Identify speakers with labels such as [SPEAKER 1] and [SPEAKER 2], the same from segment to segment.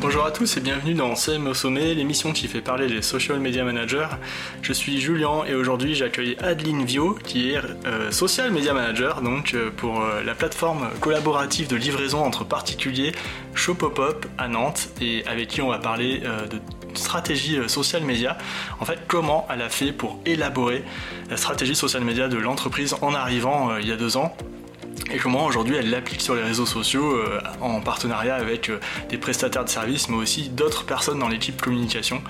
[SPEAKER 1] Bonjour à tous et bienvenue dans CM au sommet, l'émission qui fait parler des social media managers. Je suis Julien et aujourd'hui j'accueille Adeline Vio qui est euh, social media manager donc euh, pour euh, la plateforme collaborative de livraison entre particuliers Shopopop à Nantes et avec qui on va parler de stratégie social media. En fait, comment elle a fait pour élaborer la stratégie social media de l'entreprise en arrivant il y a deux ans et comment aujourd'hui elle l'applique sur les réseaux sociaux euh, en partenariat avec euh, des prestataires de services mais aussi d'autres personnes dans l'équipe communication.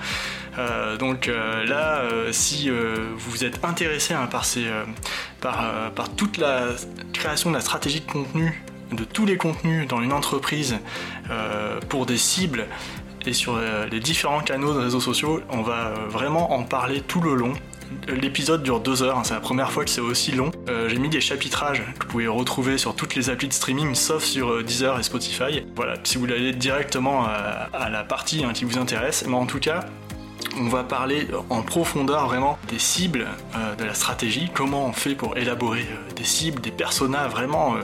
[SPEAKER 1] Euh, donc là, si vous êtes intéressé hein, par, par, par toute la création de la stratégie de contenu de tous les contenus dans une entreprise pour des cibles et sur les différents canaux de réseaux sociaux, on va vraiment en parler tout le long. L'épisode dure deux heures, hein, c'est la première fois que c'est aussi long. Euh, j'ai mis des chapitrages que vous pouvez retrouver sur toutes les applis de streaming sauf sur euh, Deezer et Spotify. Voilà, si vous voulez aller directement à, la partie hein, qui vous intéresse, mais en tout cas, on va parler en profondeur vraiment des cibles, euh, de la stratégie, comment on fait pour élaborer des cibles, des personas vraiment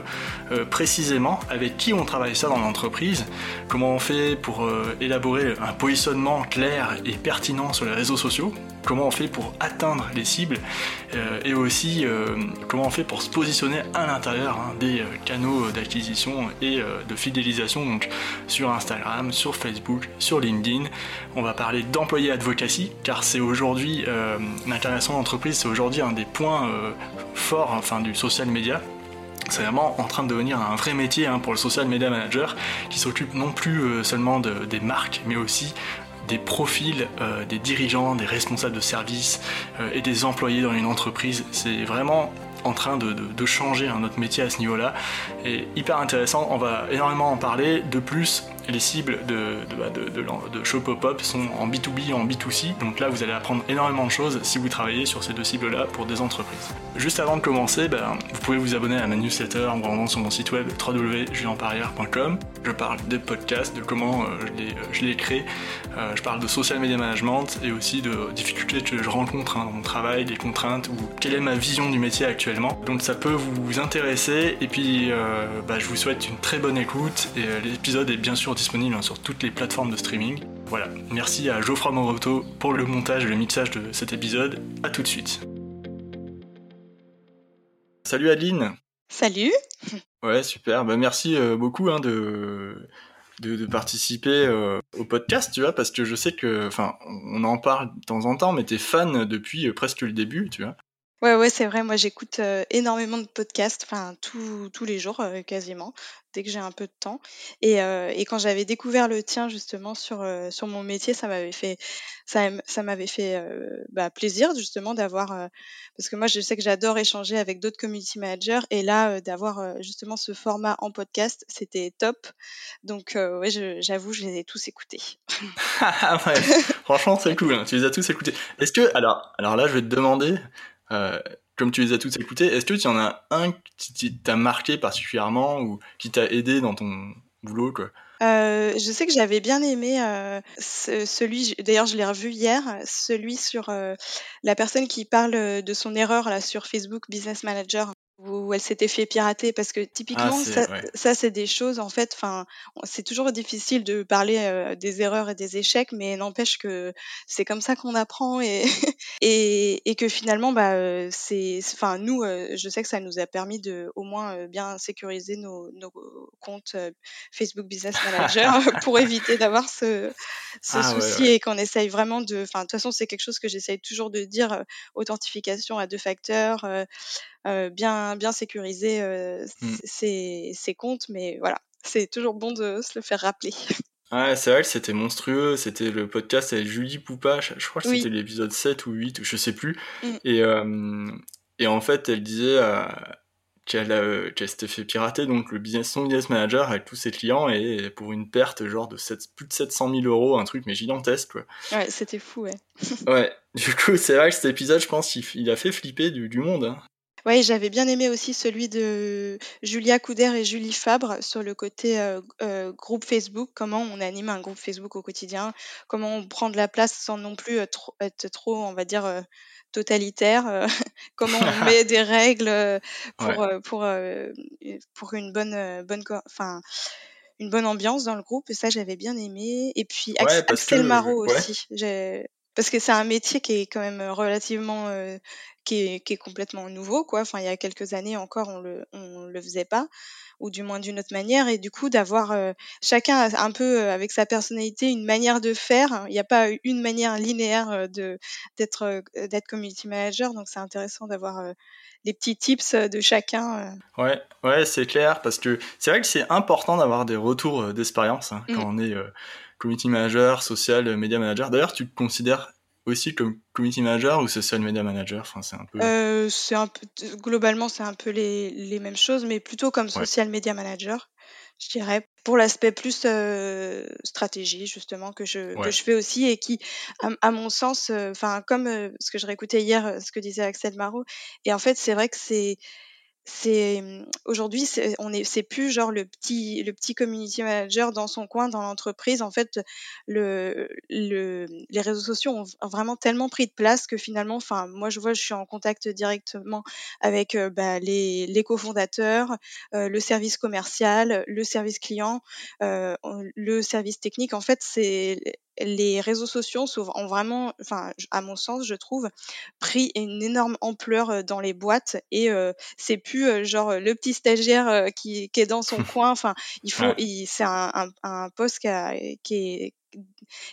[SPEAKER 1] précisément, avec qui on travaille ça dans l'entreprise, comment on fait pour élaborer un positionnement clair et pertinent sur les réseaux sociaux, comment on fait pour atteindre les cibles euh, et aussi euh, comment on fait pour se positionner à l'intérieur hein, des euh, canaux d'acquisition et de fidélisation donc sur Instagram, sur Facebook, sur LinkedIn. On va parler d'employé advocacy car c'est aujourd'hui l'incarnation d'entreprise, c'est aujourd'hui un des points forts enfin, du social media c'est vraiment en train de devenir un vrai métier hein, pour le social media manager qui s'occupe non plus seulement des marques mais aussi des profils euh, des dirigeants, des responsables de service euh, et des employés dans une entreprise. C'est vraiment en train de, changer notre métier à ce niveau-là. Et hyper intéressant, on va énormément en parler. De plus, les cibles de, de, bah, de, de Shopopop sont en B2B et en B2C. Donc là, vous allez apprendre énormément de choses si vous travaillez sur ces deux cibles-là pour des entreprises. Juste avant de commencer, ben, vous pouvez vous abonner à ma newsletter en rendant sur mon site web www.julienparrière.com. Je parle des podcasts, de comment euh, je, les, crée. Euh, je parle de social media management et aussi de difficultés que je rencontre hein, dans mon travail, des contraintes ou quelle est ma vision du métier actuellement. Donc ça peut vous intéresser et puis euh, bah, je vous souhaite une très bonne écoute et l'épisode est bien sûr disponible hein, sur toutes les plateformes de streaming. Voilà, merci à Geoffroy Moroto pour le montage et le mixage de cet épisode. A tout de suite. Salut Adeline
[SPEAKER 2] Salut
[SPEAKER 1] Ouais, super. Bah, merci euh, beaucoup hein, de, de, participer euh, au podcast, tu vois, parce que je sais que, enfin, on en parle de temps en temps, mais t'es fan depuis euh, presque le début, tu vois.
[SPEAKER 2] Ouais, ouais, c'est vrai. Moi, j'écoute énormément de podcasts, enfin tous les jours quasiment, dès que j'ai un peu de temps. Et, et quand j'avais découvert le tien justement sur sur mon métier, ça m'avait fait ça, ça m'avait fait bah, plaisir justement d'avoir parce que moi, je sais que j'adore échanger avec d'autres community managers et là, d'avoir justement ce format en podcast, c'était top. Donc ouais, j'avoue, je les ai tous écoutés.
[SPEAKER 1] ouais, franchement, c'est cool. Hein, tu les as tous écoutés. Est-ce que alors alors là, je vais te demander euh, comme tu les as tous écoutés, est-ce que tu en as un qui t'a marqué particulièrement ou qui t'a aidé dans ton boulot quoi?
[SPEAKER 2] Euh, je sais que j'avais bien aimé euh, celui, d'ailleurs je l'ai revu hier, celui sur la personne qui parle de son erreur là sur Facebook Business Manager où elle s'était fait pirater parce que typiquement ah, ça, c'est des choses en fait enfin c'est toujours difficile de parler euh, des erreurs et des échecs mais n'empêche que c'est comme ça qu'on apprend et, et, et que finalement bah c'est enfin nous euh, je sais que ça nous a permis de au moins bien sécuriser nos, nos comptes Facebook Business Manager pour éviter d'avoir ce, ce ah, souci et qu'on essaye vraiment de enfin de toute façon c'est quelque chose que j'essaye toujours de dire authentification à deux facteurs euh, bien, bien sécuriser euh, mmh. ses, comptes, mais voilà, c'est toujours bon de se le faire rappeler.
[SPEAKER 1] Ouais, c'est vrai que c'était monstrueux. C'était le podcast avec Julie Poupa. Je, crois que c'était l'épisode 7 ou 8, ou je sais plus. Mmh. Et, euh, et en fait, elle disait qu'elle s'était fait pirater donc le business, son business manager avec tous ses clients et pour une perte genre de plus de 700 000 euros, un truc mais gigantesque. Quoi.
[SPEAKER 2] Ouais, c'était fou, ouais.
[SPEAKER 1] ouais, du coup, c'est vrai que cet épisode, je pense, il, a fait flipper du, du monde. Hein.
[SPEAKER 2] Ouais, j'avais bien aimé aussi celui de Julia Couder et Julie Fabre sur le côté euh, euh, groupe Facebook, comment on anime un groupe Facebook au quotidien, comment on prend de la place sans non plus être trop, être trop on va dire, euh, totalitaire, euh, comment on met des règles euh, pour,
[SPEAKER 1] Ouais.
[SPEAKER 2] euh, pour, euh, pour une bonne, euh, bonne, co- enfin, une bonne ambiance dans le groupe. Et ça, j'avais bien aimé. Et puis
[SPEAKER 1] Ouais,
[SPEAKER 2] Ax-
[SPEAKER 1] parce
[SPEAKER 2] Axel Marot
[SPEAKER 1] ouais.
[SPEAKER 2] aussi. J'ai... Parce que c'est un métier qui est quand même relativement, euh, qui est, qui est complètement nouveau, quoi. Enfin, il y a quelques années encore, on le, on le faisait pas, ou du moins d'une autre manière. Et du coup, d'avoir euh, chacun a un peu euh, avec sa personnalité une manière de faire. Il n'y a pas une manière linéaire de d'être d'être community manager. Donc, c'est intéressant d'avoir les petits tips de chacun.
[SPEAKER 1] Ouais, ouais, c'est clair, parce que c'est vrai que c'est important d'avoir des retours d'expérience hein,
[SPEAKER 2] Mm.
[SPEAKER 1] quand on est community manager, social media manager. D'ailleurs, tu te considères aussi comme community manager ou social media manager? Enfin, c'est un peu.
[SPEAKER 2] Euh, c'est un peu, globalement, c'est un peu les, les mêmes choses, mais plutôt comme
[SPEAKER 1] Ouais,
[SPEAKER 2] social media manager, je dirais, pour l'aspect plus euh, stratégie, justement, que je, que je fais aussi et qui, à, à mon sens, euh, comme ce que je réécoutais hier, ce que disait Axel Marot, et en fait, c'est vrai que c'est, c'est mmh, aujourd'hui c'est on est c'est plus genre le petit le petit community manager dans son coin dans l'entreprise. En fait le le les réseaux sociaux ont, vraiment tellement pris de place que finalement enfin moi je vois je suis en contact directement avec bah, les les cofondateurs euh, le service commercial le service client euh, le service technique. En fait c'est les réseaux sociaux ont vraiment enfin à mon sens je trouve pris une énorme ampleur dans les boîtes et euh, c'est plus euh, genre le petit stagiaire euh, qui, qui est dans son coin. Enfin, il faut,
[SPEAKER 1] ouais.
[SPEAKER 2] il, c'est un, un, un poste qui, a- qui est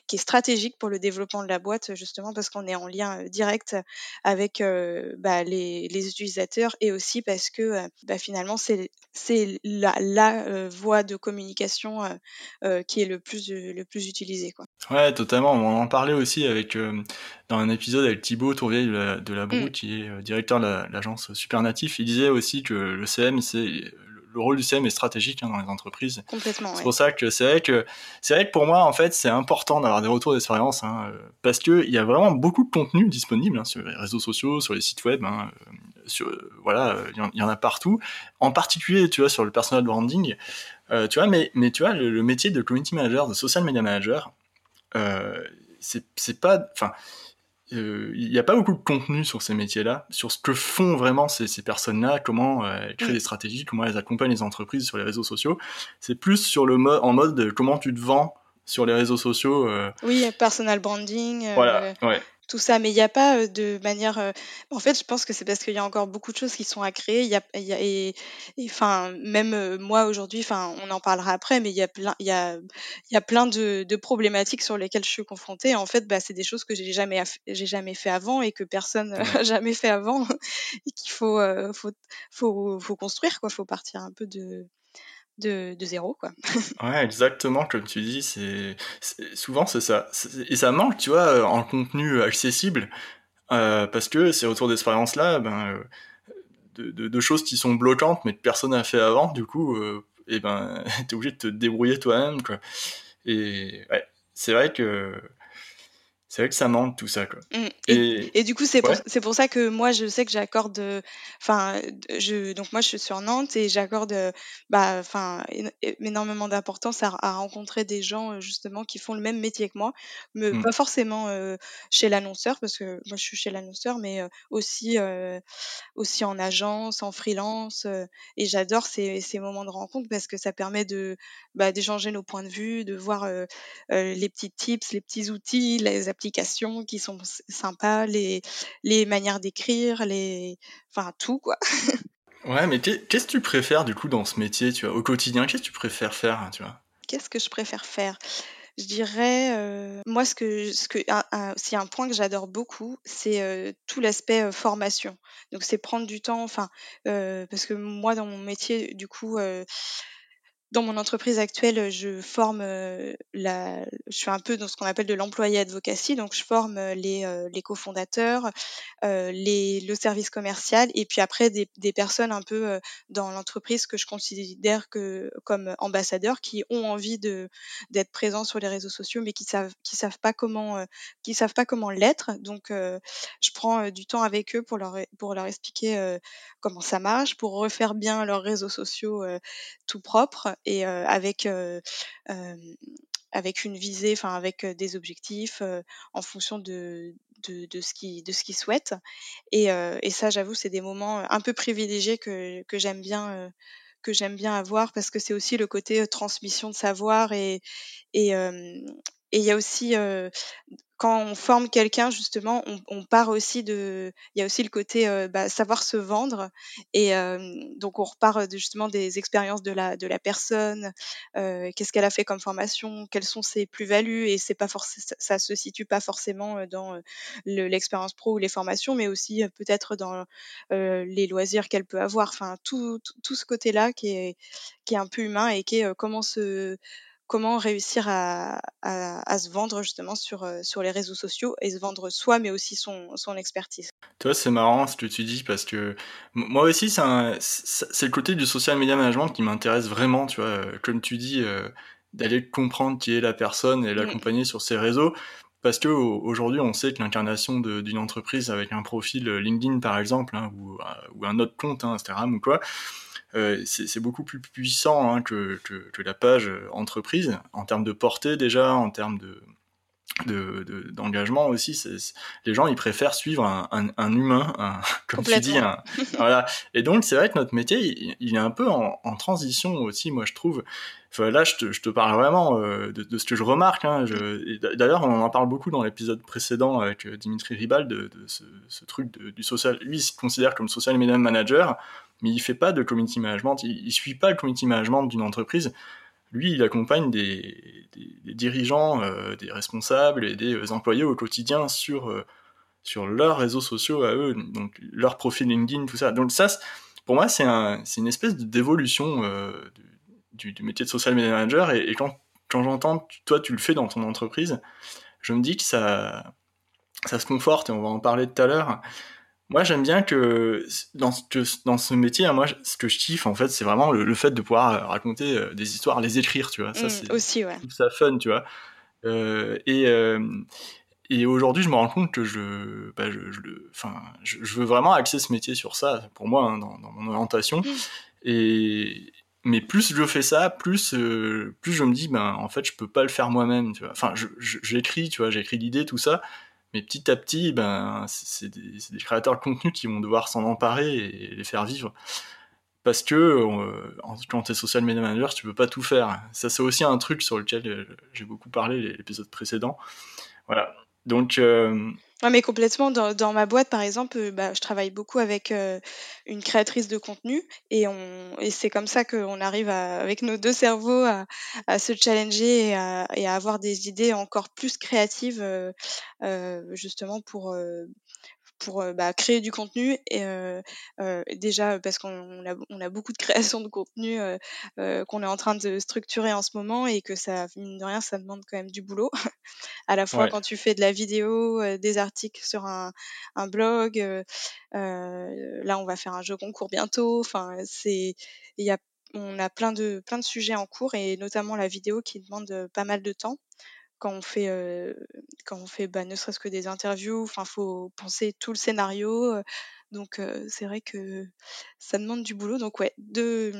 [SPEAKER 2] qui est stratégique pour le développement de la boîte justement parce qu'on est en lien euh, direct avec euh, bah, les, les utilisateurs et aussi parce que euh, bah, finalement c'est c'est la, la voie de communication qui est le plus le plus utilisée quoi.
[SPEAKER 1] Ouais, totalement. On en parlait aussi avec dans un épisode avec Thibaut Tourvieille de la, de la Broue, qui est directeur de la- l'agence Supernatif. Il disait aussi que le CM, c'est le rôle du CM est stratégique hein, dans les entreprises.
[SPEAKER 2] complètement
[SPEAKER 1] C'est
[SPEAKER 2] ouais.
[SPEAKER 1] pour ça que c'est vrai que c'est vrai que pour moi en fait c'est important d'avoir des retours d'expérience hein, euh, parce que il y a vraiment beaucoup de contenu disponible hein, sur les réseaux sociaux, sur les sites web, hein, euh, sur euh, voilà, il y, en- a partout. En particulier, tu vois, sur le personal branding, euh, tu vois, mais mais tu vois le, le métier de community manager, de social media manager, euh, c'est c'est pas, enfin euh, il n'y a pas beaucoup de contenu sur ces métiers-là, sur ce que font vraiment ces, ces personnes-là, comment euh, elles créent
[SPEAKER 2] Mm.
[SPEAKER 1] des stratégies, comment elles accompagnent les entreprises sur les réseaux sociaux. C'est plus sur le mode, en mode de comment tu te vends sur les réseaux sociaux. euh,
[SPEAKER 2] Oui, personal branding, euh,
[SPEAKER 1] voilà, ouais,
[SPEAKER 2] tout ça, mais il n'y a pas euh, de manière. euh, En fait, je pense que c'est parce qu'il y a encore beaucoup de choses qui sont à créer. Il y a, il y a- et, et, enfin, même euh, moi aujourd'hui, enfin, on en parlera après, mais il y a plein, il y a, il y a plein de, de problématiques sur lesquelles je suis confrontée. En fait, bah, c'est des choses que j'ai jamais, aff- j'ai jamais fait avant et que personne
[SPEAKER 1] ouais.
[SPEAKER 2] n'a jamais fait avant et qu'il faut, euh, faut, faut, faut construire, quoi. Faut partir un peu de, de, zéro.
[SPEAKER 1] Ouais, exactement, comme tu dis, c'est souvent c'est ça. Et ça manque, tu vois, euh, en contenu accessible, euh, parce que ces retours d'expérience-là, ben, euh, de, choses qui sont bloquantes, mais que personne n'a fait avant, du coup, euh, et ben, t'es obligé de te débrouiller toi-même. Et ouais, c'est vrai que c'est vrai que ça manque tout ça, quoi.
[SPEAKER 2] Mm. Et,
[SPEAKER 1] Et
[SPEAKER 2] et du coup, c'est pour,
[SPEAKER 1] ouais,
[SPEAKER 2] pour ça que moi, je sais que j'accorde, enfin, je, donc moi, je suis sur Nantes et j'accorde, bah, enfin, énormément d'importance à, à rencontrer des gens, euh, justement, qui font le même métier que moi, mais
[SPEAKER 1] mm,
[SPEAKER 2] pas forcément euh, chez l'annonceur, parce que moi, je suis chez l'annonceur, mais euh, aussi, euh, aussi en agence, en freelance, et j'adore ces, ces moments de rencontre parce que ça permet de, bah, d'échanger nos points de vue, de voir les petits tips, les petits outils, les applications qui sont sympas, les, les manières d'écrire, les, enfin tout quoi.
[SPEAKER 1] ouais, mais qu'est- qu'est-ce que tu préfères du coup dans ce métier, tu vois, au quotidien, qu'est-ce que tu préfères faire, hein, tu vois?
[SPEAKER 2] Qu'est-ce que je préfère faire? Je dirais, euh, moi, ce que, ce que, un, un- c'est un point que j'adore beaucoup, c'est euh, tout l'aspect euh, formation. Donc, c'est prendre du temps, enfin, parce que moi, dans mon métier, du coup, dans mon entreprise actuelle, je forme la, je suis un peu dans ce qu'on appelle de l'employé advocacy, donc je forme les, les cofondateurs, les, le service commercial, et puis après des, des personnes un peu dans l'entreprise que je considère que comme ambassadeurs qui ont envie de d'être présents sur les réseaux sociaux, mais qui savent qui savent pas comment qui savent pas comment l'être. Donc je prends du temps avec eux pour leur pour leur expliquer comment ça marche, pour refaire bien leurs réseaux sociaux tout propres et avec avec une visée, enfin avec des objectifs en fonction de, de, de ce qu'ils de ce qu'ils souhaitent. Et, et ça, j'avoue, c'est des moments un peu privilégiés que, que j'aime bien que j'aime bien avoir parce que c'est aussi le côté transmission de savoir et et et il y a aussi quand on forme quelqu'un, justement, on, on, part aussi de. Il y a aussi le côté euh, bah, savoir se vendre. Et euh, donc, on repart de, justement des expériences de la, de la personne. Euh, Qu'est-ce qu'elle a fait comme formation Quelles sont ses plus-values Et c'est pas forcément, ça se situe pas forcément dans l'expérience pro ou les formations, mais aussi peut-être dans les loisirs qu'elle peut avoir. Enfin, tout, tout, tout ce côté-là qui est, qui est un peu humain et qui est comment se comment réussir à, se vendre justement sur, euh, sur les réseaux sociaux et se vendre soi, mais aussi son, son expertise.
[SPEAKER 1] Toi, c'est marrant ce que tu dis parce que moi aussi, c'est le côté du social media management qui m'intéresse vraiment, tu vois. Euh, comme tu dis, euh, d'aller comprendre qui est la personne et l'accompagner sur ses réseaux. Parce que aujourd'hui, on sait que l'incarnation d'une entreprise avec un profil LinkedIn, par exemple, hein, ou, ou, un autre compte, hein, Instagram ou quoi, c'est beaucoup plus puissant hein, que, que, la page euh, entreprise, en termes de portée déjà, en termes de d'engagement de, aussi. les gens, ils préfèrent suivre un, un, un humain, un, comme tu dis. voilà. Et donc, c'est vrai que notre métier, il, est un peu en, en, transition aussi, moi, je trouve. Enfin, là, je te, je te, parle vraiment euh, de, de, ce que je remarque. Hein. D'ailleurs, on en parle beaucoup dans l'épisode précédent avec Dimitri Ribal de, de ce, ce, truc du social. Lui, il se considère comme social media manager mais il fait pas de community management, il, il suit pas le community management d'une entreprise. Lui, il accompagne des, dirigeants, euh, des responsables et des euh, employés au quotidien sur, euh, sur leurs réseaux sociaux à eux, donc leur profil LinkedIn, tout ça. Donc ça, pour moi, c'est un, une espèce d'évolution du, métier de social manager. Et, et quand, quand j'entends, toi, tu le fais dans ton entreprise, je me dis que ça, ça se conforte, et on va en parler tout à l'heure, moi, j'aime bien que dans, dans ce métier, hein, moi, ce que je kiffe, en fait, c'est vraiment le, fait de pouvoir euh, raconter euh, des histoires, les écrire, tu vois. Ça,
[SPEAKER 2] mmh,
[SPEAKER 1] c'est
[SPEAKER 2] aussi, ouais.
[SPEAKER 1] ça fun, tu vois. Euh, et euh, et aujourd'hui, je me rends compte que je, bah, je, je, enfin, je, je, veux vraiment axer ce métier sur ça, pour moi, hein, dans, dans, mon orientation. Mmh. Et mais plus je fais ça, plus euh, plus je me dis, ben, en fait, je peux pas le faire moi-même, tu vois. Enfin, j'écris, tu vois, j'écris l'idée, tout ça mais petit à petit, ben, c'est des, créateurs de contenu qui vont devoir s'en emparer et les faire vivre. Parce que euh, quand tu social media manager, tu peux pas tout faire. Ça, c'est aussi un truc sur lequel euh, j'ai beaucoup parlé l'épisode précédent. Voilà. Donc, euh,
[SPEAKER 2] Ouais, mais complètement. Dans, ma boîte, par exemple, euh, bah, je travaille beaucoup avec euh, une créatrice de contenu et, et c'est comme ça qu'on arrive à, avec nos deux cerveaux à, se challenger et à, avoir des idées encore plus créatives, euh justement pour pour bah, créer du contenu et euh, euh, déjà parce qu'on a, on a beaucoup de création de contenu euh, qu'on est en train de structurer en ce moment et que ça mine de rien ça demande quand même du boulot. À la fois ouais. quand tu fais de la vidéo des articles sur un, un blog là on va faire un jeu concours bientôt. Enfin c'est il y a on a plein de plein de sujets en cours et notamment la vidéo qui demande pas mal de temps quand on fait, euh, quand on fait bah, ne serait-ce que des interviews, enfin, faut penser tout le scénario. donc, euh, c'est vrai que ça demande du boulot. Donc, ouais, deux,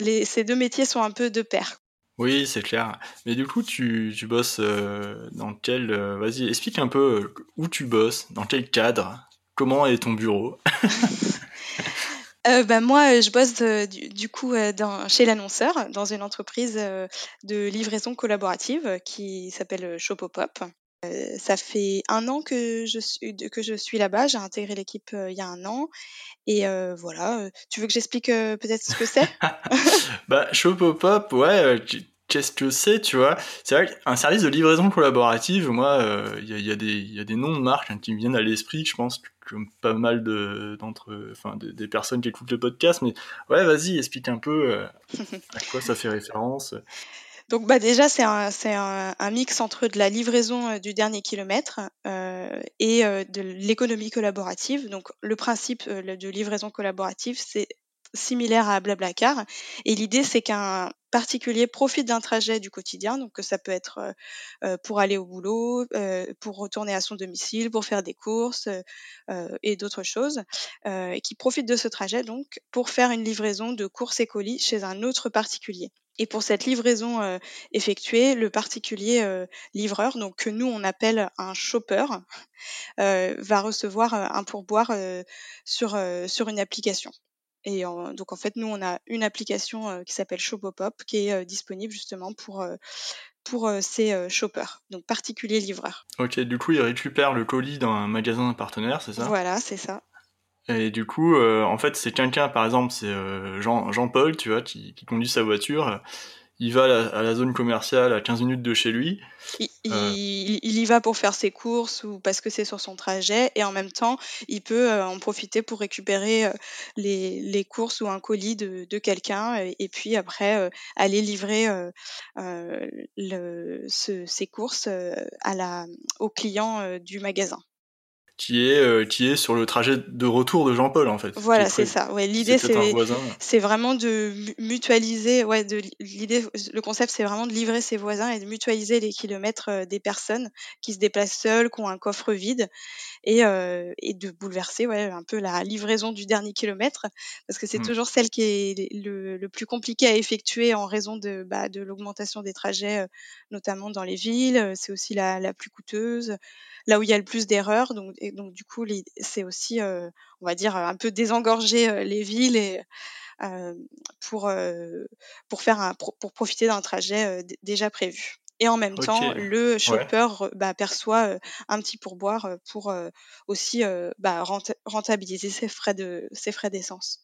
[SPEAKER 2] les, ces deux métiers sont un peu de pair.
[SPEAKER 1] Oui, c'est clair. Mais du coup, tu, tu bosses dans quel... Vas-y, explique un peu où tu bosses, dans quel cadre, comment est ton bureau?
[SPEAKER 2] euh, bah, moi, je bosse de, du, coup euh, chez l'annonceur, dans une entreprise euh, de livraison collaborative qui s'appelle Shopopop. Euh, ça fait un an que je suis, que je suis là-bas. J'ai intégré l'équipe il y a un an. Et voilà. Tu veux que j'explique peut-être ce que c'est?
[SPEAKER 1] Bah, Shopopop, ouais. Qu'est-ce que c'est, tu vois C'est vrai qu'un service de livraison collaborative, moi, il y, a, des noms de marques hein, qui me viennent à l'esprit, je pense, comme pas mal d'entre, enfin, des, personnes qui écoutent le podcast. Mais ouais, vas-y, explique un peu à quoi ça fait référence.
[SPEAKER 2] Donc bah déjà c'est un, un, un, mix entre de la livraison du dernier kilomètre euh, et de l'économie collaborative. Donc le principe de livraison collaborative c'est similaire à Blablacar. Et l'idée, c'est qu'un particulier profite d'un trajet du quotidien, donc ça peut être euh, euh, pour aller au boulot, euh, pour retourner à son domicile, pour faire des courses et d'autres choses, et qui profite de ce trajet donc pour faire une livraison de courses et colis chez un autre particulier. Et pour cette livraison effectuée, le particulier livreur, donc que nous on appelle un shopper, va recevoir un pourboire sur, sur une application. Et donc en fait, nous, on a une application qui s'appelle Shopopop qui est disponible justement pour, pour ces shoppers, donc particuliers livreurs.
[SPEAKER 1] Ok, du coup, ils récupèrent le colis dans un magasin partenaire, c'est ça?
[SPEAKER 2] Voilà, c'est ça.
[SPEAKER 1] Et du coup, en fait, c'est quelqu'un, par exemple, c'est Jean, Jean-Paul, tu vois, qui, qui, conduit sa voiture il va à la, zone commerciale à 15 minutes de chez lui.
[SPEAKER 2] Euh. Il, y va pour faire ses courses ou parce que c'est sur son trajet et en même temps, il peut euh, en profiter pour récupérer euh, les, courses ou un colis de, quelqu'un et, puis après aller livrer ses courses à la, au client du magasin
[SPEAKER 1] qui est euh, qui est sur le trajet de retour de Jean-Paul en fait.
[SPEAKER 2] Voilà, c'est ça. Ouais, l'idée c'est c'est vraiment de mutualiser ouais de l'idée le concept c'est vraiment de livrer ses voisins et de mutualiser les kilomètres euh, des personnes qui se déplacent seules, qui ont un coffre vide et euh, et de bouleverser ouais un peu la livraison du dernier kilomètre parce que c'est mmh. toujours celle qui est le, le, plus compliqué à effectuer en raison de bah, de l'augmentation des trajets notamment dans les villes, c'est aussi la, la plus coûteuse là où il y a le plus d'erreurs. Donc, donc du coup, c'est aussi, euh, on va dire, un peu désengorger euh, les villes et euh, pour pour faire un, pour, profiter d'un trajet déjà prévu. Et en même temps, le shopper bah, perçoit un petit pourboire pour aussi bah, rentabiliser ses frais de ses frais d'essence.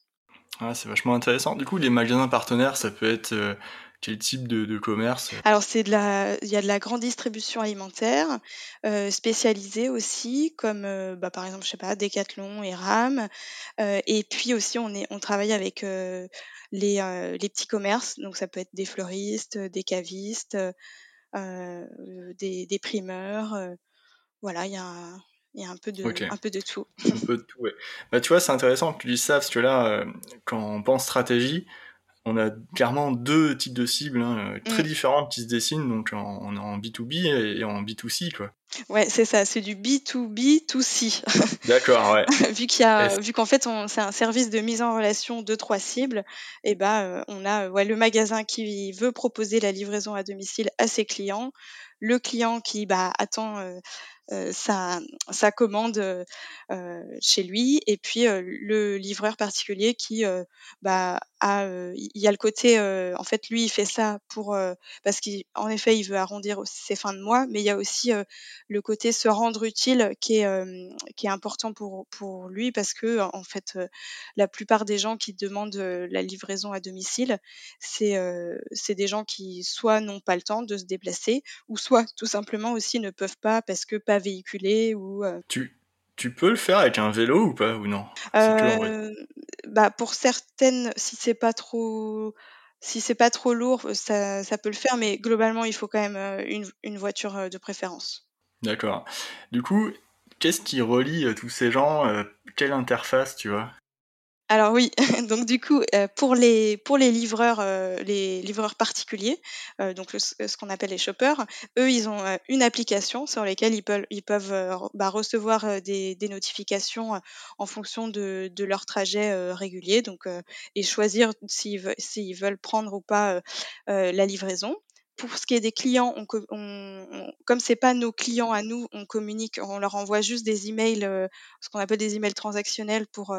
[SPEAKER 1] Ah, c'est vachement intéressant. Du coup, les magasins partenaires, ça peut être quel type de, commerce?
[SPEAKER 2] Alors c'est de la, il y a de la grande distribution alimentaire euh, spécialisée aussi, comme euh, bah, par exemple je sais pas Decathlon et Ram. Et puis aussi on est, on travaille avec les, les petits commerces, donc ça peut être des fleuristes, des cavistes, des, des primeurs. voilà, il y a il y a un peu de, un peu de tout.
[SPEAKER 1] un peu de tout, ouais. Bah, tu vois, c'est intéressant que tu dises ça, parce que là, quand on pense stratégie, on a clairement deux types de cibles hein, euh, très mm. différentes qui se dessinent, donc en, en B2B et en B2C, quoi.
[SPEAKER 2] Ouais, c'est ça, c'est du B2B2C.
[SPEAKER 1] D'accord, ouais.
[SPEAKER 2] vu qu'il y a, vu qu'en fait, c'est un service de mise en relation de trois cibles, et eh ben, euh, on a ouais, le magasin qui veut proposer la livraison à domicile à ses clients, le client qui bah, attend euh, euh, sa, sa, commande euh, chez lui et puis le livreur particulier qui bah, a il y a le côté en fait lui il fait ça pour parce qu'en effet il veut arrondir ses fins de mois mais il y a aussi le côté se rendre utile qui est qui est important pour pour lui parce que en fait la plupart des gens qui demandent la livraison à domicile c'est c'est des gens qui soit n'ont pas le temps de se déplacer ou soit tout simplement aussi ne peuvent pas parce que pas véhiculés ou.
[SPEAKER 1] Tu, tu peux le faire avec un vélo ou pas ou non?
[SPEAKER 2] Euh, bah pour certaines, si c'est pas trop si c'est pas trop lourd, ça, ça, peut le faire, mais globalement, il faut quand même euh, une, une voiture de préférence.
[SPEAKER 1] D'accord. Du coup, qu'est-ce qui relie tous ces gens Quelle interface, tu vois?
[SPEAKER 2] Alors oui, donc du coup, euh, pour les pour les livreurs, euh, les livreurs particuliers, euh, donc ce qu'on appelle les shoppers, eux, ils ont une application sur laquelle ils peuvent bah, recevoir des, des notifications en fonction de, de leur trajet régulier, donc et choisir s'ils veulent, prendre ou pas la livraison. Pour ce qui est des clients, on, on, comme c'est pas nos clients à nous, on communique, on leur envoie juste des emails, ce qu'on appelle des emails transactionnels pour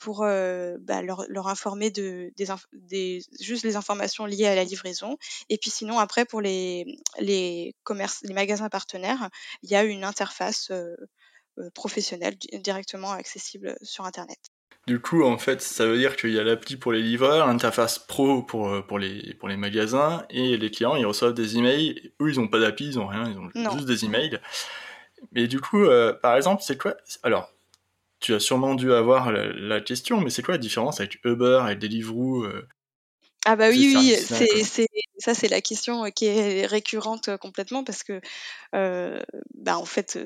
[SPEAKER 2] pour euh, bah, leur, leur, informer de des, des, juste les informations liées à la livraison. Et puis sinon après pour les les commerces, les magasins partenaires, il y a une interface euh, professionnelle directement accessible sur internet.
[SPEAKER 1] Du coup, en fait, ça veut dire qu'il y a l'appli pour les livreurs, l'interface pro pour, pour, les, pour les magasins, et les clients, ils reçoivent des emails. Eux, ils n'ont pas d'appli, ils n'ont rien, ils ont juste des emails. Mais du coup, euh, par exemple, c'est quoi Alors, tu as sûrement dû avoir la, question, mais c'est quoi la différence avec Uber et Deliveroo euh,
[SPEAKER 2] Ah bah oui, oui, c'est, ça c'est la question qui est récurrente complètement parce que, bah en fait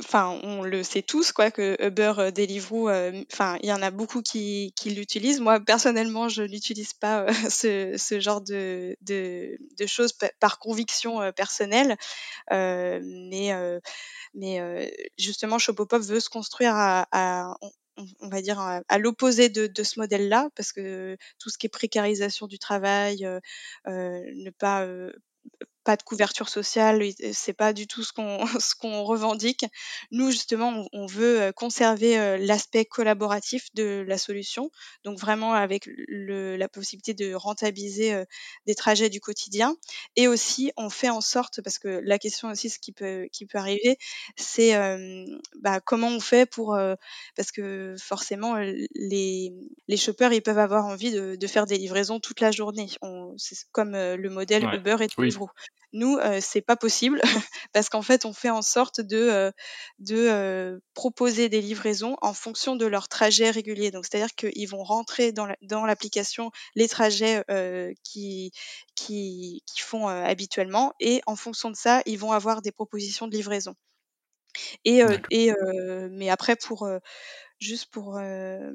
[SPEAKER 2] enfin, on le sait tous, quoi, que Uber, euh, Deliveroo, euh, enfin, il y en a beaucoup qui, l'utilisent. Moi, personnellement, je n'utilise pas euh, ce, genre de, choses par conviction personnelle, mais, mais justement, Shopopop veut se construire à, on va dire à, l'opposé de, ce modèle-là, parce que tout ce qui est précarisation du travail, euh, ne pas pas de couverture sociale, c'est pas du tout ce qu'on ce qu'on revendique. Nous justement, on, veut euh, conserver euh, l'aspect collaboratif de la solution, donc vraiment avec le, la possibilité de rentabiliser euh, des trajets du quotidien, et aussi on fait en sorte parce que la question aussi, ce qui peut qui peut arriver, c'est bah, comment on fait pour parce que forcément les les shoppers ils peuvent avoir envie de, de faire des livraisons toute la journée. C'est comme le modèle Uber et Deliveroo. Nous, euh, c'est pas possible parce qu'en fait, on fait en sorte de, euh, de euh, proposer des livraisons en fonction de leur trajet régulier. Donc, c'est-à-dire qu'ils vont rentrer dans l'application les trajets qui, qui, qui font habituellement et en fonction de ça, ils vont avoir des propositions de livraison. Et, et mais après pour juste pour, un,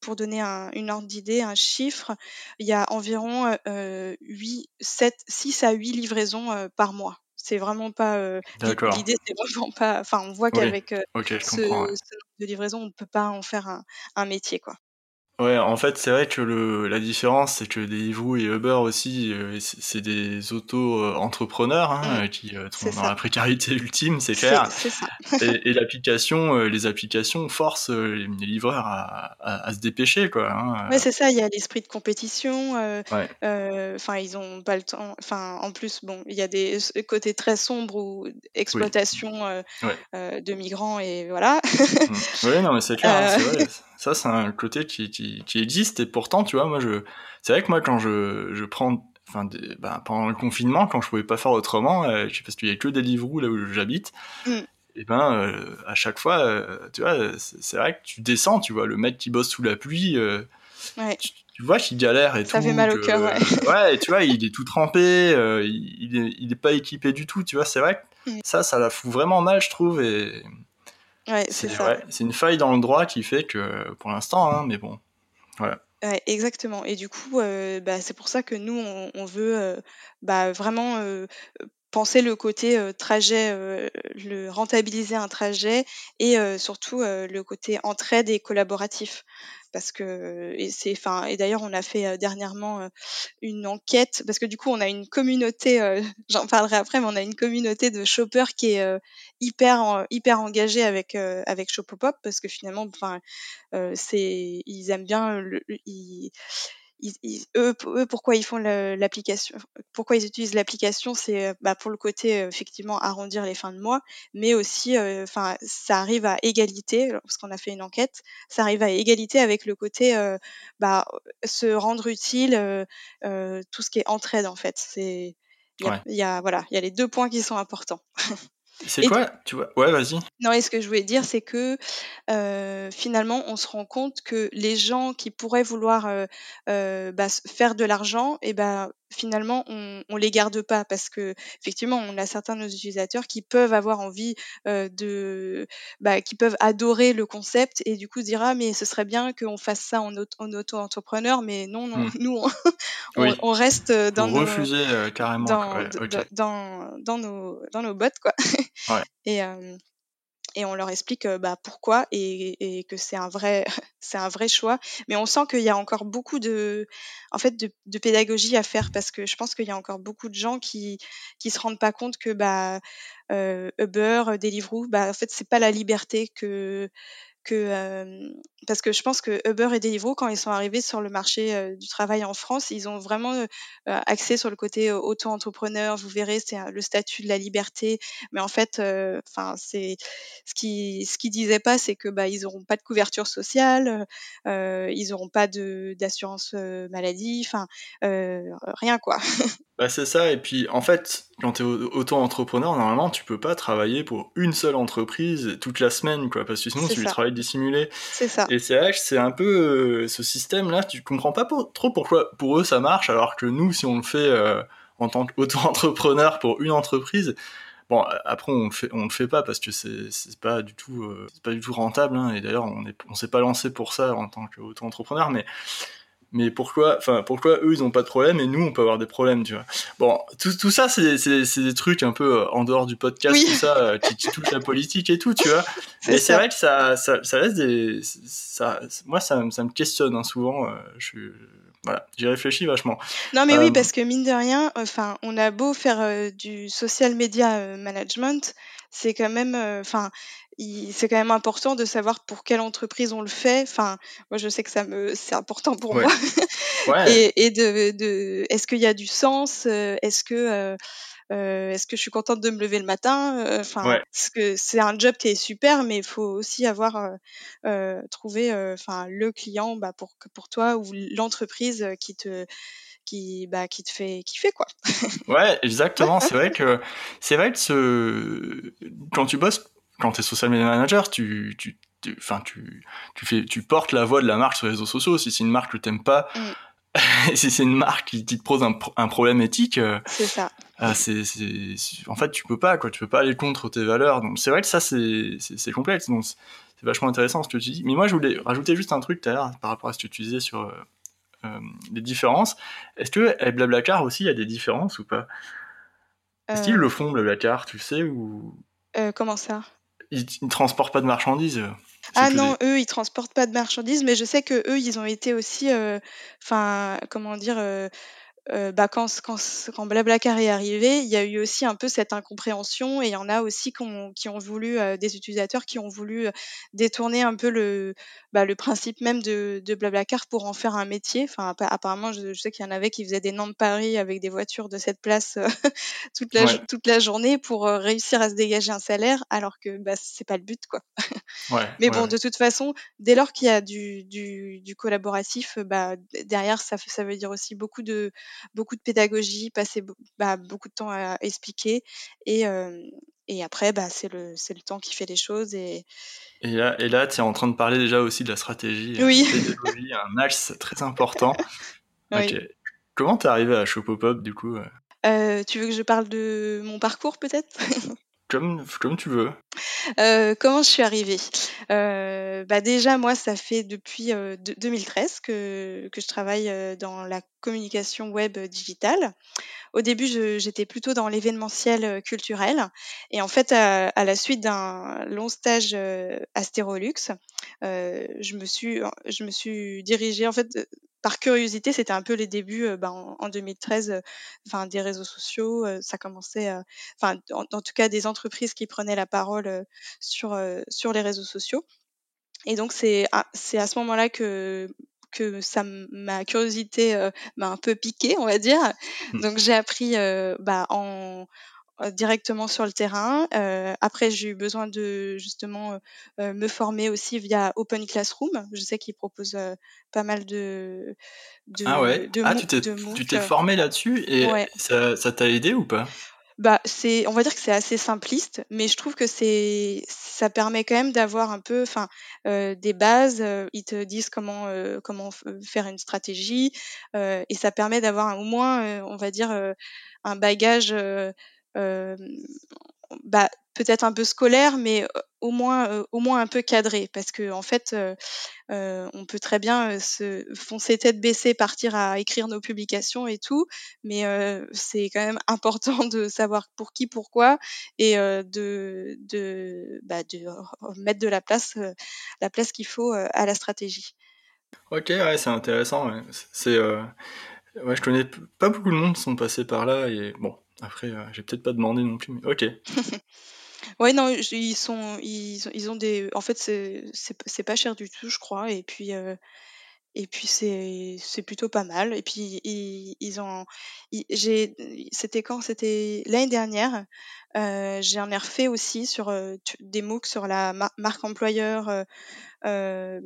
[SPEAKER 2] pour donner un, une ordre d'idée, un chiffre, il y a environ euh, 8, 7, 6 à 8 livraisons par mois. C'est vraiment pas. L'idée, c'est vraiment pas. Enfin, on voit qu'avec ce, ce, nombre de livraisons, on ne peut pas en faire un, un métier, quoi.
[SPEAKER 1] Ouais, en fait, c'est vrai que le, la différence, c'est que Deliveroo et Uber aussi, euh, c'est des auto-entrepreneurs hein, mmh. qui euh, sont dans la précarité ultime, c'est clair. Et, et l'application, euh, les applications forcent les livreurs à, à, à, se dépêcher, quoi. Hein.
[SPEAKER 2] Ouais, c'est ça. Il y a l'esprit de compétition. Enfin, ils ont pas le temps. Enfin, en plus, bon, il y a des côtés très sombres ou exploitation de migrants et voilà.
[SPEAKER 1] Mmh. oui, non, mais c'est clair. Hein, c'est vrai. Ça, c'est un côté qui, qui, qui, existe et pourtant, tu vois, moi, je, c'est vrai que moi, quand je, je prends, enfin, ben, pendant le confinement, quand je pouvais pas faire autrement, euh, je sais parce qu'il y a que des livres là où j'habite, mm. et ben, euh, à chaque fois, euh, tu vois, c'est vrai que tu descends, tu vois, le mec qui bosse sous la pluie, ouais. tu, vois qu'il galère et
[SPEAKER 2] ça
[SPEAKER 1] tout.
[SPEAKER 2] Ça fait mal au cœur, ouais.
[SPEAKER 1] ouais, tu vois, il est tout trempé, il, il, est, il est pas équipé du tout, tu vois, c'est vrai que mm. ça, ça la fout vraiment mal, je trouve, et
[SPEAKER 2] Ouais, c'est ça.
[SPEAKER 1] c'est une faille dans le droit qui fait que, pour l'instant, hein, mais bon, voilà.
[SPEAKER 2] Ouais, exactement. Et du coup, euh, bah, c'est pour ça que nous, on, veut euh, bah, vraiment euh, penser le côté trajet, le rentabiliser un trajet et surtout le côté entraide et collaboratif parce que et c'est enfin et d'ailleurs on a fait dernièrement une enquête parce que du coup on a une communauté j'en parlerai après mais on a une communauté de shoppers qui est hyper hyper engagée avec avec Shopopop parce que finalement enfin c'est ils aiment bien le, eux, pourquoi ils font l'application, pourquoi ils utilisent l'application, c'est euh, bah, pour le côté euh, effectivement arrondir les fins de mois, mais aussi, euh, enfin, ça arrive à égalité, parce qu'on a fait une enquête, ça arrive à égalité avec le côté, bah, se rendre utile, tout ce qui est entraide en fait. C'est, il y a, voilà, il y a les deux points qui sont importants.
[SPEAKER 1] C'est quoi Tu vois? Ouais, vas-y.
[SPEAKER 2] Non, et ce que je voulais dire, c'est que euh, finalement, on se rend compte que les gens qui pourraient vouloir euh, euh, bah, faire de l'argent, et eh ben finalement, on, on les garde pas parce que effectivement, on a certains de nos utilisateurs qui peuvent avoir envie de, bah, qui peuvent adorer le concept et du coup se dire ah mais ce serait bien qu'on fasse ça en, auto-entrepreneur, mais non, non, hmm. nous on, on, reste dans
[SPEAKER 1] nos, refuser carrément
[SPEAKER 2] dans, dans, dans, nos dans nos bottes quoi. Et, euh, et on leur explique bah, pourquoi et, que c'est un vrai c'est un vrai choix. Mais on sent qu'il y a encore beaucoup de en fait de, pédagogie à faire parce que je pense qu'il y a encore beaucoup de gens qui qui se rendent pas compte que bah Uber Deliveroo bah en fait c'est pas la liberté que que parce que je pense que Uber et Deliveroo, quand ils sont arrivés sur le marché du travail en France, ils ont vraiment axé sur le côté auto-entrepreneur. Vous verrez, c'est le statut de la liberté. Mais en fait, enfin, c'est ce qui ce qu'ils disaient pas, c'est que bah ils auront pas de couverture sociale, ils auront pas de d'assurance maladie, enfin rien quoi.
[SPEAKER 1] Bah c'est ça, et puis en fait, quand tu es auto-entrepreneur, normalement, tu peux pas travailler pour une seule entreprise toute la semaine, quoi, parce que sinon tu travailles dissimulé.
[SPEAKER 2] C'est ça.
[SPEAKER 1] Et c'est c'est un peu euh, ce système-là, tu comprends pas trop pourquoi pour eux ça marche, alors que nous, si on le fait euh, en tant qu'auto-entrepreneur pour une entreprise, bon, après on le fait, on le fait pas parce que c'est pas du tout, euh, pas du tout rentable, hein, et d'ailleurs on est, on s'est pas lancé pour ça en tant qu'auto-entrepreneur, mais mais pourquoi enfin pourquoi eux ils ont pas de problème et nous on peut avoir des problèmes tu vois. Bon tout, tout ça c'est des trucs un peu euh, en dehors du podcast tout ça euh, qui, qui touchent la politique et tout tu vois. Mais c'est vrai que ça, ça, ça laisse des ça moi ça, ça me questionne hein, souvent euh, je voilà, j'y réfléchis vachement.
[SPEAKER 2] Non mais oui, parce que mine de rien, enfin, on a beau faire du social media management, c'est quand même, enfin, c'est quand même important de savoir pour quelle entreprise on le fait. Enfin, moi, je sais que ça me, c'est important pour moi. et, et de, de est-ce qu'il y a du sens euh, Est-ce que euh, euh, est-ce que je suis contente de me lever le matin Enfin, parce que c'est un job qui est super, mais il faut aussi avoir trouvé, enfin, le client bah, pour pour toi ou l'entreprise qui te qui bah, qui te fait kiffer quoi.
[SPEAKER 1] ouais, exactement. C'est vrai que c'est vrai que ce quand tu bosses quand tu es social media manager, tu, tu, enfin, tu, tu, fais, tu portes la voix de la marque sur les réseaux sociaux. Si c'est une marque que tu n'aimes pas, mm. si c'est une marque qui, te pose un, un problème éthique,
[SPEAKER 2] euh, c'est ça.
[SPEAKER 1] Euh, c'est, en fait, tu peux pas, quoi. Tu peux pas aller contre tes valeurs. Donc, c'est vrai que ça, c'est, c'est, complexe. Donc, c'est vachement intéressant ce que tu dis. Mais moi, je voulais rajouter juste un truc tout à l'heure par rapport à ce que tu disais sur euh, euh les différences. Est-ce que avec Blablacar aussi, il y a des différences ou pas? Est-ce qu'ils le font, Blablacar, tu sais ou...
[SPEAKER 2] comment ça?
[SPEAKER 1] Ils, ne transportent pas de marchandises. Euh,
[SPEAKER 2] ah non, eux, ils transportent pas de marchandises, mais je sais que eux, ils ont été aussi, euh, enfin, comment dire, euh, euh, bah, quand, quand, quand Blablacar est arrivé, il y a eu aussi un peu cette incompréhension et il y en a aussi qui ont, qui ont voulu, euh, des utilisateurs qui ont voulu euh, détourner un peu le, bah, le principe même de, de Blablacar pour en faire un métier. Enfin, apparemment, je, sais qu'il y en avait qui faisaient des noms de Paris avec des voitures de cette place toute, la, toute la journée pour réussir à se dégager un salaire, alors que bah, c'est pas le but, quoi.
[SPEAKER 1] Ouais,
[SPEAKER 2] Mais bon, de toute façon, dès lors qu'il y a du, du, du collaboratif, bah, derrière, ça, ça veut dire aussi beaucoup de beaucoup de pédagogie, passer bah, beaucoup de temps à expliquer. Et, et après, bah, c'est le, le temps qui fait les choses. Et,
[SPEAKER 1] et là, et là tu es en train de parler déjà aussi de la stratégie.
[SPEAKER 2] Hein, oui.
[SPEAKER 1] pédagogie, un axe très important. Ok. Comment t'es arrivé à Shopopop du coup
[SPEAKER 2] euh, Tu veux que je parle de mon parcours peut-être?
[SPEAKER 1] comme, tu veux.
[SPEAKER 2] Euh, comment je suis arrivée? Euh, bah Déjà, moi, ça fait depuis 2013 que, que je travaille dans la communication web digitale. Au début, j'étais plutôt dans l'événementiel culturel. Et en fait, à, la suite d'un long stage Astérolux, je, me suis, je me suis dirigée, en fait, par curiosité, c'était un peu les débuts euh, bah, en, 2013, euh, enfin des réseaux sociaux, euh, ça commençait, enfin en, tout cas des entreprises qui prenaient la parole sur sur les réseaux sociaux. Et donc c'est c'est à ce moment-là que que ça ma curiosité m'a un peu piqué, on va dire. Mmh. Donc j'ai appris bah, en directement sur le terrain. Euh, après, j'ai eu besoin de justement euh, me former aussi via Open Classroom. Je sais qu'ils proposent pas mal de,
[SPEAKER 1] de ah ouais? ah tu t'es tu t'es formé là-dessus et ça ça t'a aidé ou pas?
[SPEAKER 2] Bah, c'est, on va dire que c'est assez simpliste, mais je trouve que c'est, ça permet quand même d'avoir un peu, enfin, des bases. ils te disent comment, comment faire une stratégie, et ça permet d'avoir au moins, on va dire, un bagage bah, peut-être un peu scolaire, mais au moins, au moins un peu cadré, parce que en fait, on peut très bien se foncer tête baissée, partir à écrire nos publications et tout, mais c'est quand même important de savoir pour qui, pourquoi, et de, de, bah, de mettre de la place, la place qu'il faut à la stratégie.
[SPEAKER 1] Ok, ouais, c'est intéressant. Ouais, je connais pas beaucoup de monde qui sont passés par là, et bon, après, euh, j'ai peut-être pas demandé non plus, mais ok.
[SPEAKER 2] Ouais, non, ils sont ils ils ont des en fait, c'est pas cher du tout, je crois et puis, heu et puis c'est plutôt pas mal et puis ils ont c'était quand? C'était l'année dernière, heu, j'en ai refait aussi sur, heu, des MOOC sur la marque employeur, heu,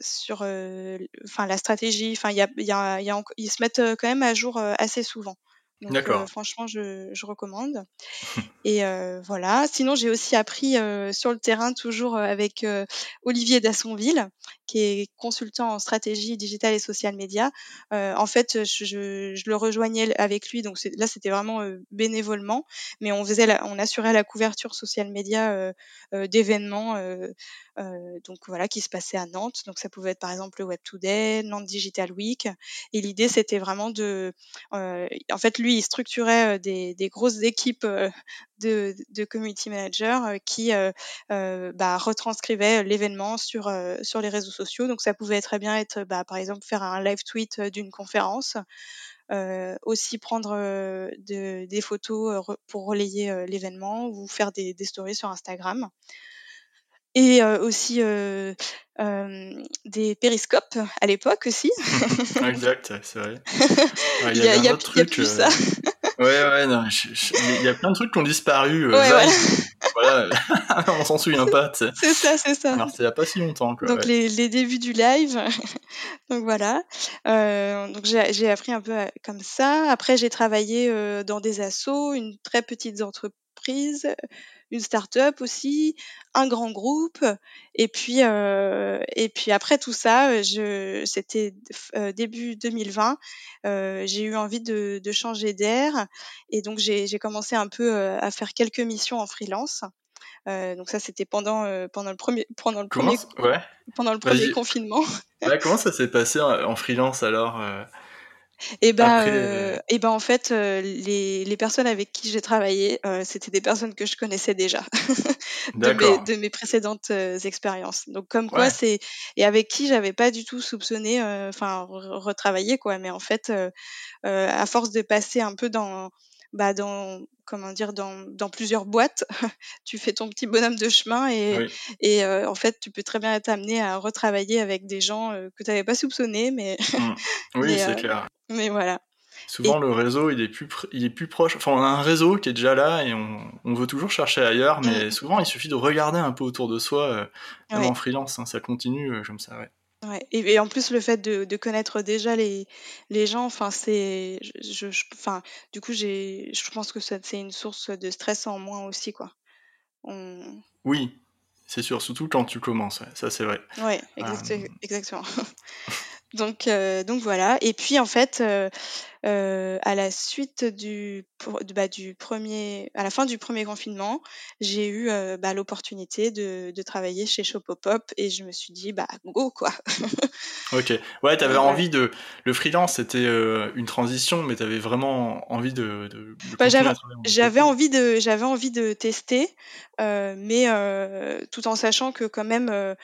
[SPEAKER 2] sur, euh, enfin la stratégie, enfin il y a il y a y a ils se mettent, quand même à jour, assez souvent. Donc franchement je je recommande. Et voilà. Sinon, j'ai aussi appris sur le terrain, toujours avec Olivier Dassonville, qui est consultant en stratégie digitale et social média. en fait, je, je, le rejoignais avec lui, donc là, c'était vraiment bénévolement, mais on faisait, on assurait la couverture social média d'événements. donc voilà, qui se passaient à Nantes. Donc ça pouvait être par exemple le Web Today, Nantes Digital Week. Et l'idée, c'était vraiment de, en fait, lui, il structurait des, des grosses équipes de, de community manager euh, qui euh, euh, bah, retranscrivait l'événement sur, sur les réseaux sociaux. Donc ça pouvait très bien être, bah, par exemple, faire un live tweet d'une conférence. Euh, aussi prendre euh, de, des photos pour relayer l'événement ou faire des, des, stories sur Instagram. Et aussi des périscopes à l'époque aussi.
[SPEAKER 1] exact, c'est vrai.
[SPEAKER 2] Il y, a, y a, plus ça.
[SPEAKER 1] Ouais, ouais, non, il y a plein de trucs qui ont disparu.
[SPEAKER 2] Euh, ouais,
[SPEAKER 1] voilà, on s'en souvient pas.
[SPEAKER 2] C'est ça, c'est ça.
[SPEAKER 1] Alors, c'est il n'y a pas si longtemps. Quoi,
[SPEAKER 2] donc, les, les, débuts du live. donc, voilà. Euh, donc, j'ai appris un peu euh, comme ça. Après, j'ai travaillé euh, dans des assos, une très petite entreprise une start-up aussi, un grand groupe, et puis euh, et puis après tout ça, je c'était euh, début 2020, euh, j'ai eu envie de, de changer d'air, et donc j'ai commencé un peu à faire quelques missions en freelance. Euh, donc ça c'était pendant pendant le premier pendant le
[SPEAKER 1] comment,
[SPEAKER 2] premier
[SPEAKER 1] ouais.
[SPEAKER 2] pendant le premier confinement.
[SPEAKER 1] Ouais, comment ça s'est passé en freelance alors
[SPEAKER 2] et ben, euh, et ben en fait, euh, les, les personnes avec qui j'ai travaillé, euh, c'était des personnes que je connaissais déjà de, mes, de mes précédentes expériences. Donc comme quoi c'est et avec qui j'avais pas du tout soupçonné, enfin retravailler quoi. Mais en fait, à force de passer un peu dans bah dans comment dire dans, dans plusieurs boîtes tu fais ton petit bonhomme de chemin et, et en fait tu peux très bien être amené à retravailler avec des gens que tu n'avais pas soupçonné mais
[SPEAKER 1] mmh. oui c'est clair
[SPEAKER 2] mais voilà.
[SPEAKER 1] Souvent, le réseau, il est, plus il est plus proche. Enfin, on a un réseau qui est déjà là et on, on veut toujours chercher ailleurs, mais mm. souvent, il suffit de regarder un peu autour de soi, même en freelance, hein, ça continue comme ça, ouais.
[SPEAKER 2] Ouais. Et, en plus, le fait de, de connaître déjà les, les gens, enfin, c'est. Je, enfin, du coup, j'ai, je pense que c'est une source de stress en moins aussi, quoi.
[SPEAKER 1] Oui, c'est sûr, surtout quand tu commences, ça c'est vrai.
[SPEAKER 2] Ouais, euh, exactement. Donc, euh, donc voilà. Et puis en fait, euh, euh, à la suite du, bah, du premier, à la fin du premier confinement, j'ai eu bah, l'opportunité de, de travailler chez Shopopop et je me suis dit bah go quoi.
[SPEAKER 1] ok. Ouais, t'avais envie de. Le freelance c'était une transition, mais t'avais vraiment envie de. de,
[SPEAKER 2] bah, j'avais envie de j'avais envie de tester, mais tout en sachant que quand même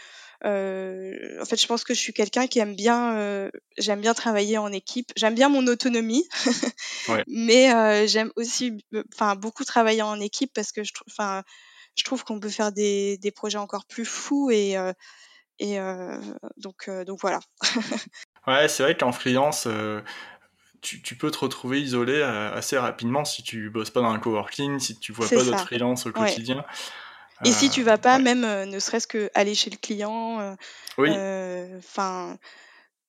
[SPEAKER 2] en fait, je pense que je suis quelqu'un qui aime bien, euh, j'aime bien travailler en équipe. J'aime bien mon autonomie, mais euh, j'aime aussi, enfin, beaucoup travailler en équipe parce que je trouve, enfin, je trouve qu'on peut faire des, des, projets encore plus fous et et donc donc voilà.
[SPEAKER 1] ouais, c'est vrai qu'en freelance. Tu, tu, peux te retrouver isolé assez rapidement si tu bosses pas dans un coworking, si tu vois pas d'autres freelance au quotidien.
[SPEAKER 2] Et si tu vas pas, même euh, ne serait-ce que aller chez le client, euh,
[SPEAKER 1] oui.
[SPEAKER 2] Euh, enfin.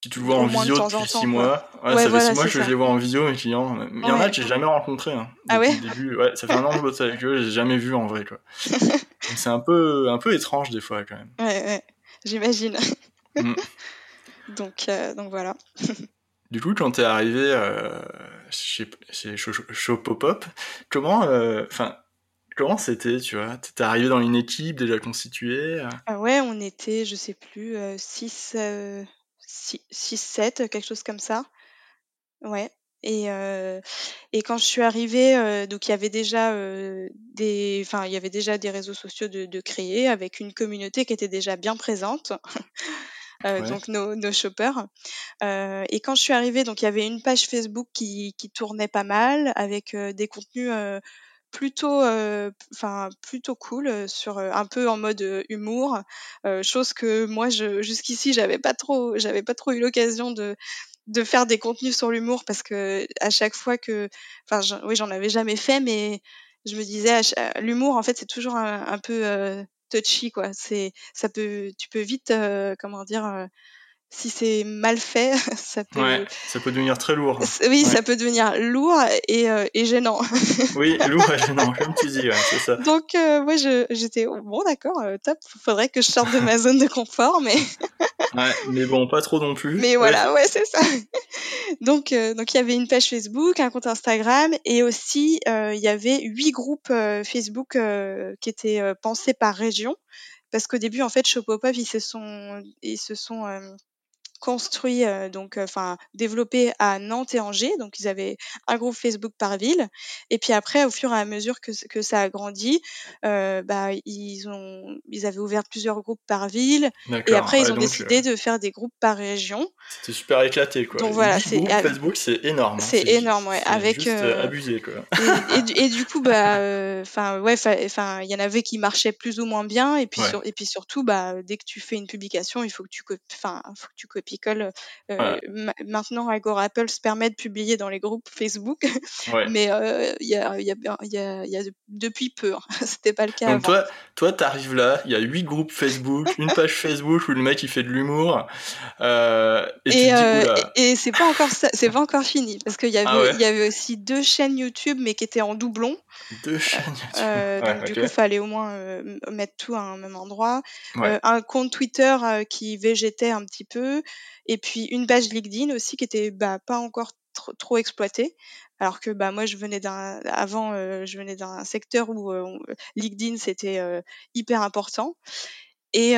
[SPEAKER 1] si tu le vois en visio depuis 6 mois, ouais, ça fait 6 mois que je les vois en visio, mes clients. Il y en a que j'ai jamais rencontré. Hein,
[SPEAKER 2] ah ouais,
[SPEAKER 1] début. ouais Ça fait un an que je bosse avec eux, j'ai jamais vu en vrai. c'est un peu, un peu étrange des fois quand même.
[SPEAKER 2] Ouais, ouais, j'imagine. Mm. donc, donc voilà.
[SPEAKER 1] Du coup, quand t'es arrivé euh, chez, chez Shopopop, comment, enfin, Comment c'était, tu vois? T'étais arrivé dans une équipe déjà constituée euh?
[SPEAKER 2] Ah ouais, on était, je sais plus, 6, 6, 7, quelque chose comme ça. Ouais. Et, euh, et quand je suis arrivée, euh, donc il y avait déjà des, enfin il y avait déjà des réseaux sociaux de, de créer avec une communauté qui était déjà bien présente. donc nos, nos shoppers. et quand je suis arrivée, donc il y avait une page Facebook qui, qui tournait pas mal avec des contenus plutôt, enfin plutôt cool sur un peu en mode humour, chose que moi jusqu'ici j'avais pas trop j'avais pas trop eu l'occasion de de faire des contenus sur l'humour parce que à chaque fois que, enfin oui j'en avais jamais fait mais je me disais l'humour en fait c'est toujours un, un peu touchy quoi. C'est ça peut tu peux vite comment dire si c'est mal fait, ça peut.
[SPEAKER 1] Ouais, ça peut devenir très lourd.
[SPEAKER 2] Oui, ça peut devenir lourd et, euh, et gênant.
[SPEAKER 1] oui, lourd et gênant, comme tu dis, ouais, c'est ça.
[SPEAKER 2] Donc, euh, moi, j'étais bon, d'accord, euh, top. Faudrait que je sorte de ma zone de confort, mais.
[SPEAKER 1] ouais, mais bon, pas trop non plus.
[SPEAKER 2] Mais voilà, ouais, c'est ça. donc, euh, donc il y avait une page Facebook, un compte Instagram et aussi il y avait huit groupes Facebook qui étaient pensés par région parce qu'au début en fait Shopopop ils se sont ils se sont construit, euh, donc euh, enfin développé à Nantes et Angers. Donc ils avaient un groupe Facebook par ville. Et puis après, au fur et à mesure que, que ça a grandi, euh, bah, ils ont ils avaient ouvert plusieurs groupes par ville. Et après, ils ont décidé de faire des groupes par région.
[SPEAKER 1] C'était super éclaté quoi.
[SPEAKER 2] Donc voilà,
[SPEAKER 1] c'est Facebook, c'est énorme. Hein.
[SPEAKER 2] C'est énorme, ouais. Avec
[SPEAKER 1] juste, abusé quoi.
[SPEAKER 2] Et, du coup, bah, enfin ouais, enfin il y en avait qui marchaient plus ou moins bien. Et puis et puis surtout, bah, dès que tu fais une publication, il faut que tu enfin faut que tu copies euh, maintenant, Agora Apple se permet de publier dans les groupes Facebook, mais il y, a, y, a, y, a, y, a, depuis peu. Hein. C'était pas le cas.
[SPEAKER 1] Donc toi, toi, t'arrives là, il y a huit groupes Facebook, une page Facebook où le mec il fait de l'humour,
[SPEAKER 2] euh, et, euh, et, c'est pas encore c'est pas encore fini parce qu'il y ah y avait aussi deux chaînes YouTube mais qui étaient en doublon.
[SPEAKER 1] Deux chaînes YouTube.
[SPEAKER 2] donc du coup, il fallait au moins mettre tout à un même endroit. un compte Twitter qui végétait un petit peu et puis une page LinkedIn aussi qui était bah, pas encore trop, exploitée. Alors que bah moi je venais d'un avant euh, je venais d'un secteur où euh, LinkedIn c'était euh, hyper important. Et,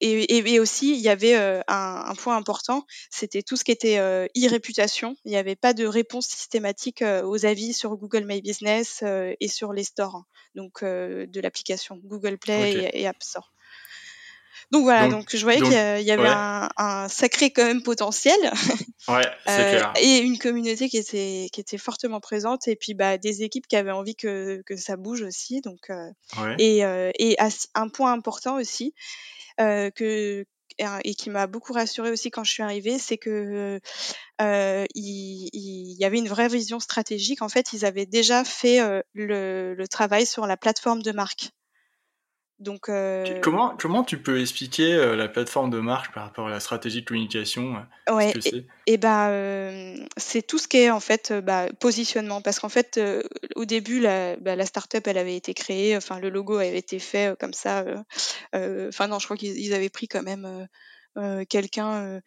[SPEAKER 2] et, et, aussi, il y avait un, un, point important, c'était tout ce qui était e-réputation. Il n'y avait pas de réponse systématique aux avis sur Google My Business et sur les stores, donc de l'application Google Play et App Store. Donc voilà, donc, je voyais qu'il y avait un, sacré quand même potentiel.
[SPEAKER 1] Ouais, c'est clair.
[SPEAKER 2] Et une communauté qui était, qui était fortement présente et puis bah, des équipes qui avaient envie que, que ça bouge aussi. Donc, euh, et, euh, et un point important aussi euh, que, et qui m'a beaucoup rassurée aussi quand je suis arrivée, c'est que euh, il, il, y avait une vraie vision stratégique. En fait, ils avaient déjà fait le, le, travail sur la plateforme de marque. Donc,
[SPEAKER 1] euh... comment, comment tu peux expliquer euh, la plateforme de marque par rapport à la stratégie de communication
[SPEAKER 2] euh, Ouais, et, et bah, c'est tout ce qui est en fait bah, positionnement. Parce qu'en fait, au début, la, bah, la startup, elle avait été créée, enfin, le logo avait été fait comme ça. Enfin, non, je crois qu'ils avaient pris quand même quelqu'un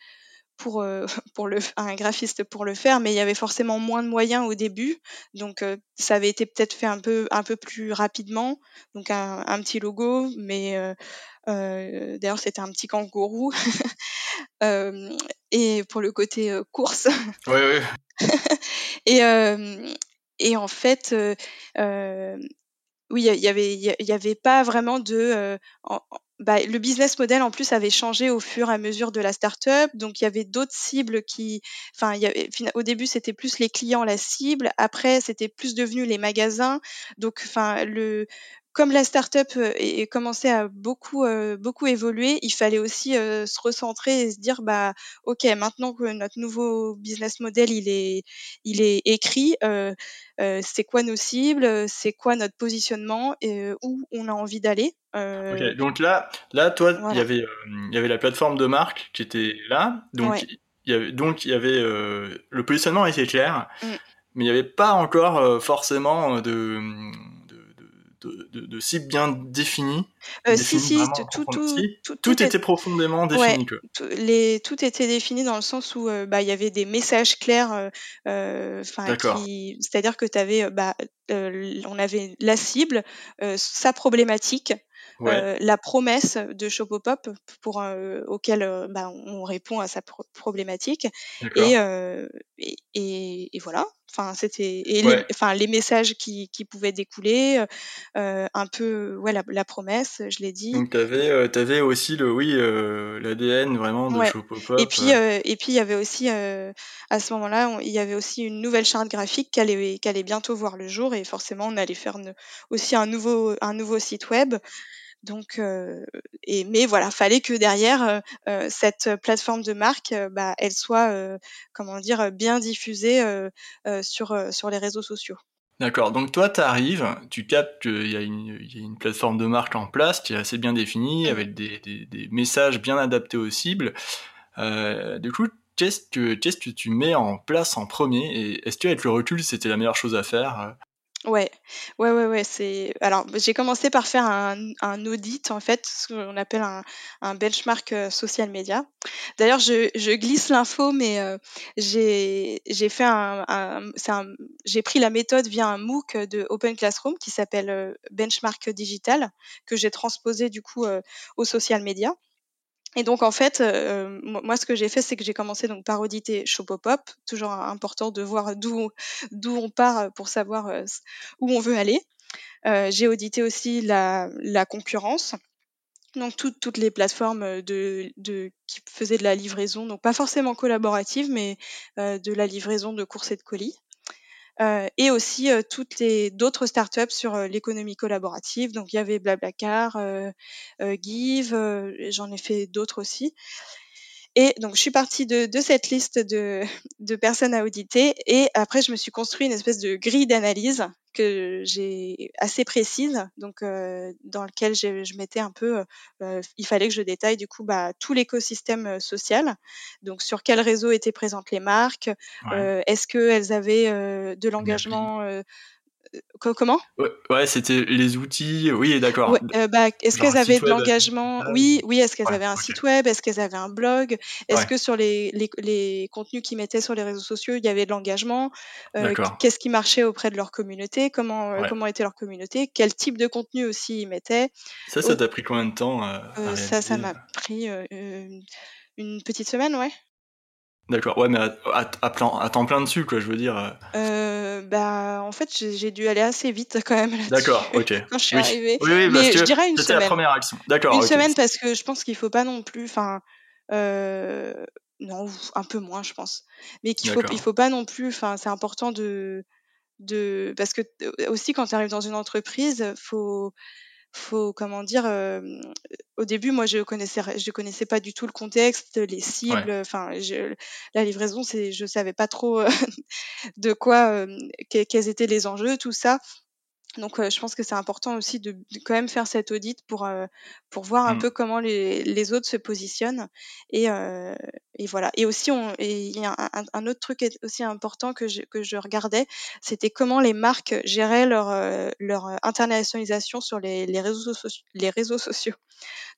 [SPEAKER 2] pour, euh, pour le, un graphiste pour le faire, mais il y avait forcément moins de moyens au début, donc euh, ça avait été peut-être fait un peu, un peu plus rapidement, donc un, un petit logo, mais euh, euh d'ailleurs c'était un petit kangourou, et pour le côté course.
[SPEAKER 1] Oui, oui.
[SPEAKER 2] et, et en fait, oui, il y avait, il y avait pas vraiment de, bah, le business model en plus avait changé au fur et à mesure de la startup. Donc il y avait d'autres cibles qui, enfin, au début c'était plus les clients la cible. Après c'était plus devenu les magasins. Donc enfin le comme la startup euh, est commençait à beaucoup euh, beaucoup évoluer, il fallait aussi euh, se recentrer et se dire bah ok maintenant que notre nouveau business model il est il est écrit, c'est quoi nos cibles, c'est quoi notre positionnement et où on a envie d'aller.
[SPEAKER 1] Donc là là toi il y avait il y avait la plateforme de marque qui était là donc il y avait donc il y avait le positionnement était clair. Mm. Mais il n'y avait pas encore forcément de, de, de, de cibles bien définies.
[SPEAKER 2] Euh, si, si, tout,
[SPEAKER 1] tout, tout, était profondément défini.
[SPEAKER 2] Ouais, les, tout était défini dans le sens où euh, bah, il y avait des messages clairs. Euh, euh C'est-à-dire que tu avais, bah, on avait la cible, sa problématique, Ouais. la promesse de Shopopop pour auquel bah, on répond à sa problématique et, et, voilà Enfin, c'était et les, enfin, les messages qui, qui pouvaient découler, euh, un peu, ouais, la, promesse, je l'ai dit.
[SPEAKER 1] Donc, tu avais, avais, aussi le, oui, l'ADN vraiment de ouais.
[SPEAKER 2] Et puis, et puis, il y avait aussi, à ce moment-là, il y avait aussi une nouvelle charte graphique qui allait, qui allait bientôt voir le jour et forcément, on allait faire aussi un nouveau, un nouveau site web. Donc, euh, et, mais voilà, fallait que derrière euh, euh, cette plateforme de marque, bah, elle soit, comment dire, bien diffusée sur, sur les réseaux sociaux.
[SPEAKER 1] D'accord, donc toi tu arrives, tu captes qu'il y, a une plateforme de marque en place qui est assez bien définie, mmh. avec des, des, messages bien adaptés aux cibles. du coup, qu'est-ce que, qu'est-ce que tu mets en place en premier? Et est-ce qu'avec le recul, c'était la meilleure chose à faire
[SPEAKER 2] Ouais, ouais, ouais, ouais, c'est alors j'ai commencé par faire un un audit en fait, ce qu'on appelle un un benchmark, euh, social media. D'ailleurs je je glisse l'info mais euh, j'ai j'ai fait un un c'est un j'ai pris la méthode via un MOOC de Open Classroom qui s'appelle, euh, Benchmark Digital que j'ai transposé du coup, au social media. Et donc en fait, euh, moi ce que j'ai fait, c'est que j'ai commencé donc par auditer Shopopop, toujours important de voir d'où d'où on part pour savoir euh, où on veut aller. Euh, j'ai audité aussi la, la concurrence, donc toutes les plateformes de, de, qui faisaient de la livraison, donc pas forcément collaborative, mais de la livraison de courses et de colis. Euh, et aussi euh, toutes les d'autres startups sur euh, l'économie collaborative. Donc il y avait Blablacar, Give, j'en ai fait d'autres aussi. Et donc, je suis partie de, de cette liste de, de, personnes à auditer. Et après, je me suis construit une espèce de grille d'analyse que j'ai assez précise, donc euh, dans lequel je mettais un peu, euh, il fallait que je détaille du coup bah, tout l'écosystème euh, social. Donc, sur quel réseau étaient présentes les marques euh, Est-ce qu'elles avaient euh, de l'engagement Comment?
[SPEAKER 1] Ouais, c'était les outils. Oui, d'accord.
[SPEAKER 2] Euh, bah, est-ce qu'elles avaient de l'engagement? Oui, oui. Est-ce qu'elles avaient un site web? Est-ce qu'elles avaient un blog? Est-ce que sur les, les, contenus qu'ils mettaient sur les réseaux sociaux, il y avait de l'engagement? Euh, Qu'est-ce qui marchait auprès de leur communauté? Comment euh, comment était leur communauté? Quel type de contenu aussi ils mettaient?
[SPEAKER 1] Ça, ça t'a pris combien de temps
[SPEAKER 2] Ça, ça m'a pris une petite semaine, ouais.
[SPEAKER 1] D'accord, ouais, mais à, à, à, temps plein dessus, quoi, je veux dire.
[SPEAKER 2] Euh, bah, en fait, j'ai dû aller assez vite quand même.
[SPEAKER 1] D'accord, ok.
[SPEAKER 2] Quand je suis arrivée.
[SPEAKER 1] Oui, oui, mais je dirais une semaine. la première action. D'accord.
[SPEAKER 2] Une semaine parce que je pense qu'il faut pas non plus, enfin, euh, non, un peu moins, je pense. Mais qu'il faut, il faut pas non plus, enfin, c'est important de, de, parce que aussi quand tu arrives dans une entreprise, faut faut comment dire euh, au début moi je connaissais je connaissais pas du tout le contexte les cibles enfin la livraison c'est je savais pas trop de quoi euh, quels étaient les enjeux tout ça donc, je pense que c'est important aussi de, quand même faire cet audit pour, pour voir un mmh. peu comment les, les, autres se positionnent. Et, et voilà. Et aussi, il y a un, autre truc aussi important que je, que je regardais, c'était comment les marques géraient leur, leur internationalisation sur les, les, réseaux, sociaux, les réseaux sociaux.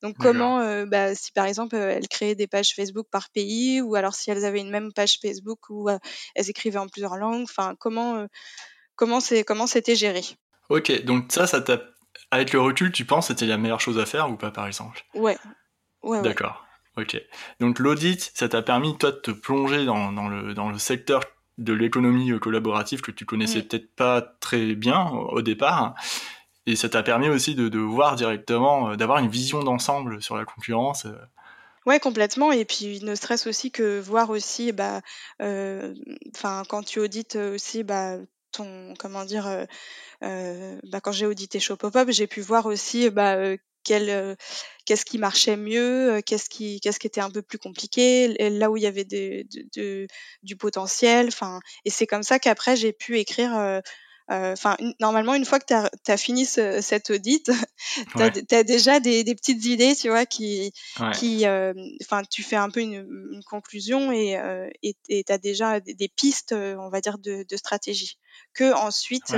[SPEAKER 2] Donc, comment, bah, si par exemple, elles créaient des pages Facebook par pays, ou alors si elles avaient une même page Facebook où elles écrivaient en plusieurs langues, enfin, comment, comment c'était géré?
[SPEAKER 1] Ok, donc ça, ça t'a. Avec le recul, tu penses que c'était la meilleure chose à faire ou pas, par exemple?
[SPEAKER 2] Ouais.
[SPEAKER 1] ouais D'accord. Ok. Donc l'audit, ça t'a permis, toi, de te plonger dans, dans, le, dans le secteur de l'économie collaborative que tu connaissais mm. peut-être pas très bien au, départ. Et ça t'a permis aussi de, de voir directement, euh, d'avoir une vision d'ensemble sur la concurrence. Euh.
[SPEAKER 2] Ouais, complètement. Et puis, ne stress aussi que voir aussi, bah, euh, enfin, quand tu audites aussi, bah, comment dire, euh, euh, bah, quand j'ai audité Shopopop, j'ai pu voir aussi bah, euh, qu'est-ce qui marchait mieux, qu'est-ce qui, était un peu plus compliqué, là où il y avait du potentiel. Et c'est comme ça qu'après j'ai pu écrire euh, enfin, normalement, une fois que tu as, fini ce, cette audit, tu as, déjà des, des, petites idées, tu vois, qui, qui, euh, enfin, tu fais un peu une, une conclusion et euh, tu as déjà des, pistes, on va dire, de, de stratégie. Que ensuite,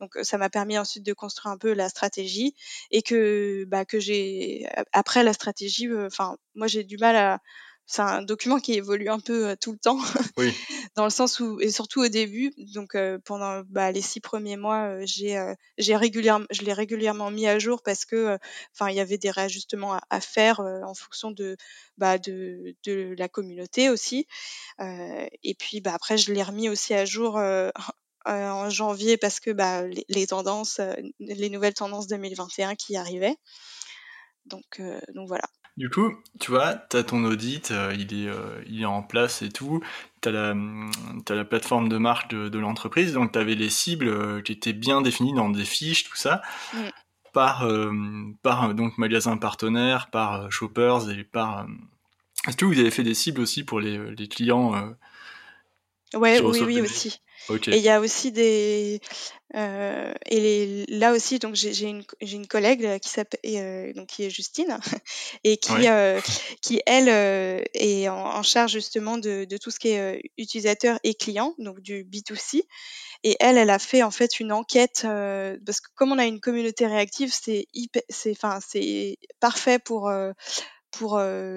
[SPEAKER 2] donc ça m'a permis ensuite de construire un peu la stratégie et que, bah, que j'ai après la stratégie, enfin, moi j'ai du mal à c'est un document qui évolue un peu tout le temps.
[SPEAKER 1] Oui.
[SPEAKER 2] dans le sens où et surtout au début, donc pendant bah, les six premiers mois, j'ai j'ai régulièrement, je l'ai régulièrement mis à jour parce que, enfin, il y avait des réajustements à, faire en fonction de bah, de, de la communauté aussi. et puis bah, après, je l'ai remis aussi à jour. en janvier parce que les, tendances, les nouvelles tendances 2021 qui arrivaient. Donc voilà.
[SPEAKER 1] Du coup, tu vois, tu as ton audit, euh, il, est, euh, il est en place et tout. Tu as, la plateforme de marque de, l'entreprise, donc tu avais les cibles euh, qui étaient bien définies dans des fiches, tout ça, mm. par, par donc magasin partenaire, par shoppers et par. Est-ce que vous avez fait des cibles aussi pour les, les clients
[SPEAKER 2] Ouais, oui, oui, aussi. Et il y a aussi des euh, et les, là aussi donc j'ai une une collègue qui s'appelle euh, donc qui est Justine et qui euh, qui elle est en, charge justement de, de tout ce qui est utilisateur et client donc du B2C et elle elle a fait en fait une enquête parce que comme on a une communauté réactive c'est c'est enfin c'est parfait pour pour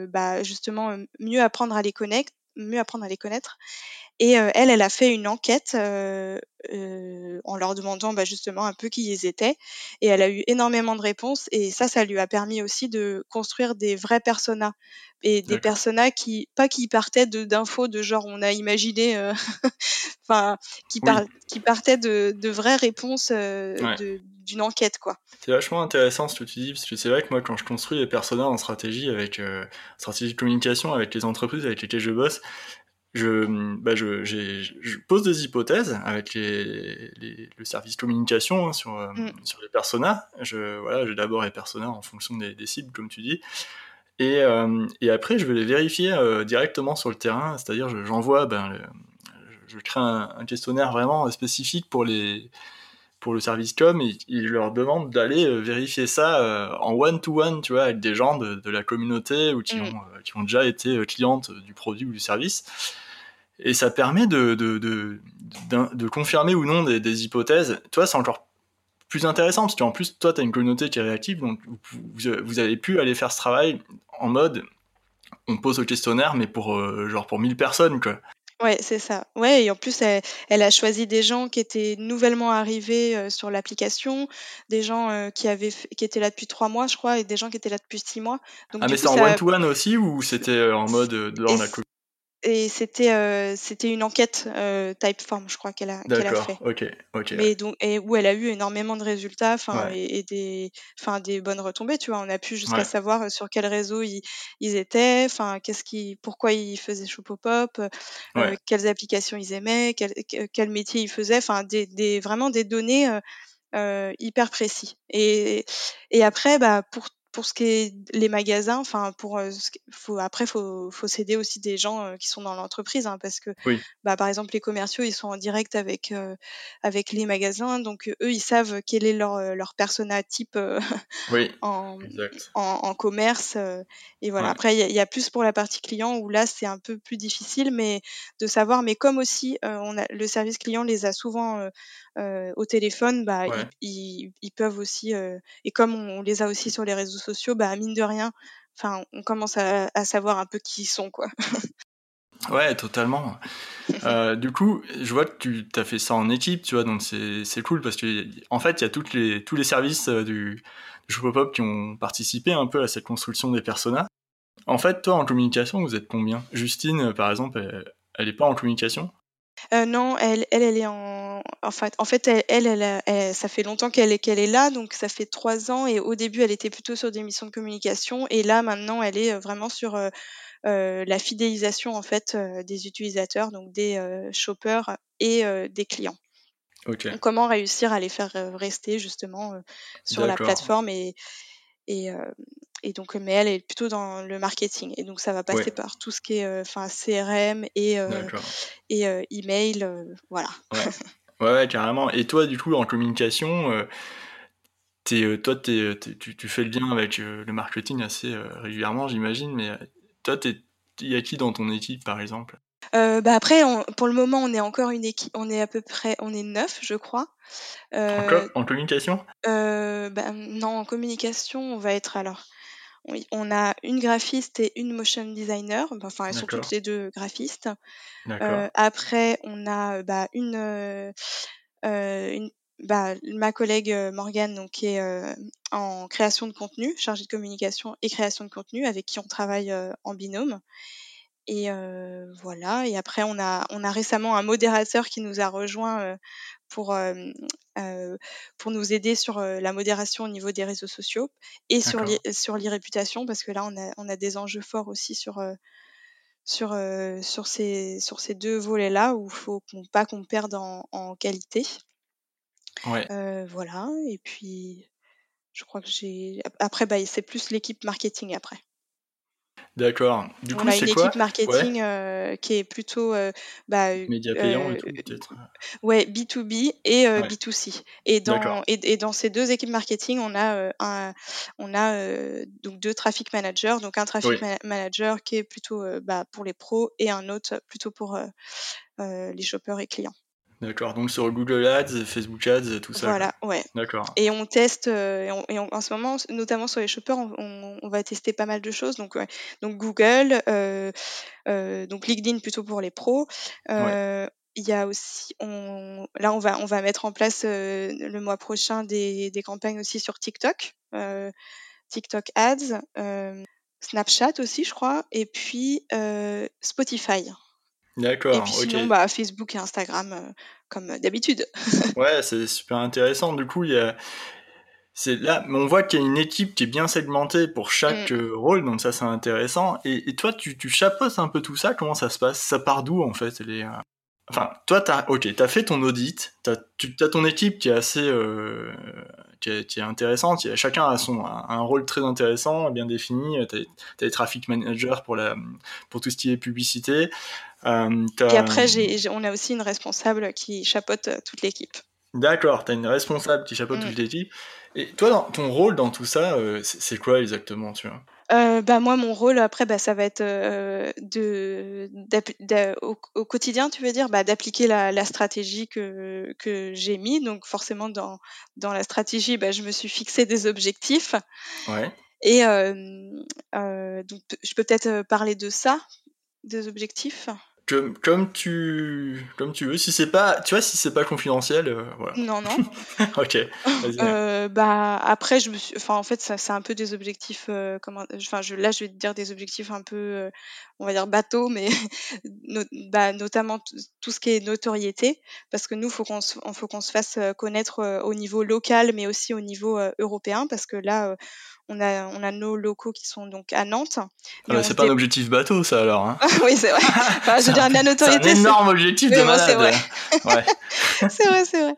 [SPEAKER 2] bah, justement mieux apprendre à les connaître mieux apprendre à les connaître et euh, elle, elle a fait une enquête euh, euh, en leur demandant bah, justement un peu qui ils étaient. Et elle a eu énormément de réponses. Et ça, ça lui a permis aussi de construire des vrais personas. Et des personas qui, pas qui partaient d'infos de, genre on a imaginé, enfin, qui, qui partaient de, de vraies réponses d'une enquête, quoi.
[SPEAKER 1] C'est vachement intéressant ce que tu dis, parce que c'est vrai que moi, quand je construis des personas en stratégie, avec stratégie de communication, avec les entreprises avec lesquelles je bosse, je, bah je, je, pose des hypothèses avec les, les, le service communication hein, sur, euh, mm. sur les personas. Je, voilà, j'ai d'abord les personas en fonction des, des, cibles, comme tu dis. Et, euh, et, après, je vais les vérifier euh, directement sur le terrain, c'est-à-dire j'envoie, ben, je crée un, questionnaire vraiment spécifique pour, les, pour le service com et il leur demande d'aller vérifier ça en one-to-one, tu vois, avec des gens de, de la communauté ou qui, mm. ont, qui ont déjà été clientes du produit ou du service et ça permet de, de, de, de confirmer ou non des, des, hypothèses. Toi, c'est encore plus intéressant, parce qu'en plus, toi, tu as une communauté qui est réactive, donc vous, vous, avez pu aller faire ce travail en mode, on pose au questionnaire, mais pour, euh, genre pour 1000 personnes, quoi.
[SPEAKER 2] Ouais, c'est ça. Ouais, et en plus, elle, elle, a choisi des gens qui étaient nouvellement arrivés euh, sur l'application, des gens euh, qui avaient qui étaient là depuis trois mois, je crois, et des gens qui étaient là depuis six mois.
[SPEAKER 1] Donc, ah, mais c'est en one-to-one aussi, ou c'était en mode dans la
[SPEAKER 2] et c'était euh, c'était une enquête euh, Typeform, je crois qu'elle a qu'elle a fait.
[SPEAKER 1] ok, ok.
[SPEAKER 2] Mais donc et où elle a eu énormément de résultats, enfin et, des enfin des bonnes retombées, tu vois. On a pu jusqu'à savoir sur quel réseau ils, ils étaient, enfin qu'est-ce qui, pourquoi ils faisaient show pop-up, euh, quelles applications ils aimaient, quel, quel métier ils faisaient, enfin des, des vraiment des données euh, hyper précis. Et et après bah pour pour ce qui est les magasins, enfin pour euh, faut après faut faut s'aider aussi des gens euh, qui sont dans l'entreprise hein, parce que bah par exemple les commerciaux ils sont en direct avec euh, avec les magasins donc eux ils savent quel est leur leur persona type
[SPEAKER 1] oui,
[SPEAKER 2] en, en, en commerce et voilà. Après il y, a plus pour la partie client où là c'est un peu plus difficile mais de savoir mais comme aussi on a le service client les a souvent au téléphone bah ils, ils, peuvent aussi et comme on les a aussi sur les réseaux sociaux, bah, mine de rien, enfin, on commence à, savoir un peu qui ils sont, quoi.
[SPEAKER 1] Ouais, totalement. Euh, du coup, je vois que tu as fait ça en équipe, tu vois, donc c'est cool parce que en fait, il y a toutes les, tous les services euh, du, du Pop qui ont participé un peu à cette construction des personas. En fait, toi, en communication, vous êtes combien? Justine, par exemple, elle, elle est pas en communication?
[SPEAKER 2] Euh, non, elle, elle, elle est en, en fait, en fait, elle, elle, ça fait longtemps qu'elle est, qu'elle est là, donc ça fait trois ans. Et au début, elle était plutôt sur des missions de communication, et là, maintenant, elle est euh, vraiment sur euh, la fidélisation en fait des utilisateurs, donc des shoppers et des clients. comment réussir à les faire rester justement sur la plateforme et, et, et donc, mais elle est plutôt dans le marketing. Et donc, ça va passer par tout ce qui est euh, CRM et, euh, et euh, email. voilà.
[SPEAKER 1] Ouais. ouais. carrément. Et toi, du coup, en communication, es, toi, tu, tu, fais le lien avec le marketing assez régulièrement, j'imagine. Mais toi, il y a qui dans ton équipe, par exemple?
[SPEAKER 2] Bah après, pour le moment, on est encore une équipe, on est à peu près, on est neuf, je crois.
[SPEAKER 1] en, en, communication?
[SPEAKER 2] bah, Non, en communication, on va être alors on, a une graphiste et une motion designer. Enfin, elles sont toutes les deux graphistes. après, on a bah, une, une bah, ma collègue Morgane, donc, qui est en création de contenu, chargée de communication et création de contenu, avec qui on travaille en binôme. Et voilà. Et après, on a, on a récemment un modérateur qui nous a rejoint pour, pour nous aider sur la modération au niveau des réseaux sociaux et sur l'e-réputation, parce que là, on a, on a des enjeux forts aussi sur, sur, sur, ces, sur ces deux volets-là où il faut pas qu'on perde en, en qualité.
[SPEAKER 1] Ouais.
[SPEAKER 2] voilà. Et puis, je crois que j'ai. Après, bah, c'est plus l'équipe marketing après.
[SPEAKER 1] D'accord. Du coup,
[SPEAKER 2] On a une équipe marketing qui est plutôt bah,
[SPEAKER 1] Média payant et tout, peut-être.
[SPEAKER 2] ouais, B2B et B2C. Et dans, et, dans ces deux équipes marketing, on a, un, on a donc deux traffic managers. Donc un traffic manager qui est plutôt bah, pour les pros et un autre plutôt pour les shoppers et clients.
[SPEAKER 1] D'accord, donc sur Google Ads, Facebook Ads, tout ça.
[SPEAKER 2] Voilà, ouais.
[SPEAKER 1] D'accord.
[SPEAKER 2] Et on teste, euh, et, en ce moment, notamment sur les shoppers, on, va tester pas mal de choses. Donc, donc Google, euh, euh, donc LinkedIn plutôt pour les pros. Il y a aussi, on, là, on va, on va mettre en place le mois prochain des, des, campagnes aussi sur TikTok, TikTok Ads, Snapchat aussi, je crois, et puis Spotify.
[SPEAKER 1] D'accord.
[SPEAKER 2] Et puis sinon, bah, Facebook et Instagram, euh, comme d'habitude.
[SPEAKER 1] ouais, c'est super intéressant. Du coup, il y a. C'est là, on voit qu'il y a une équipe qui est bien segmentée pour chaque mm. euh, rôle, donc ça c'est intéressant. Et, toi, tu, tu chapeautes un peu tout ça? Comment ça se passe? Ça part d'où en fait les, euh, Enfin, toi, t'as, ok, t'as fait ton audit, t'as, tu, as ton équipe qui est assez, euh, qui, est, intéressante. chacun a son un, rôle très intéressant, bien défini. T'as, as les traffic managers pour la, pour tout ce qui est publicité.
[SPEAKER 2] Euh, Et après, on a aussi une responsable qui chapeaute euh, toute l'équipe.
[SPEAKER 1] D'accord, t'as une responsable qui chapeaute mm. toute l'équipe. Et toi, dans, ton rôle dans tout ça, euh, c'est, quoi exactement, tu vois?
[SPEAKER 2] Euh, bah moi mon rôle après bah ça va être euh, de, au, au, quotidien tu veux dire? Bah d'appliquer la, la, stratégie que que j'ai mis. Donc forcément dans dans la stratégie bah je me suis fixé des objectifs.
[SPEAKER 1] Ouais.
[SPEAKER 2] et euh, donc je peux peut-être parler de ça des objectifs?
[SPEAKER 1] Comme, comme tu comme tu veux. Si c'est pas tu vois si c'est pas confidentiel euh, voilà.
[SPEAKER 2] non non.
[SPEAKER 1] Ok
[SPEAKER 2] euh, bah après je me suis enfin en fait ça c'est un peu des objectifs euh, comment enfin je là je vais te dire des objectifs un peu on va dire bateau mais bah, notamment tout ce qui est notoriété parce que nous faut qu'on faut qu'on se fasse connaître au niveau local mais aussi au niveau européen parce que là on a, on a nos locaux qui sont donc à Nantes.
[SPEAKER 1] Ah, c'est pas un objectif bateau, ça alors. Hein.
[SPEAKER 2] oui, c'est vrai. Enfin, je veux dire, la notoriété.
[SPEAKER 1] C'est un énorme objectif de malade.
[SPEAKER 2] C'est vrai. ouais. c'est vrai, c'est vrai.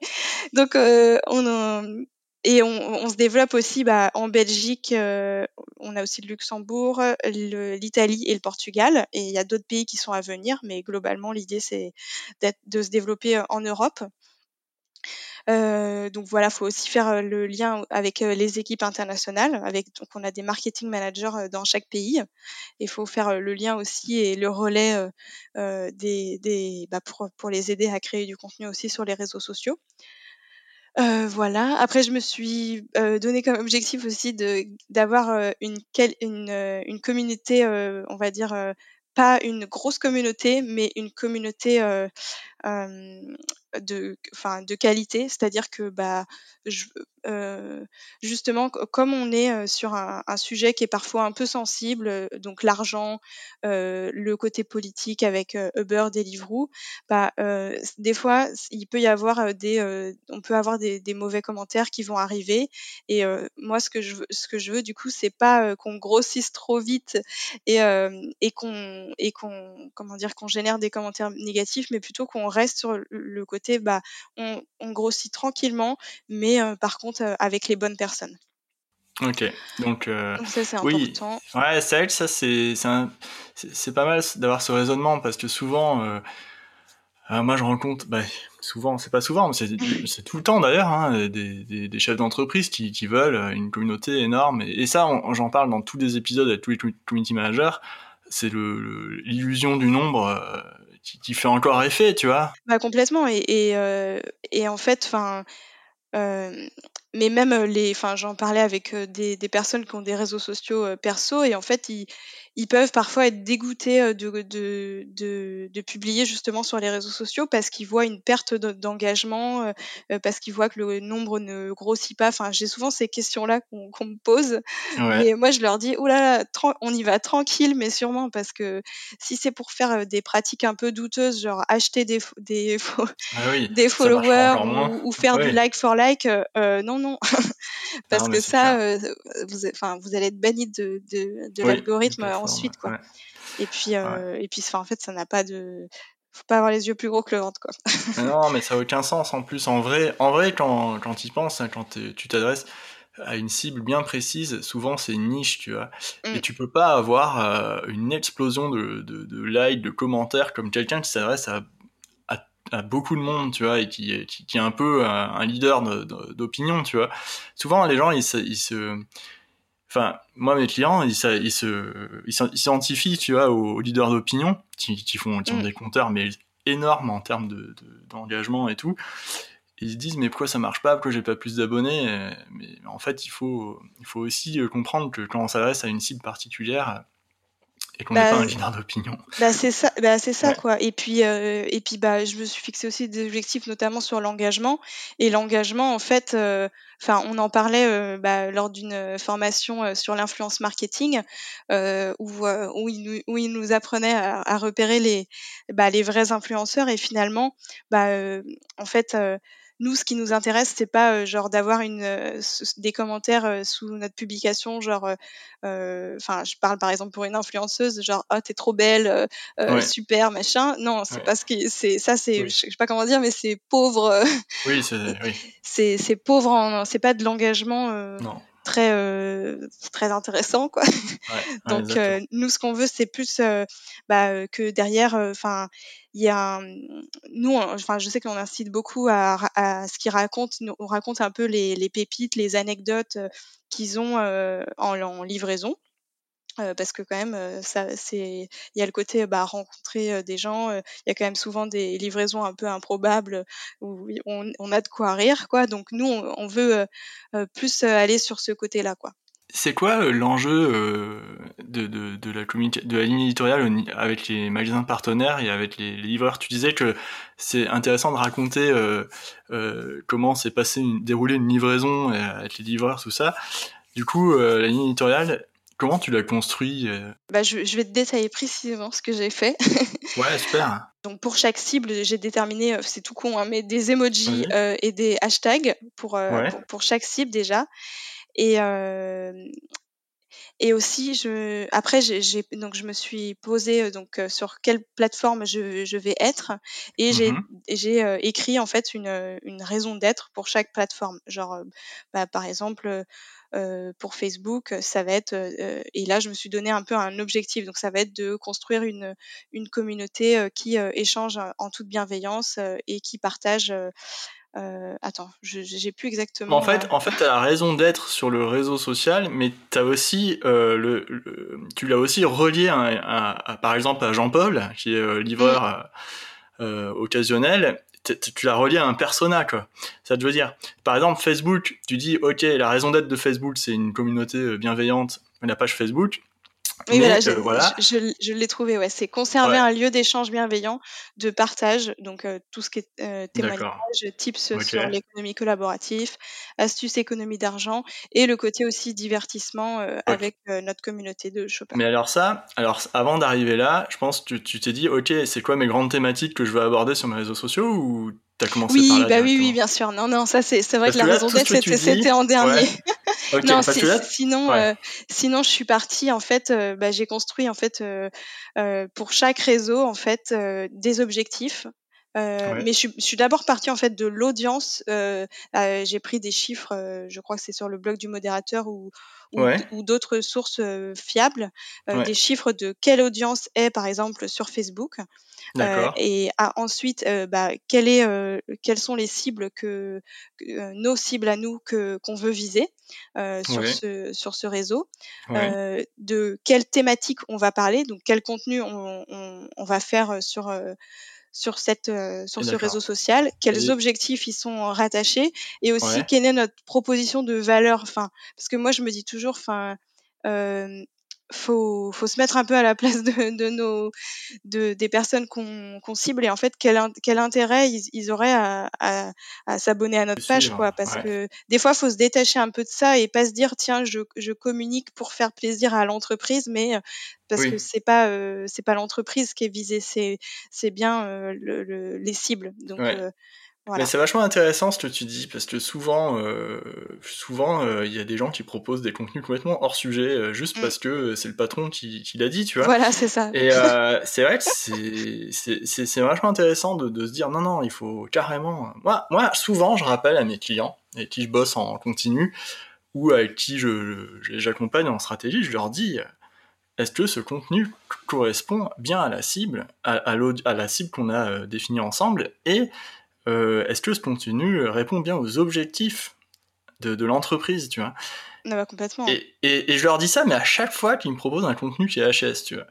[SPEAKER 2] Donc, euh, on, et on, on, se développe aussi bah, en Belgique. Euh, on a aussi le Luxembourg, l'Italie et le Portugal. Et il y a d'autres pays qui sont à venir, mais globalement, l'idée c'est de se développer en Europe. Euh, donc voilà, faut aussi faire euh, le lien avec euh, les équipes internationales. Avec donc on a des marketing managers dans chaque pays. Il faut faire le lien aussi et le relais des, des bah pour, pour les aider à créer du contenu aussi sur les réseaux sociaux. Euh, voilà. Après, je me suis euh, donné comme objectif aussi de d'avoir une, une, une communauté, on va dire, pas une grosse communauté, mais une communauté de, enfin, de qualité, c'est-à-dire que bah, je, euh, justement, comme on est euh, sur un, sujet qui est parfois un peu sensible, euh, donc l'argent, le côté politique avec euh, Uber, Deliveroo, bah, des fois, il peut y avoir des, on peut avoir des, mauvais commentaires qui vont arriver. Et moi, ce que je veux, ce que je veux, du coup, c'est pas qu'on grossisse trop vite et, et qu'on, et qu'on, comment dire, qu'on génère des commentaires négatifs, mais plutôt qu'on reste sur le côté, bah, on grossit tranquillement, mais par contre euh, avec les bonnes personnes.
[SPEAKER 1] Ok, donc,
[SPEAKER 2] euh, ça c'est important.
[SPEAKER 1] Ouais, c'est vrai que ça c'est c'est pas mal d'avoir ce raisonnement parce que souvent, euh, moi je rencontre, bah, souvent, c'est pas souvent, mais c'est tout le temps d'ailleurs, hein, des, des, des, chefs d'entreprise qui, qui, veulent une communauté énorme et, ça j'en parle dans tous les épisodes avec tous les community managers. C'est l'illusion du nombre qui, qui, fait encore effet, tu vois.
[SPEAKER 2] Bah complètement et, et, et en fait, enfin mais même les, enfin, j'en parlais avec des, des, personnes qui ont des réseaux sociaux perso et en fait, ils, ils peuvent parfois être dégoûtés de, de, de, de, publier justement sur les réseaux sociaux parce qu'ils voient une perte d'engagement, parce qu'ils voient que le nombre ne grossit pas. Enfin, j'ai souvent ces questions-là qu'on me pose. Et moi, je leur dis, oulala, on y va tranquille, mais sûrement parce que si c'est pour faire des pratiques un peu douteuses, genre acheter des, des, ah des followers ou, faire du like for like, non, non. Parce que ça, euh, vous, enfin, vous allez être banni de, de, de l'algorithme ensuite, quoi. Et puis, euh, et puis, en fait, ça n'a pas de faut pas avoir les yeux plus gros que le ventre quoi.
[SPEAKER 1] non mais ça a aucun sens en plus en vrai en vrai quand quand tu y penses hein, quand tu t'adresses à une cible bien précise souvent c'est une niche tu vois et mm. tu peux pas avoir euh, une explosion de, de, de likes de commentaires comme quelqu'un qui s'adresse à à beaucoup de monde, tu vois, et qui, qui, qui est un peu un, leader d'opinion, tu vois. Souvent, les gens, ils se, ils se, enfin, moi, mes clients, ils, se, ils s'identifient, tu vois, aux, leaders d'opinion, qui, qui, font, qui ont mm. des compteurs, mais énormes en termes de, d'engagement et tout. ils se disent, mais pourquoi ça marche pas, pourquoi j'ai pas plus d'abonnés? Mais en fait, il faut, il faut aussi comprendre que quand on s'adresse à une cible particulière, et qu'on n'est pas un leader d'opinion.
[SPEAKER 2] Bah c'est ça, bah c'est ça quoi. Et puis euh, et puis bah je me suis fixé aussi des objectifs notamment sur l'engagement et l'engagement en fait, euh, enfin on en parlait euh, bah, lors d'une formation sur l'influence marketing où où il nous où il nous apprenait à, à repérer les bah, les vrais influenceurs et finalement bah en fait nous, ce qui nous intéresse, c'est pas euh, genre d'avoir une euh, des commentaires euh, sous notre publication, genre, enfin, je parle par exemple pour une influenceuse, genre, oh t'es trop belle, super, machin. Non, c'est parce que c'est ça, c'est, je sais pas comment dire, mais c'est pauvre.
[SPEAKER 1] oui, c'est, oui.
[SPEAKER 2] c'est, c'est pauvre, c'est pas de l'engagement. non très très intéressant quoi. Donc nous ce qu'on veut c'est plus bah, que derrière enfin il y a nous enfin je sais qu'on incite beaucoup à, à ce qu'ils racontent on raconte un peu les, les pépites les anecdotes qu'ils ont en, en, livraison parce que quand même ça c'est il y a le côté bah, rencontrer des gens il y a quand même souvent des livraisons un peu improbables où on, a de quoi rire quoi. Donc nous on, veut plus aller sur ce côté là quoi.
[SPEAKER 1] C'est quoi l'enjeu de, de, de, la de la ligne éditoriale avec les magasins partenaires et avec les, livreurs? Tu disais que c'est intéressant de raconter comment s'est passé une, déroulé une livraison avec les livreurs, tout ça. Du coup, la ligne éditoriale, comment tu l'as construit
[SPEAKER 2] bah, je, je, vais te détailler précisément ce que j'ai fait.
[SPEAKER 1] ouais, super.
[SPEAKER 2] Donc pour chaque cible, j'ai déterminé, c'est tout con, hein, mais des emojis et des hashtags pour, pour, pour, chaque cible déjà. Et, et aussi, je, après, j'ai, donc je me suis posée donc sur quelle plateforme je, je vais être et j'ai, mmh j'ai écrit en fait une, une raison d'être pour chaque plateforme. Genre, bah, par exemple, euh, pour Facebook, ça va être et là je me suis donné un peu un objectif. Donc ça va être de construire une une communauté qui échange en toute bienveillance et qui partage euh, attends, j'ai plus exactement.
[SPEAKER 1] En fait, en fait, tu as la raison d'être sur le réseau social, mais as aussi, euh, le, tu l'as aussi relié à, par exemple à Jean-Paul, qui est euh, livreur euh, occasionnel. Tu l'as relié à un persona, quoi. Ça te veut dire, par exemple, Facebook, tu dis, ok, la raison d'être de Facebook, c'est une communauté bienveillante, la page Facebook.
[SPEAKER 2] Oui, voilà, je, je, l'ai trouvé, ouais. C'est conserver un lieu d'échange bienveillant, de partage, donc euh, tout ce qui est euh, témoignage, tips sur l'économie collaborative, astuces économie d'argent, et le côté aussi divertissement euh, avec notre communauté de shoppers.
[SPEAKER 1] Mais alors ça, alors avant d'arriver là, je pense que tu t'es dit, ok, c'est quoi mes grandes thématiques que je veux aborder sur mes réseaux sociaux ou commencé
[SPEAKER 2] oui,
[SPEAKER 1] par là
[SPEAKER 2] bah oui, oui, bien sûr. Non, non, ça c'est vrai que, la raison d'être c'était en dernier. non, sinon, euh, sinon je suis partie en fait. Euh, bah, j'ai construit en fait euh, pour chaque réseau en fait des objectifs. Mais je, suis d'abord partie en fait de l'audience. j'ai pris des chiffres, je crois que c'est sur le blog du modérateur ou, ou, d'autres sources fiables, des chiffres de quelle audience est par exemple sur Facebook. Euh, et ensuite, euh, bah, quelle est, euh, quelles sont les cibles que, nos cibles à nous que qu'on veut viser sur ce sur ce réseau, de quelle thématique on va parler, donc quel contenu on, on, on va faire sur sur cette sur ce réseau social, quels objectifs ils sont rattachés et aussi quelle est notre proposition de valeur. Enfin, parce que moi je me dis toujours, enfin, faut, faut se mettre un peu à la place de, de nos, de, des personnes qu'on cible. Et en fait quel, quel intérêt ils, ils auraient à, à, à s'abonner à notre page, quoi. Parce que des fois, faut se détacher un peu de ça et pas se dire tiens, je, je communique pour faire plaisir à l'entreprise, mais euh, parce que c'est pas euh, c'est pas l'entreprise qui est visée, c'est c'est bien euh, le, les cibles. Donc
[SPEAKER 1] mais c'est vachement intéressant ce que tu dis parce que souvent, euh, souvent, euh, il y a des gens qui proposent des contenus complètement hors sujet euh, juste mm. parce que c'est le patron qui, qui l'a dit, tu vois.
[SPEAKER 2] Voilà, c'est ça.
[SPEAKER 1] Et c'est vrai que c'est vachement intéressant de, de, se dire non, non, il faut carrément. Moi, moi, souvent, je rappelle à mes clients et qui je bosse en continu ou avec qui je j'accompagne en stratégie, je leur dis est-ce que ce contenu correspond bien à la cible, à, à, à la cible qu'on a définie ensemble et euh, est-ce que ce contenu répond bien aux objectifs de, l'entreprise, tu vois?
[SPEAKER 2] Bah, complètement.
[SPEAKER 1] Et, et, je leur dis ça, mais à chaque fois qu'ils me proposent un contenu qui est HS, tu vois.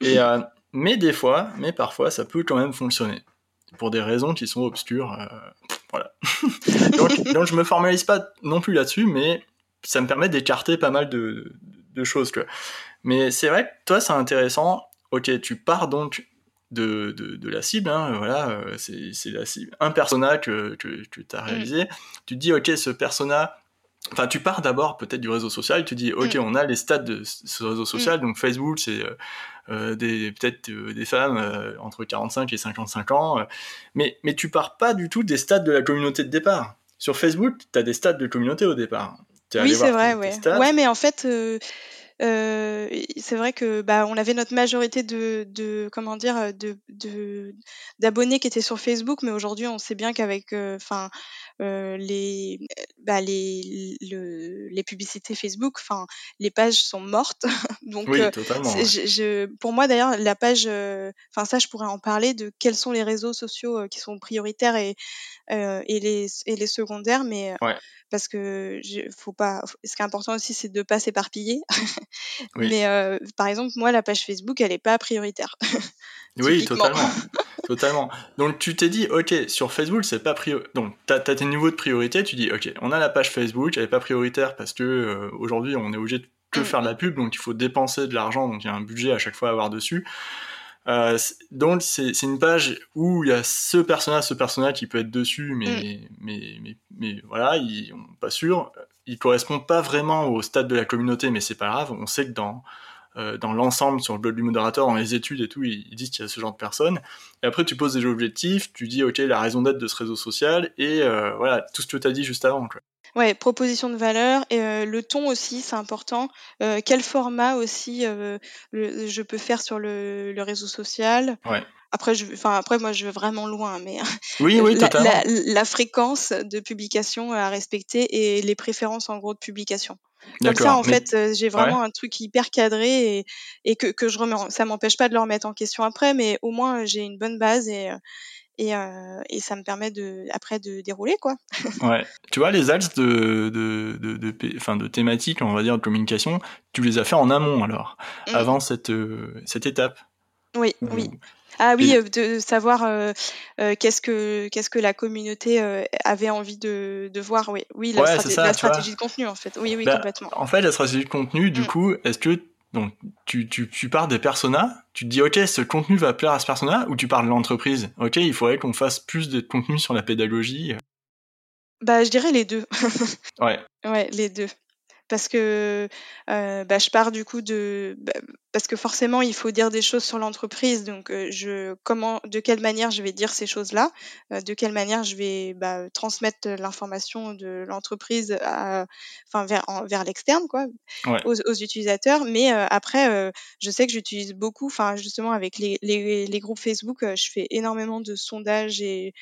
[SPEAKER 1] Et, euh, mais des fois, mais parfois, ça peut quand même fonctionner. Pour des raisons qui sont obscures. Euh, voilà. donc, donc, je me formalise pas non plus là-dessus, mais ça me permet d'écarter pas mal de, de choses. Tu vois. Mais c'est vrai que toi, c'est intéressant. Ok, tu pars donc de, de, la cible, hein, voilà, euh, c'est la cible. Un persona que, que, tu as mm. réalisé, tu te dis, ok, ce persona, enfin, tu pars d'abord peut-être du réseau social, tu dis, ok, mm. on a les stats de ce réseau social, mm. donc Facebook, c'est euh, euh des peut-être euh, des femmes entre 45 et 55 ans, mais, mais tu pars pas du tout des stats de la communauté de départ. Sur Facebook, tu as des stats de communauté au départ.
[SPEAKER 2] Oui, c'est vrai, ouais. Ouais, mais en fait, euh, c'est vrai que bah, on avait notre majorité de, de comment dire de, de d'abonnés qui étaient sur Facebook, mais aujourd'hui on sait bien qu'avec euh, enfin euh, les bah, les le, les publicités Facebook, enfin les pages sont mortes. Donc
[SPEAKER 1] oui, totalement,
[SPEAKER 2] je, je, pour moi d'ailleurs la page, enfin ça je pourrais en parler de quels sont les réseaux sociaux qui sont prioritaires et et les et les secondaires, mais
[SPEAKER 1] ouais
[SPEAKER 2] parce que faut pas. Ce qui est important aussi, c'est de pas s'éparpiller. Mais euh, par exemple, moi, la page Facebook, elle est pas prioritaire.
[SPEAKER 1] oui, totalement, totalement. Donc tu t'es dit, ok, sur Facebook, c'est pas prioritaire. Donc tu as, tes niveaux de priorité. Tu dis, ok, on a la page Facebook, elle est pas prioritaire parce que euh, aujourd'hui, on est obligé de que mmh. faire de la pub, donc il faut dépenser de l'argent, donc il y a un budget à chaque fois à avoir dessus. Euh, donc c'est une page où il y a ce personnage, ce personnage qui peut être dessus, mais, mm. mais, mais, mais, voilà, il, on pas sûr. Il correspond pas vraiment au stade de la communauté, mais c'est pas grave. On sait que dans euh, dans l'ensemble, sur le blog du modérateur, dans les études et tout, ils, disent qu'il y a ce genre de personnes. Et après, tu poses des objectifs, tu dis, ok, la raison d'être de ce réseau social, et euh, voilà, tout ce que tu as dit juste avant. Quoi.
[SPEAKER 2] Ouais, proposition de valeur et euh, le ton aussi, c'est important. Euh, quel format aussi euh, je peux faire sur le, le réseau social?
[SPEAKER 1] Ouais.
[SPEAKER 2] Après, je, enfin après moi je vais vraiment loin, mais
[SPEAKER 1] oui, oui,
[SPEAKER 2] la, la, la, fréquence de publication à respecter et les préférences en gros de publication. Comme ça, en fait, j'ai vraiment un truc hyper cadré et, et que, que je remets. Ça m'empêche pas de le remettre en question après, mais au moins j'ai une bonne base et et, euh, et ça me permet de après de dérouler quoi.
[SPEAKER 1] ouais. Tu vois les axes de de de, de, enfin, de thématiques on va dire de communication, tu les as fait en amont alors, mmh. avant cette euh, cette étape?
[SPEAKER 2] Oui, oui. Ah oui, euh, de savoir euh, qu'est-ce que qu'est-ce que la communauté avait envie de, de voir. Oui, oui, la,
[SPEAKER 1] ouais,
[SPEAKER 2] stratégie,
[SPEAKER 1] ça,
[SPEAKER 2] la stratégie de contenu en fait. Oui, oui, bah, complètement.
[SPEAKER 1] En fait, la stratégie de contenu, du mmh. coup, est-ce que donc, tu, tu, tu pars des personas, tu te dis, OK, ce contenu va plaire à ce persona, ou tu parles de l'entreprise? OK, il faudrait qu'on fasse plus de contenu sur la pédagogie.
[SPEAKER 2] Bah, je dirais les deux.
[SPEAKER 1] ouais.
[SPEAKER 2] Ouais, les deux parce que euh, bah, je pars du coup de bah, parce que forcément il faut dire des choses sur l'entreprise donc euh, je comment de quelle manière je vais dire ces choses là euh, de quelle manière je vais bah, transmettre l'information de l'entreprise enfin vers vers l'externe quoi aux, aux, utilisateurs. Mais après je sais que j'utilise beaucoup enfin justement avec les, les, les groupes Facebook je fais énormément de sondages et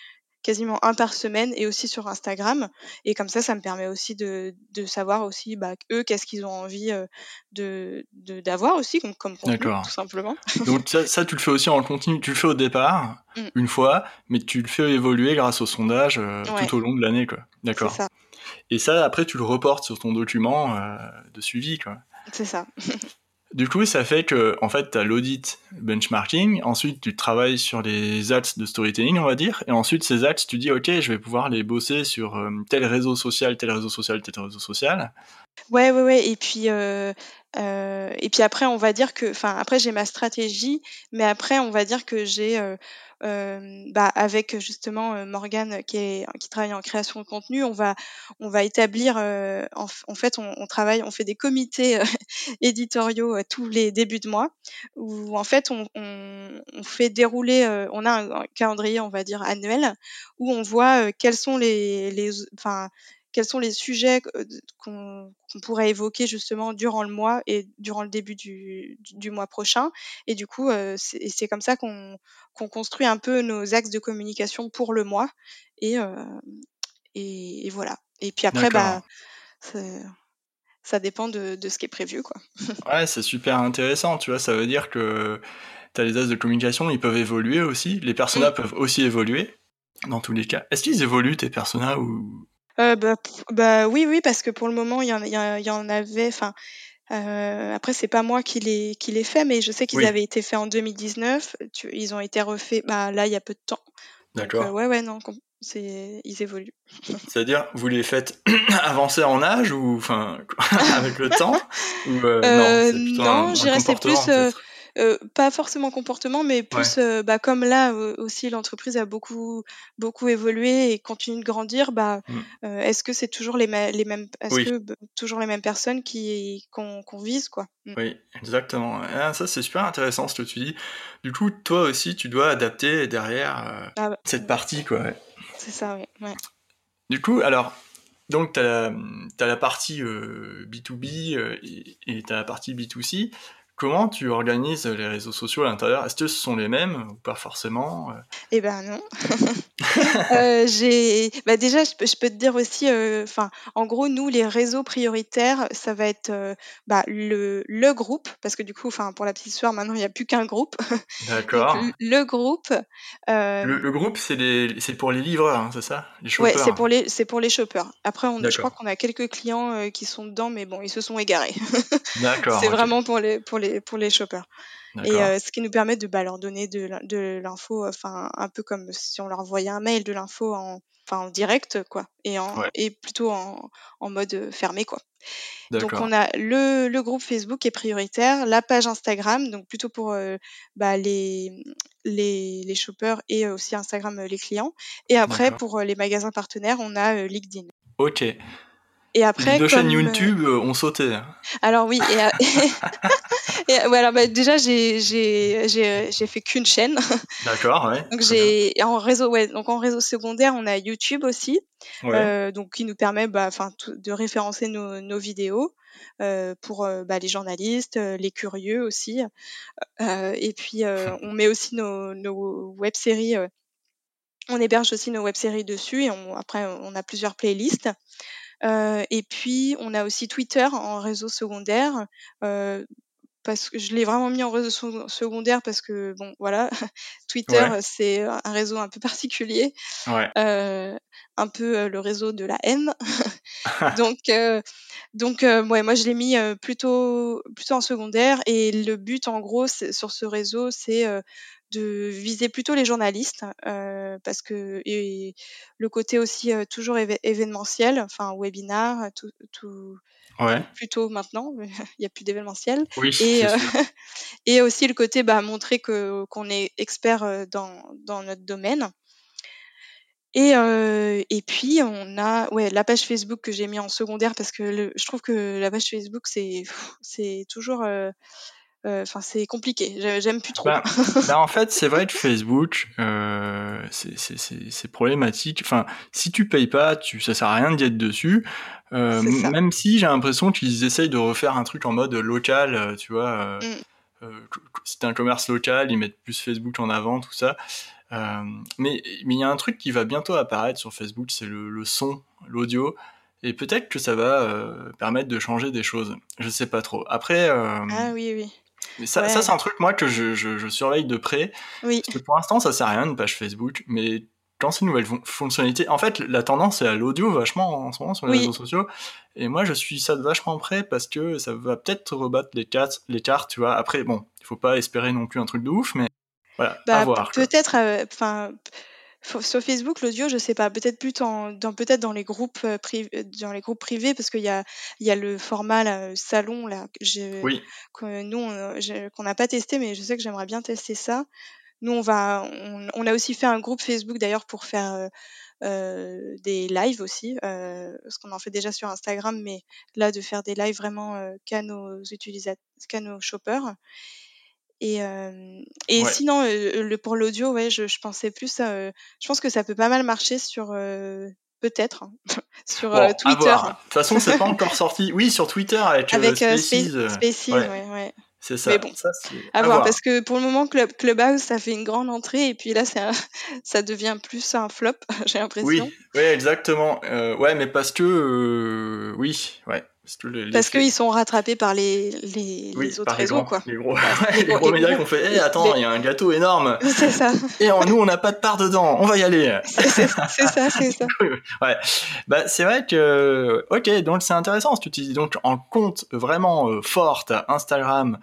[SPEAKER 2] quasiment un par semaine et aussi sur Instagram. Et comme ça, ça me permet aussi de, de savoir aussi bah, eux qu'est-ce qu'ils ont envie euh, de d'avoir aussi comme, comme contenu, tout simplement.
[SPEAKER 1] Donc ça, ça, tu le fais aussi en continu, tu le fais au départ, mm. une fois, mais tu le fais évoluer grâce au sondage euh, tout au long de l'année. quoi. D'accord. Et ça, après, tu le reportes sur ton document euh, de suivi. quoi.
[SPEAKER 2] C'est ça.
[SPEAKER 1] Du coup, ça fait que, en fait, tu as l'audit benchmarking, ensuite tu travailles sur les ads de storytelling, on va dire, et ensuite ces ads, tu dis, ok, je vais pouvoir les bosser sur euh, tel réseau social, tel réseau social, tel réseau social.
[SPEAKER 2] Ouais, ouais, ouais. Et puis, euh, euh, et puis après, on va dire que, enfin, après j'ai ma stratégie, mais après, on va dire que j'ai bah, avec justement Morgane qui, est, qui travaille en création de contenu, on va, on va établir, en, fait, on, travaille, on fait des comités éditoriaux tous les débuts de mois où en fait on, on, fait dérouler, on a un, calendrier, on va dire annuel, où on voit quels sont les, les, quels sont les sujets qu'on pourrait évoquer justement durant le mois et durant le début du, du, mois prochain. Et du coup, euh, c'est comme ça qu'on construit un peu nos axes de communication pour le mois. Et, euh, et, voilà. Et puis après, bah, ça dépend de, de, ce qui est prévu. Quoi.
[SPEAKER 1] ouais, c'est super intéressant. Tu vois, ça veut dire que tu as les axes de communication, ils peuvent évoluer aussi. Les personas mmh. peuvent aussi évoluer dans tous les cas. Est-ce qu'ils évoluent, tes personas, ou
[SPEAKER 2] euh, bah, bah, oui, oui, parce que pour le moment, il y en, il y en avait. Enfin, euh, après, c'est pas moi qui les qui les fait, mais je sais qu'ils avaient été faits en 2019. ils ont été refaits. Bah là, il y a peu de temps. D'accord. Euh, ouais, ouais, non, c'est ils évoluent.
[SPEAKER 1] C'est-à-dire, vous les faites avancer en âge ou enfin avec le temps ou, non,
[SPEAKER 2] non j'irais plus. Euh, pas forcément comportement, mais plus euh, bah, comme là aussi l'entreprise a beaucoup beaucoup évolué et continue de grandir, bah euh, est-ce que c'est toujours les, les mêmes est-ce que toujours les mêmes personnes qui qu'on vise quoi?
[SPEAKER 1] Mmh. Oui, exactement. Ah, ça c'est super intéressant ce que tu dis. Du coup, toi aussi, tu dois adapter derrière ah bah, cette partie quoi.
[SPEAKER 2] C'est ça, oui.
[SPEAKER 1] Du coup, alors, donc, tu as, la partie B2B et tu as la partie B2C. Comment tu organises les réseaux sociaux à l'intérieur? Est-ce que ce sont les mêmes ou pas forcément
[SPEAKER 2] Eh ben non. euh, j'ai, bah déjà, je peux, je peux, te dire aussi, euh, en gros, nous, les réseaux prioritaires, ça va être euh, bah, le, le groupe, parce que du coup, enfin, pour la petite histoire, maintenant, il n'y a plus qu'un groupe. D'accord. le groupe.
[SPEAKER 1] Euh, le, le, groupe, c'est c'est pour les livreurs, hein, c'est ça?
[SPEAKER 2] Les shoppers. Ouais, c'est pour les, c'est pour les shoppers. Après, on, je crois qu'on a quelques clients qui sont dedans, mais bon, ils se sont égarés. D'accord. c'est vraiment pour les, pour les pour les shoppers. Et euh, ce qui nous permet de bah, leur donner de, l'info, enfin un peu comme si on leur envoyait un mail de l'info en, en direct, quoi, et, en, et plutôt en, mode euh, fermé, quoi. Donc on a le, le, groupe Facebook est prioritaire, la page Instagram, donc plutôt pour euh, bah, les, les, les, shoppers et aussi Instagram les clients. Et après pour les magasins partenaires, on a LinkedIn.
[SPEAKER 1] Ok. Et après, deux chaînes YouTube ont sauté.
[SPEAKER 2] Alors oui, et, et alors, bah, déjà j'ai fait qu'une chaîne.
[SPEAKER 1] D'accord, ouais.
[SPEAKER 2] donc j'ai en réseau ouais donc en réseau secondaire on a YouTube aussi, euh, donc qui nous permet bah enfin de référencer nos, nos vidéos. Euh, pour euh, bah, les journalistes, euh, les curieux aussi. Euh, et puis on met aussi nos, nos web-séries on héberge aussi nos web-séries dessus et on, après on a plusieurs playlists. Euh, et puis on a aussi Twitter en réseau secondaire. Euh, parce que je l'ai vraiment mis en réseau secondaire parce que bon voilà Twitter c'est un réseau un peu particulier euh, un peu euh, le réseau de la haine donc euh, donc ouais, moi je l'ai mis plutôt plutôt en secondaire et le but en gros sur ce réseau c'est de viser plutôt les journalistes parce que et le côté aussi toujours événementiel enfin webinar tout, tout Ouais. plutôt maintenant, il n'y a plus d'événementiel. Oui, et, euh, et aussi le côté bah, montrer que qu'on est expert euh, dans, dans notre domaine. Et, euh, et puis on a ouais la page Facebook que j'ai mis en secondaire parce que je trouve que la page Facebook c'est c'est toujours euh, euh, enfin, c'est compliqué. J'aime plus trop.
[SPEAKER 1] Bah, bah, en fait, c'est vrai que Facebook, euh, c'est problématique. Enfin, si tu payes pas, tu, ça sert à rien d'y être dessus. Euh, même si j'ai l'impression qu'ils essayent de refaire un truc en mode local, tu vois. Mm. c'est un commerce local, ils mettent plus Facebook en avant, tout ça. mais il y a un truc qui va bientôt apparaître sur Facebook, c'est le, le, son, l'audio. Et peut-être que ça va permettre de changer des choses. Je sais pas trop. Après.
[SPEAKER 2] ah oui, oui.
[SPEAKER 1] Mais ça, ça c'est un truc, moi, que je, je, je, surveille de près. Oui. Parce que pour l'instant, ça sert à rien, une page Facebook. Mais quand c'est une nouvelle fonctionnalité, en fait, la tendance est à l'audio vachement en ce moment sur les réseaux sociaux. Et moi, je suis ça de vachement près parce que ça va peut-être rebattre les cartes, les cartes, tu vois. Après, bon, il faut pas espérer non plus un truc de ouf, mais voilà,
[SPEAKER 2] bah,
[SPEAKER 1] à voir.
[SPEAKER 2] Peut-être, enfin. Sur Facebook, l'audio, je sais pas, peut-être plus dans, peut-être dans les groupes euh, privés, dans les groupes privés, parce qu'il y a, il y a le format salon là,
[SPEAKER 1] oui.
[SPEAKER 2] que nous qu'on n'a pas testé, mais je sais que j'aimerais bien tester ça. Nous, on va, on, a aussi fait un groupe Facebook d'ailleurs pour faire euh, euh, des lives aussi, euh, parce qu'on en fait déjà sur Instagram, mais là de faire des lives vraiment qu'à nos utilisateurs, qu'à nos shoppers. Et, et sinon, le, pour l'audio, ouais, je, je, pensais plus, je pense que ça peut pas mal marcher sur peut-être hein, sur Twitter.
[SPEAKER 1] De toute façon, c'est pas encore sorti. Oui, sur Twitter avec, avec Spaces.
[SPEAKER 2] Spaces ouais. ouais.
[SPEAKER 1] C'est ça. Mais
[SPEAKER 2] bon, à, voir, parce que pour le moment, Club, Clubhouse, ça fait une grande entrée, et puis là, ça devient plus un flop, j'ai l'impression.
[SPEAKER 1] Oui, oui, exactement. Euh, ouais, mais parce que, euh, oui, ouais.
[SPEAKER 2] Parce qu'ils sont rattrapés par les, les, autres réseaux, quoi.
[SPEAKER 1] Les gros, les gros, médias qui ont fait hey, attends, il y a un gâteau énorme.
[SPEAKER 2] C'est ça.
[SPEAKER 1] Et en nous, on n'a pas de part dedans, on va y aller.
[SPEAKER 2] C'est ça, c'est ça.
[SPEAKER 1] ouais. Bah, c'est vrai que, ok, donc c'est intéressant. Si tu utilises donc en compte vraiment euh, fort, t'as Instagram,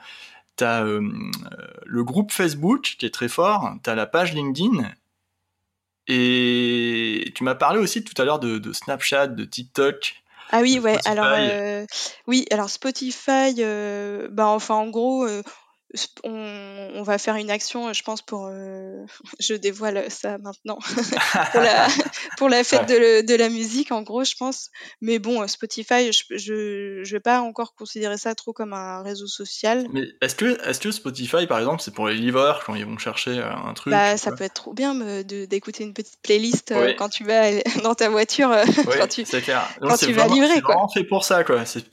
[SPEAKER 1] t'as euh, le groupe Facebook qui est très fort, t'as la page LinkedIn. Et tu m'as parlé aussi tout à l'heure de, de Snapchat, de TikTok.
[SPEAKER 2] Ah oui, ouais. Alors, euh, oui, alors Spotify, euh, bah, enfin, en gros, euh, on, va faire une action, je pense, pour. Euh, je dévoile ça maintenant. pour, la, fête de, la musique, en gros, je pense. Mais bon, Spotify, je ne vais pas encore considérer ça trop comme un réseau social.
[SPEAKER 1] Mais est-ce que, est que Spotify, par exemple, c'est pour les livreurs quand ils vont chercher euh, un truc
[SPEAKER 2] bah, Ça peut être trop bien d'écouter une petite playlist euh, quand tu vas dans ta voiture. quand tu,
[SPEAKER 1] clair.
[SPEAKER 2] quand tu vas livrer.
[SPEAKER 1] C'est vraiment fait pour ça, quoi. C'est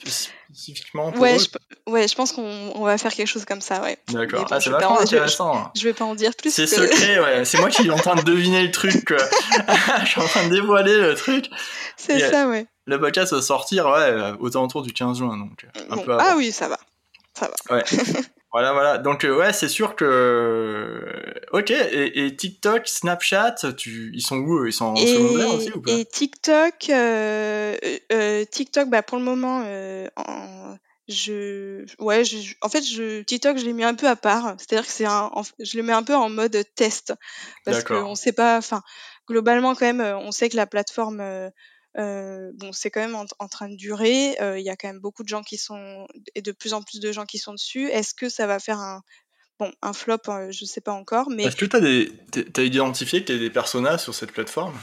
[SPEAKER 1] spécifiquement
[SPEAKER 2] ouais, Je, ouais, je pense qu'on va faire quelque chose comme ça, ouais.
[SPEAKER 1] D'accord. ah, c'est vachement intéressant.
[SPEAKER 2] Je, vais pas en dire plus.
[SPEAKER 1] C'est secret, ouais. C'est moi qui suis en train de deviner le truc, quoi. je suis en train de dévoiler le truc.
[SPEAKER 2] C'est ça, ouais.
[SPEAKER 1] Le podcast va sortir, ouais, aux alentours du 15 juin, donc un peu
[SPEAKER 2] Ah oui, ça va. Ça va.
[SPEAKER 1] Ouais. Voilà, voilà. Donc, euh, ouais, c'est sûr que. Ok, et, TikTok, Snapchat, tu... ils sont où Ils sont en secondaire aussi ou pas?
[SPEAKER 2] Et TikTok, euh, euh, TikTok, bah, pour le moment, en... je. Ouais, je... en fait, je... TikTok, je l'ai mis un peu à part. C'est-à-dire que c'est un. Je le mets un peu en mode test. Parce qu'on sait pas. Enfin, globalement, quand même, on sait que la plateforme euh, bon, c'est quand même en, train de durer. Euh, il y a quand même beaucoup de gens qui sont et de plus en plus de gens qui sont dessus. Est-ce que ça va faire un bon un flop euh, Je sais pas encore. Mais
[SPEAKER 1] est-ce que tu as des as identifié que tu as des personas sur cette plateforme?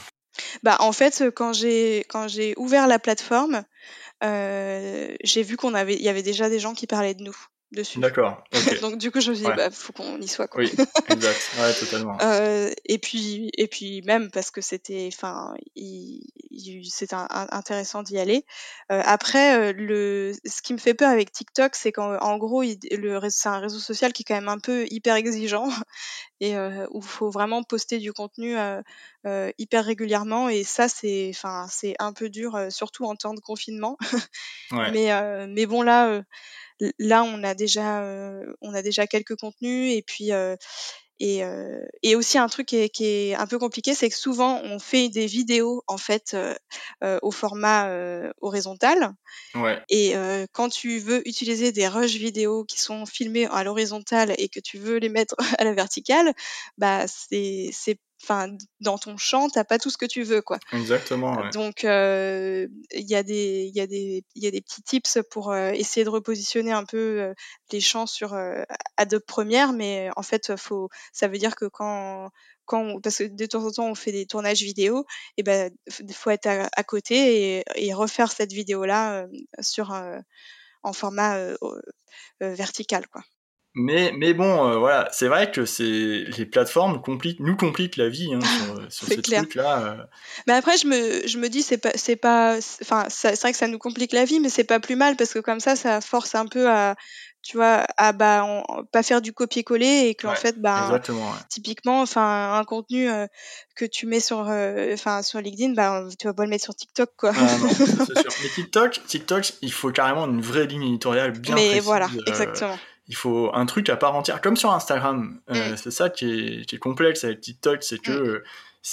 [SPEAKER 2] Bah en fait, quand j'ai quand j'ai ouvert la plateforme, j'ai vu qu'on avait il y avait déjà des gens qui parlaient de nous dessus.
[SPEAKER 1] D'accord.
[SPEAKER 2] Donc du coup, je me suis dit, bah, faut qu'on y soit. Quoi.
[SPEAKER 1] Oui, exact. Ouais, totalement.
[SPEAKER 2] euh, et puis, et puis même parce que c'était, enfin, c'était intéressant d'y aller. Euh, après, euh, le, ce qui me fait peur avec TikTok, c'est qu'en gros, le, c'est un réseau social qui est quand même un peu hyper exigeant et euh, où il faut vraiment poster du contenu euh, euh, hyper régulièrement. Et ça, c'est, enfin, c'est un peu dur, surtout en temps de confinement.
[SPEAKER 1] ouais.
[SPEAKER 2] mais, mais bon là là on a déjà euh, on a déjà quelques contenus et puis euh, et, euh, et, aussi un truc qui est, qui est un peu compliqué, c'est que souvent on fait des vidéos en fait au format horizontal.
[SPEAKER 1] Ouais.
[SPEAKER 2] Et quand tu veux utiliser des rushs vidéo qui sont filmés à l'horizontale et que tu veux les mettre à la verticale, bah c'est enfin dans ton champ t'as pas tout ce que tu veux quoi
[SPEAKER 1] exactement ouais.
[SPEAKER 2] donc euh, il y a des il y a des il y a des petits tips pour euh, essayer de repositionner un peu euh, les champs sur Adobe Premiere mais en fait faut ça veut dire que quand quand parce que de temps en temps on fait des tournages vidéo et ben faut être à, côté et, et, refaire cette vidéo là sur en format vertical quoi
[SPEAKER 1] mais, mais bon, euh, voilà, c'est vrai que c'est les plateformes compliquent, nous compliquent la vie hein, sur, sur ces trucs-là. Euh.
[SPEAKER 2] Mais après, je me, je me dis, c'est pas, c'est pas, enfin, c'est vrai que ça nous complique la vie, mais c'est pas plus mal parce que comme ça, ça force un peu à, tu vois, à bah, pas faire du copier-coller et que en fait, bah, typiquement, enfin, un contenu euh, que tu mets sur, enfin, sur LinkedIn, bah, tu vas pas le mettre sur TikTok, quoi.
[SPEAKER 1] Ah, non, c'est sûr. Mais TikTok, TikTok, il faut carrément une vraie ligne éditoriale bien mais
[SPEAKER 2] précise. voilà, exactement
[SPEAKER 1] il faut un truc à part entière, comme sur Instagram. Euh, mm. C'est ça qui est, qui est, complexe avec TikTok, c'est que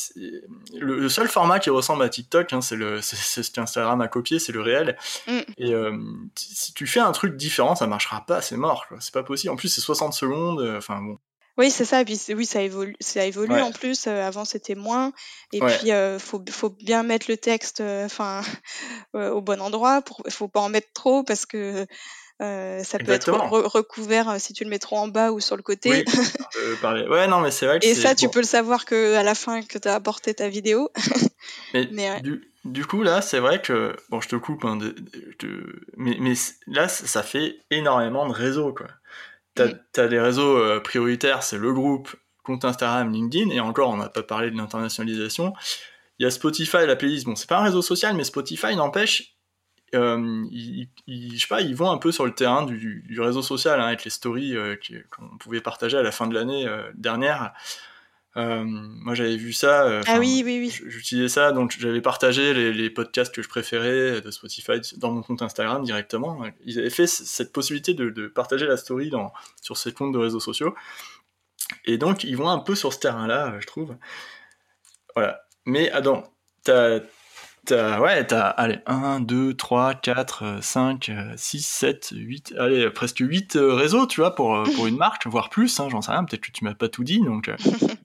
[SPEAKER 1] mm. le, seul format qui ressemble à TikTok, hein, c'est le, c'est ce qu'Instagram a copié, c'est le réel. Mm. Et euh, si tu fais un truc différent, ça marchera pas, c'est mort, c'est pas possible. En plus, c'est 60 secondes, euh, enfin bon.
[SPEAKER 2] Oui, c'est ça. Et puis oui, ça évolue, ça évolue en plus. Euh, avant, c'était moins. Et puis, il faut, faut, bien mettre le texte, enfin, au bon endroit. Pour, faut pas en mettre trop parce que euh, ça peut être recouvert euh, si tu le mets trop en bas ou sur le côté.
[SPEAKER 1] Oui, ouais, non, mais c'est vrai que
[SPEAKER 2] Et ça, tu peux le savoir que à la fin que tu as apporté ta vidéo.
[SPEAKER 1] mais, du, coup, là, c'est vrai que. Bon, je te coupe, hein, mais, mais, là, ça fait énormément de réseaux, quoi. T'as as des réseaux euh, prioritaires, c'est le groupe, compte Instagram, LinkedIn, et encore, on n'a pas parlé de l'internationalisation. Il y a Spotify, la playlist. Bon, c'est pas un réseau social, mais Spotify n'empêche, euh, ils, je sais pas, ils vont un peu sur le terrain du, réseau social hein, avec les stories euh, qu'on pouvait partager à la fin de l'année euh, dernière. moi, j'avais vu ça.
[SPEAKER 2] ah oui, oui, oui.
[SPEAKER 1] J'utilisais ça, donc j'avais partagé les, podcasts que je préférais de Spotify dans mon compte Instagram directement. Ils avaient fait cette possibilité de, partager la story dans, sur ces comptes de réseaux sociaux. Et donc, ils vont un peu sur ce terrain-là, je trouve. Voilà. Mais, Adam, t'as T'as, ouais, t'as, allez, 1, 2, 3, 4, 5, 6, 7, 8, allez, presque 8 euh, réseaux, tu vois, pour, euh, pour une marque, voire plus, hein, j'en sais rien, peut-être que tu m'as pas tout dit, donc...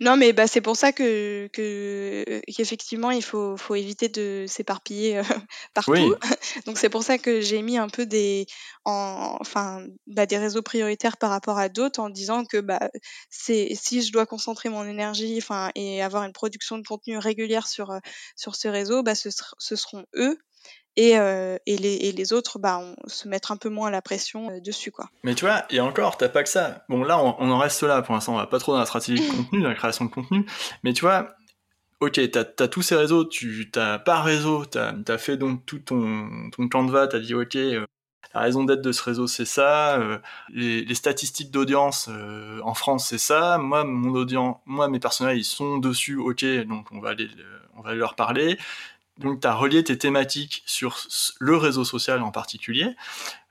[SPEAKER 1] Euh.
[SPEAKER 2] Non, mais bah, c'est pour ça que, qu'effectivement, il faut, faut éviter de s'éparpiller euh, partout. Donc, c'est pour ça que j'ai mis un peu des, enfin, bah, des réseaux prioritaires par rapport à d'autres en disant que bah, c'est, si je dois concentrer mon énergie enfin, et avoir une production de contenu régulière sur, euh, sur ce réseau, bah, ce, ce seront eux et, euh, et, les, autres bah, on, se mettre un peu moins la pression euh, dessus quoi.
[SPEAKER 1] Mais tu vois, et encore, t'as pas que ça. Bon là, on, en reste là pour l'instant, on va pas trop dans la stratégie de contenu, dans la création de contenu, mais tu vois, ok, t'as as tous ces réseaux, tu t'as par réseau, t'as as fait donc tout ton, ton Canva, t'as dit ok, euh, la raison d'être de ce réseau c'est ça, les, les, statistiques d'audience en France c'est ça, moi mon audience, moi mes personnels ils sont dessus, ok, donc on va aller, on va leur parler. Donc, tu as relié tes thématiques sur le réseau social en particulier.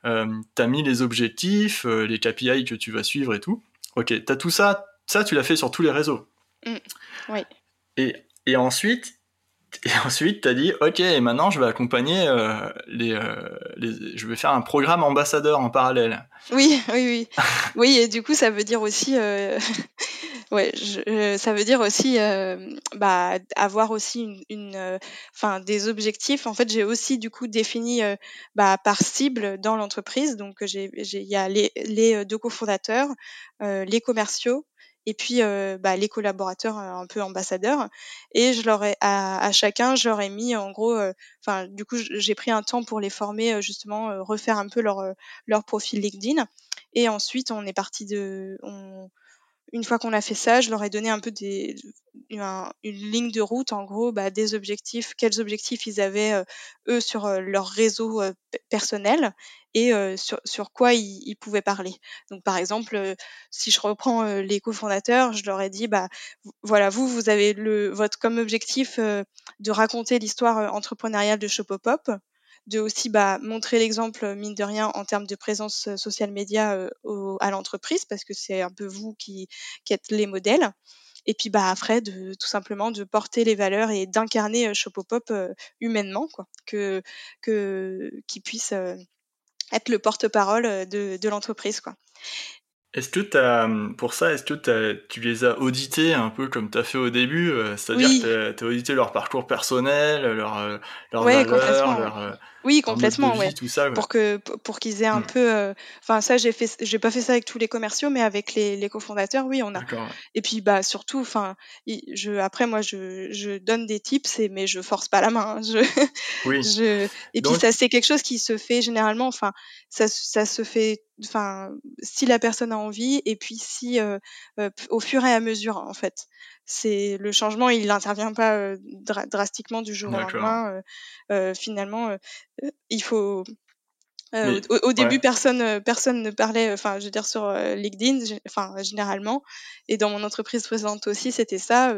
[SPEAKER 1] Euh, tu as mis les objectifs, euh, les KPI que tu vas suivre et tout. Ok, tu as tout ça, ça tu l'as fait sur tous les réseaux.
[SPEAKER 2] Mm. oui.
[SPEAKER 1] Et, et ensuite, et ensuite, tu as dit, ok, maintenant je vais accompagner euh, les, les, Je vais faire un programme ambassadeur en parallèle.
[SPEAKER 2] Oui, oui, oui. oui, et du coup, ça veut dire aussi Ouais, je, ça veut dire aussi euh, bah, avoir aussi une, euh, enfin des objectifs. En fait, j'ai aussi du coup défini euh, bah, par cible dans l'entreprise. Donc, j'ai, il y a les, les deux cofondateurs, les commerciaux et puis bah, les collaborateurs un peu ambassadeurs. Et je leur ai, à, à chacun, je leur ai mis en gros, enfin du coup, j'ai pris un temps pour les former justement, refaire un peu leur leur profil LinkedIn. Et ensuite, on est parti de, on, une fois qu'on a fait ça, je leur ai donné un peu des, une, ligne de route, en gros, bah, des objectifs, quels objectifs ils avaient euh, eux sur euh, leur réseau euh, personnel et sur, quoi ils, pouvaient parler. Donc, par exemple, si je reprends les cofondateurs, je leur ai dit, bah, voilà, vous, vous avez le, votre comme objectif de raconter l'histoire entrepreneuriale de Shopopop de aussi bah, montrer l'exemple, mine de rien, en termes de présence euh, social média euh, à l'entreprise, parce que c'est un peu vous qui, qui, êtes les modèles. Et puis bah, après, de, tout simplement, de porter les valeurs et d'incarner euh, Shopopop euh, humainement, quoi, que, que, qui puisse être le porte-parole de, de l'entreprise. Quoi.
[SPEAKER 1] Est-ce que as, pour ça, est-ce que tu les as audités un peu comme tu as fait au début C'est-à-dire que tu as, audité leur parcours personnel, leur, leur leur,
[SPEAKER 2] oui, complètement, ouais. Pour que pour qu'ils aient un mmh. peu, euh, enfin ça j'ai fait, j'ai pas fait ça avec tous les commerciaux, mais avec les, les cofondateurs, oui, on a. Et puis bah surtout, enfin, je après moi je, je donne des tips, et, mais je force pas la main. Hein, je, oui. je et puis ça c'est quelque chose qui se fait généralement, enfin ça ça se fait, enfin si la personne a envie, et puis si euh, euh, au fur et à mesure en fait c'est le changement, il n'intervient pas euh, drastiquement du jour au lendemain. Euh, euh, finalement, il faut Euh, au, début, personne, euh, personne ne parlait, enfin, je veux dire, sur euh, LinkedIn, enfin, généralement. Et dans mon entreprise présente aussi, c'était ça.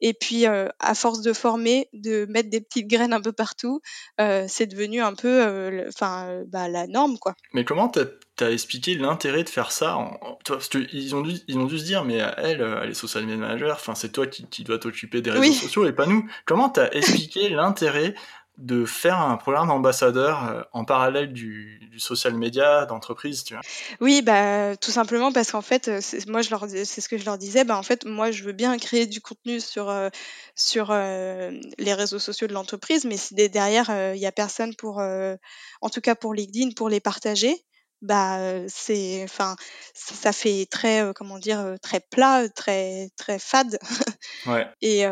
[SPEAKER 2] et puis, à force de former, de mettre des petites graines un peu partout, c'est devenu un peu, enfin, bah, la norme, quoi.
[SPEAKER 1] Mais comment t'as as expliqué l'intérêt de faire ça parce qu'ils ont dû, ils ont dû se dire, mais elle, elle est social media manager, enfin, c'est toi qui, qui dois t'occuper des réseaux sociaux et pas nous. Comment t'as expliqué l'intérêt de faire un programme d'ambassadeur euh, en parallèle du, social media d'entreprise, tu vois
[SPEAKER 2] Oui, bah tout simplement parce qu'en fait, euh, moi je leur c'est ce que je leur disais, bah en fait moi je veux bien créer du contenu sur euh, sur les réseaux sociaux de l'entreprise, mais si derrière il y a personne pour, en tout cas pour LinkedIn, pour les partager, bah c'est enfin ça fait très comment dire très plat très très fade
[SPEAKER 1] ouais.
[SPEAKER 2] et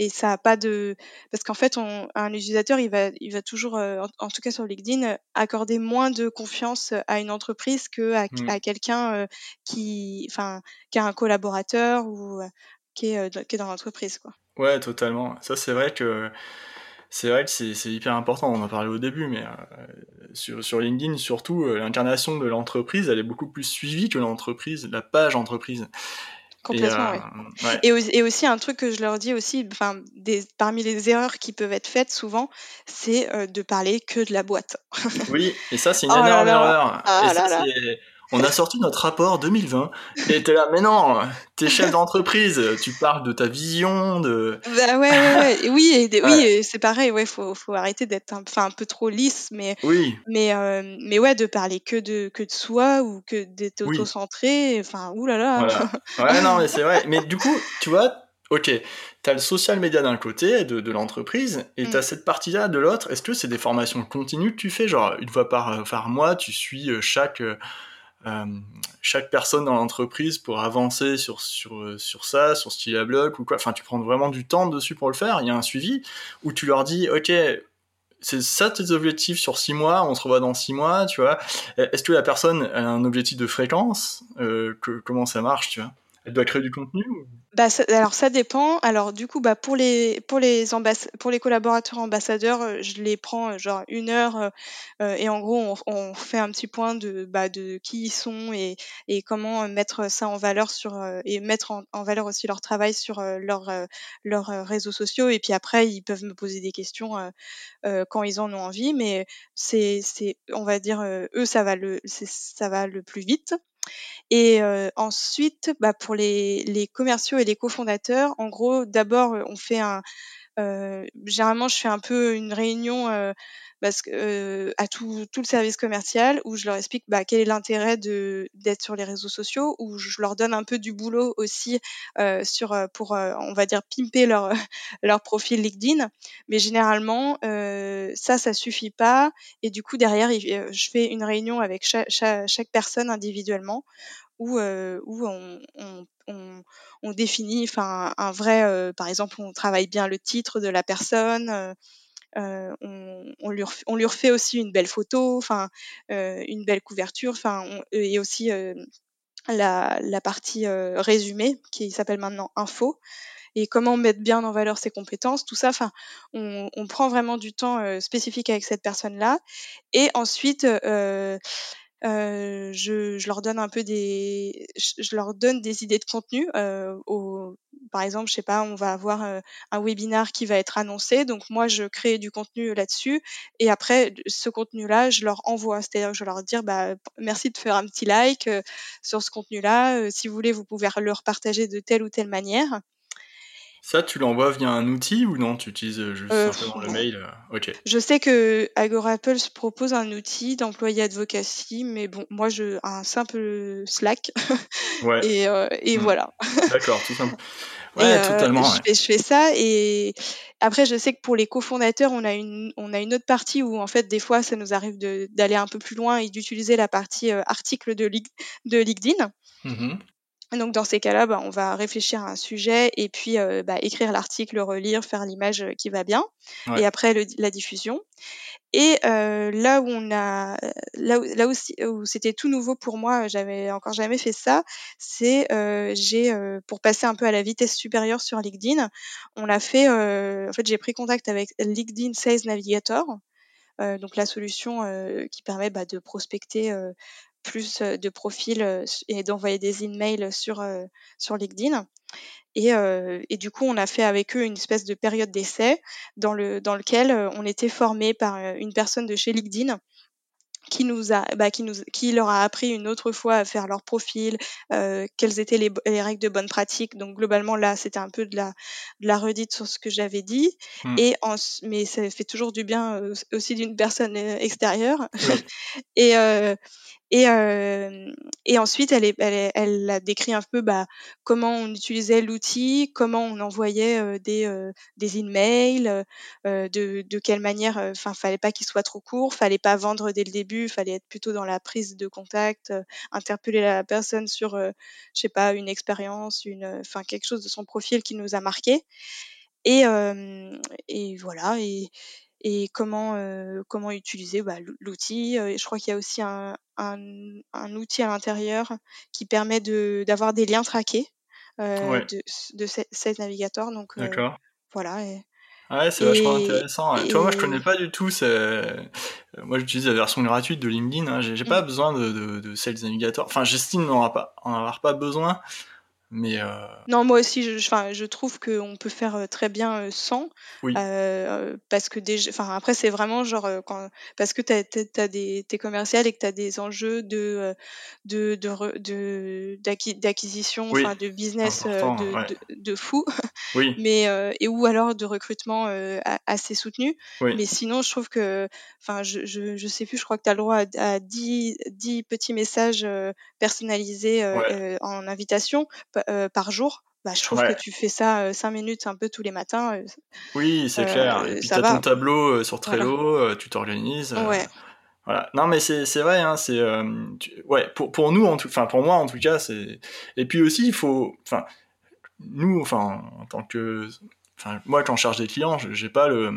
[SPEAKER 2] et ça a pas de parce qu'en fait on, un utilisateur il va il va toujours euh, en, tout cas sur LinkedIn accorder moins de confiance à une entreprise que à, mmh. quelqu'un euh, qui enfin qui a un collaborateur ou euh, qui est qui est dans l'entreprise quoi.
[SPEAKER 1] Ouais, totalement. Ça c'est vrai que c'est vrai que c'est hyper important, on en parlait au début, mais sur, sur LinkedIn, surtout, l'incarnation de l'entreprise, elle est beaucoup plus suivie que l'entreprise, la page entreprise.
[SPEAKER 2] Complètement, et, euh, et, aussi un truc que je leur dis aussi, enfin, des, parmi les erreurs qui peuvent être faites souvent, c'est euh, de parler que de la boîte.
[SPEAKER 1] oui, et ça c'est une oh énorme erreur. Ah et ça, on a sorti notre rapport 2020 et t'es là, mais non, t'es chef d'entreprise, tu parles de ta vision, de.
[SPEAKER 2] Bah ouais, ouais, ouais. Oui, et oui, c'est pareil, ouais, faut, faut arrêter d'être un, un peu trop lisse, mais,
[SPEAKER 1] oui.
[SPEAKER 2] mais, euh, mais ouais, de parler que de, que de soi ou que d'être auto-centré, enfin, oulala.
[SPEAKER 1] Ouais, non, mais c'est vrai. Mais du coup, tu vois, ok, t'as le social media d'un côté de, de l'entreprise et tu t'as mm. cette partie-là de l'autre. Est-ce que c'est des formations continues que tu fais, genre une fois par, par mois, tu suis euh, chaque euh, chaque personne dans l'entreprise pour avancer sur, sur, sur ça, sur Stylia Block ou quoi. Enfin, tu prends vraiment du temps dessus pour le faire. Il y a un suivi où tu leur dis, OK, c'est ça tes objectifs sur six mois, on se revoit dans six mois, tu vois. Est-ce que la personne a un objectif de fréquence euh, Comment ça marche, tu vois? Elle doit créer du contenu
[SPEAKER 2] bah, alors ça dépend. Alors du coup, bah, pour les pour les pour les collaborateurs ambassadeurs, euh, je les prends, euh, genre une heure, euh, et en gros, on on fait un petit point de, bah, de qui ils sont et et comment, mettre ça en valeur sur, et mettre en valeur aussi leur travail sur, leurs, leurs, réseaux sociaux et puis après ils peuvent me poser des questions, quand ils en ont envie mais c'est on va dire, eux ça va le ça va le plus vite. Et ensuite, bah, pour les les commerciaux et les cofondateurs, en gros, d'abord, on fait un, généralement, je fais un peu une réunion, que euh, à tout, le service commercial où je leur explique bah, quel est l'intérêt d'être sur les réseaux sociaux, où je leur donne un peu du boulot aussi euh, euh, pour on va dire pimper leur profil LinkedIn. Mais généralement ça ça suffit pas et du coup derrière je fais une réunion avec chaque, personne individuellement où, où on, on, on, définit enfin un vrai par exemple on travaille bien le titre de la personne euh, on, on, lui refait, aussi une belle photo, enfin euh, une belle couverture, enfin et aussi euh, la, partie résumé qui s'appelle maintenant info et comment mettre bien en valeur ses compétences, tout ça. Enfin, on, prend vraiment du temps spécifique avec cette personne-là. Et ensuite, euh, je, je, leur donne un peu des, je, leur donne des idées de contenu. Euh, au, par exemple, je sais pas, on va avoir un webinar qui va être annoncé, donc moi je crée du contenu là-dessus, et après ce contenu-là, je leur envoie, c'est-à-dire je leur dire, bah merci de faire un petit like sur ce contenu-là. Si vous voulez, vous pouvez le repartager de telle ou telle manière.
[SPEAKER 1] Ça, tu l'envoies via un outil ou non? Tu utilises euh, juste euh, simplement le mail euh, Ok.
[SPEAKER 2] Je sais que Agora Apple propose un outil d'employé advocacy, mais bon, moi, je un simple Slack.
[SPEAKER 1] Ouais.
[SPEAKER 2] et, et hmm. voilà.
[SPEAKER 1] D'accord, tout simplement. Ouais, totalement.
[SPEAKER 2] Je, fais, je, fais, ça et après, je sais que pour les cofondateurs, on a une, on a une autre partie où en fait, des fois, ça nous arrive d'aller un peu plus loin et d'utiliser la partie article de, de LinkedIn. Mmh donc dans ces cas-là, bah, on va réfléchir à un sujet et puis euh, bah, écrire l'article, le relire, faire l'image euh, qui va bien, et après le, la diffusion. Et euh, là où on a, là où, là où, c'était tout nouveau pour moi, j'avais encore jamais fait ça, c'est euh, j'ai pour passer un peu à la vitesse supérieure sur LinkedIn, on l'a fait. en fait, j'ai pris contact avec LinkedIn Sales Navigator. donc la solution qui permet bah, de prospecter plus de profils et d'envoyer des emails sur, sur LinkedIn. Et, et, du coup, on a fait avec eux une espèce de période d'essai dans, le, dans lequel on était formé par une personne de chez LinkedIn qui nous a, bah, qui nous, qui leur a appris une autre fois à faire leur profil, euh, quelles étaient les, les, règles de bonne pratique. Donc globalement là, c'était un peu de la, de la redite sur ce que j'avais dit. Mmh. Et en, mais ça fait toujours du bien euh, aussi d'une personne extérieure. et euh, et, euh, et ensuite, elle, est, elle, elle, a décrit un peu bah, comment on utilisait l'outil, comment on envoyait euh, des, euh, des emails, euh, de, de quelle manière. Enfin, fallait pas qu'il soit trop court, fallait pas vendre dès le début, fallait être plutôt dans la prise de contact, interpeller la personne sur, je sais pas, une expérience, une, enfin quelque chose de son profil qui nous a marqué. Et, et voilà. Et, et comment euh, comment utiliser bah, l'outil. je crois qu'il y a aussi un, un, un outil à l'intérieur qui permet de d'avoir des liens traqués euh, de, de Sales Navigator. Donc
[SPEAKER 1] D'accord.
[SPEAKER 2] voilà. Et,
[SPEAKER 1] Ouais, c'est vachement intéressant. Tu vois, moi, je connais pas du tout. Moi, j'utilise la version gratuite de LinkedIn. Hein. J'ai pas mmh. besoin de, de, de, Sales Navigator. Enfin, j'estime n'en avoir pas, en avoir pas besoin. Mais euh...
[SPEAKER 2] Non, moi aussi, je, enfin, je trouve qu'on peut faire euh, très bien euh, sans.
[SPEAKER 1] Oui.
[SPEAKER 2] Euh, parce que déjà, après, c'est vraiment genre, quand, parce que t'es commercial et que tu as des enjeux de, de, de, d'acquisition,
[SPEAKER 1] oui.
[SPEAKER 2] de business de,
[SPEAKER 1] ouais.
[SPEAKER 2] de, de, fou.
[SPEAKER 1] Oui.
[SPEAKER 2] Mais, et ou alors de recrutement assez soutenu. Mais sinon, je trouve que, enfin, je, je, je sais plus, je crois que tu as le droit à, à 10, 10 petits messages personnalisés
[SPEAKER 1] ouais.
[SPEAKER 2] en invitation par jour, bah, je trouve
[SPEAKER 1] ouais.
[SPEAKER 2] que tu fais ça euh, 5 minutes un peu tous les matins. Euh,
[SPEAKER 1] oui, c'est clair. Et puis tu as ton tableau sur Trello, voilà. tu t'organises.
[SPEAKER 2] Ouais.
[SPEAKER 1] Voilà. Non, mais c'est vrai, hein, c'est tu... ouais pour pour nous en tout, enfin pour moi en tout cas, c'est et puis aussi il faut, enfin nous, enfin en tant que, enfin moi quand je charge des clients, j'ai pas le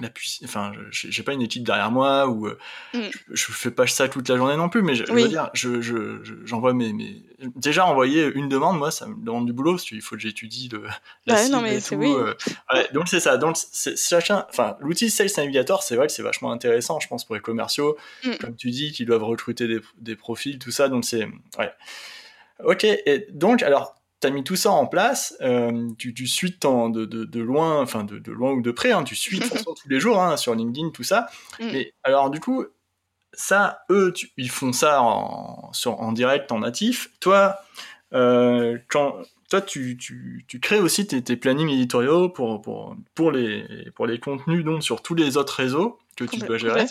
[SPEAKER 1] la puissance enfin j'ai pas une équipe derrière moi ou euh, mm. je, je, fais pas ça toute la journée non plus mais je, oui. je veux dire je j'envoie je, mes, mes déjà envoyer une demande moi ça me demande du boulot il faut que j'étudie le
[SPEAKER 2] la ouais, non, mais
[SPEAKER 1] et tout
[SPEAKER 2] oui.
[SPEAKER 1] euh, ouais, donc c'est ça donc chacun enfin l'outil Sales Navigator c'est vrai que c'est vachement intéressant je pense pour les commerciaux mm. comme tu dis qui doivent recruter des, des profils tout ça donc c'est ouais ok et donc alors tu as mis tout ça en place, euh, tu, tu suis de, de, de, loin, enfin de, de, loin ou de près, hein, tu suis de toute façon tous les jours hein, sur LinkedIn, tout ça. Mm. Et alors du coup, ça, eux, tu, ils font ça en, sur, en direct, en natif. Toi, euh, quand, toi tu, tu, tu, crées aussi tes, tes plannings éditoriaux pour, pour, pour, les, pour les contenus donc, sur tous les autres réseaux que tu dois gérer.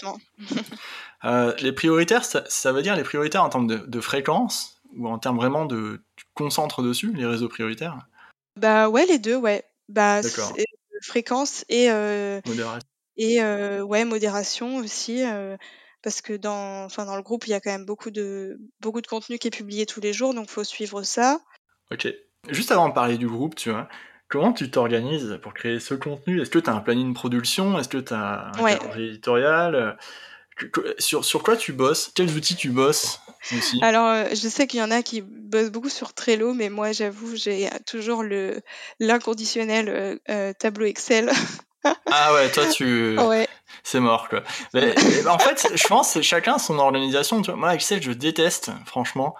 [SPEAKER 1] euh, les prioritaires, ça, ça, veut dire les prioritaires en termes de, de fréquence ou en termes vraiment de concentres dessus les réseaux prioritaires
[SPEAKER 2] Bah ouais les deux ouais. Bah fréquence et euh,
[SPEAKER 1] modération.
[SPEAKER 2] et euh, ouais modération aussi euh, parce que dans enfin dans le groupe il y a quand même beaucoup de beaucoup de contenu qui est publié tous les jours donc faut suivre ça.
[SPEAKER 1] Ok. Juste avant de parler du groupe tu vois Comment tu t'organises pour créer ce contenu? Est-ce que tu as un planning de production? Est-ce que tu as un
[SPEAKER 2] ouais.
[SPEAKER 1] calendrier éditorial? Sur, sur quoi tu bosses? Quels outils tu bosses aussi?
[SPEAKER 2] Alors, euh, je sais qu'il y en a qui bossent beaucoup sur Trello, mais moi, j'avoue, j'ai toujours le l'inconditionnel euh, euh, tableau Excel.
[SPEAKER 1] ah ouais, toi, tu.
[SPEAKER 2] Ouais.
[SPEAKER 1] C'est mort, quoi. Mais, en fait, je pense que chacun son organisation. Tu vois. Moi, Excel, je déteste, franchement.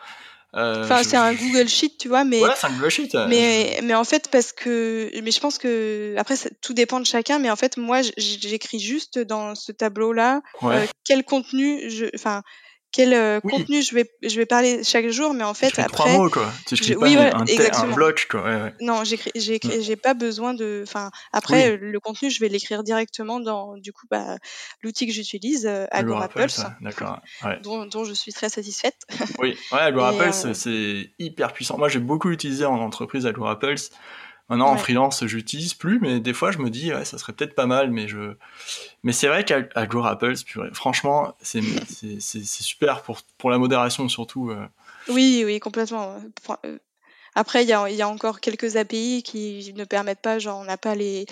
[SPEAKER 2] Euh, enfin, je... c'est un Google Sheet, tu vois, mais.
[SPEAKER 1] Ouais, c'est un Google Sheet.
[SPEAKER 2] Mais, mais en fait, parce que. Mais je pense que. Après, ça, tout dépend de chacun, mais en fait, moi, j'écris juste dans ce tableau-là
[SPEAKER 1] ouais.
[SPEAKER 2] euh, quel contenu je. Enfin, quel euh,
[SPEAKER 1] oui.
[SPEAKER 2] contenu je vais, je vais parler chaque jour, mais en fait,
[SPEAKER 1] tu
[SPEAKER 2] après.
[SPEAKER 1] trois mots, quoi. Tu écris pas
[SPEAKER 2] oui,
[SPEAKER 1] un, un, bloc, quoi. Ouais, ouais.
[SPEAKER 2] Non, j'ai pas besoin de. Enfin, après, oui. le contenu, je vais l'écrire directement dans, du coup, bah, l'outil que j'utilise, euh, Agorapulse,
[SPEAKER 1] D'accord.
[SPEAKER 2] Dont, dont, je suis très satisfaite.
[SPEAKER 1] oui, ouais, Agorapulse, euh... c'est hyper puissant. Moi, j'ai beaucoup utilisé en entreprise Agorapulse. Maintenant, en freelance, j'utilise plus, mais des fois, je me dis, ouais, ça serait peut-être pas mal, mais je. Mais c'est vrai qu'Agorapulse, franchement, c'est super pour, pour la modération surtout. Euh.
[SPEAKER 2] Oui, oui, complètement. Après, il y a, y a, encore quelques API qui ne permettent pas, genre, on n'a pas les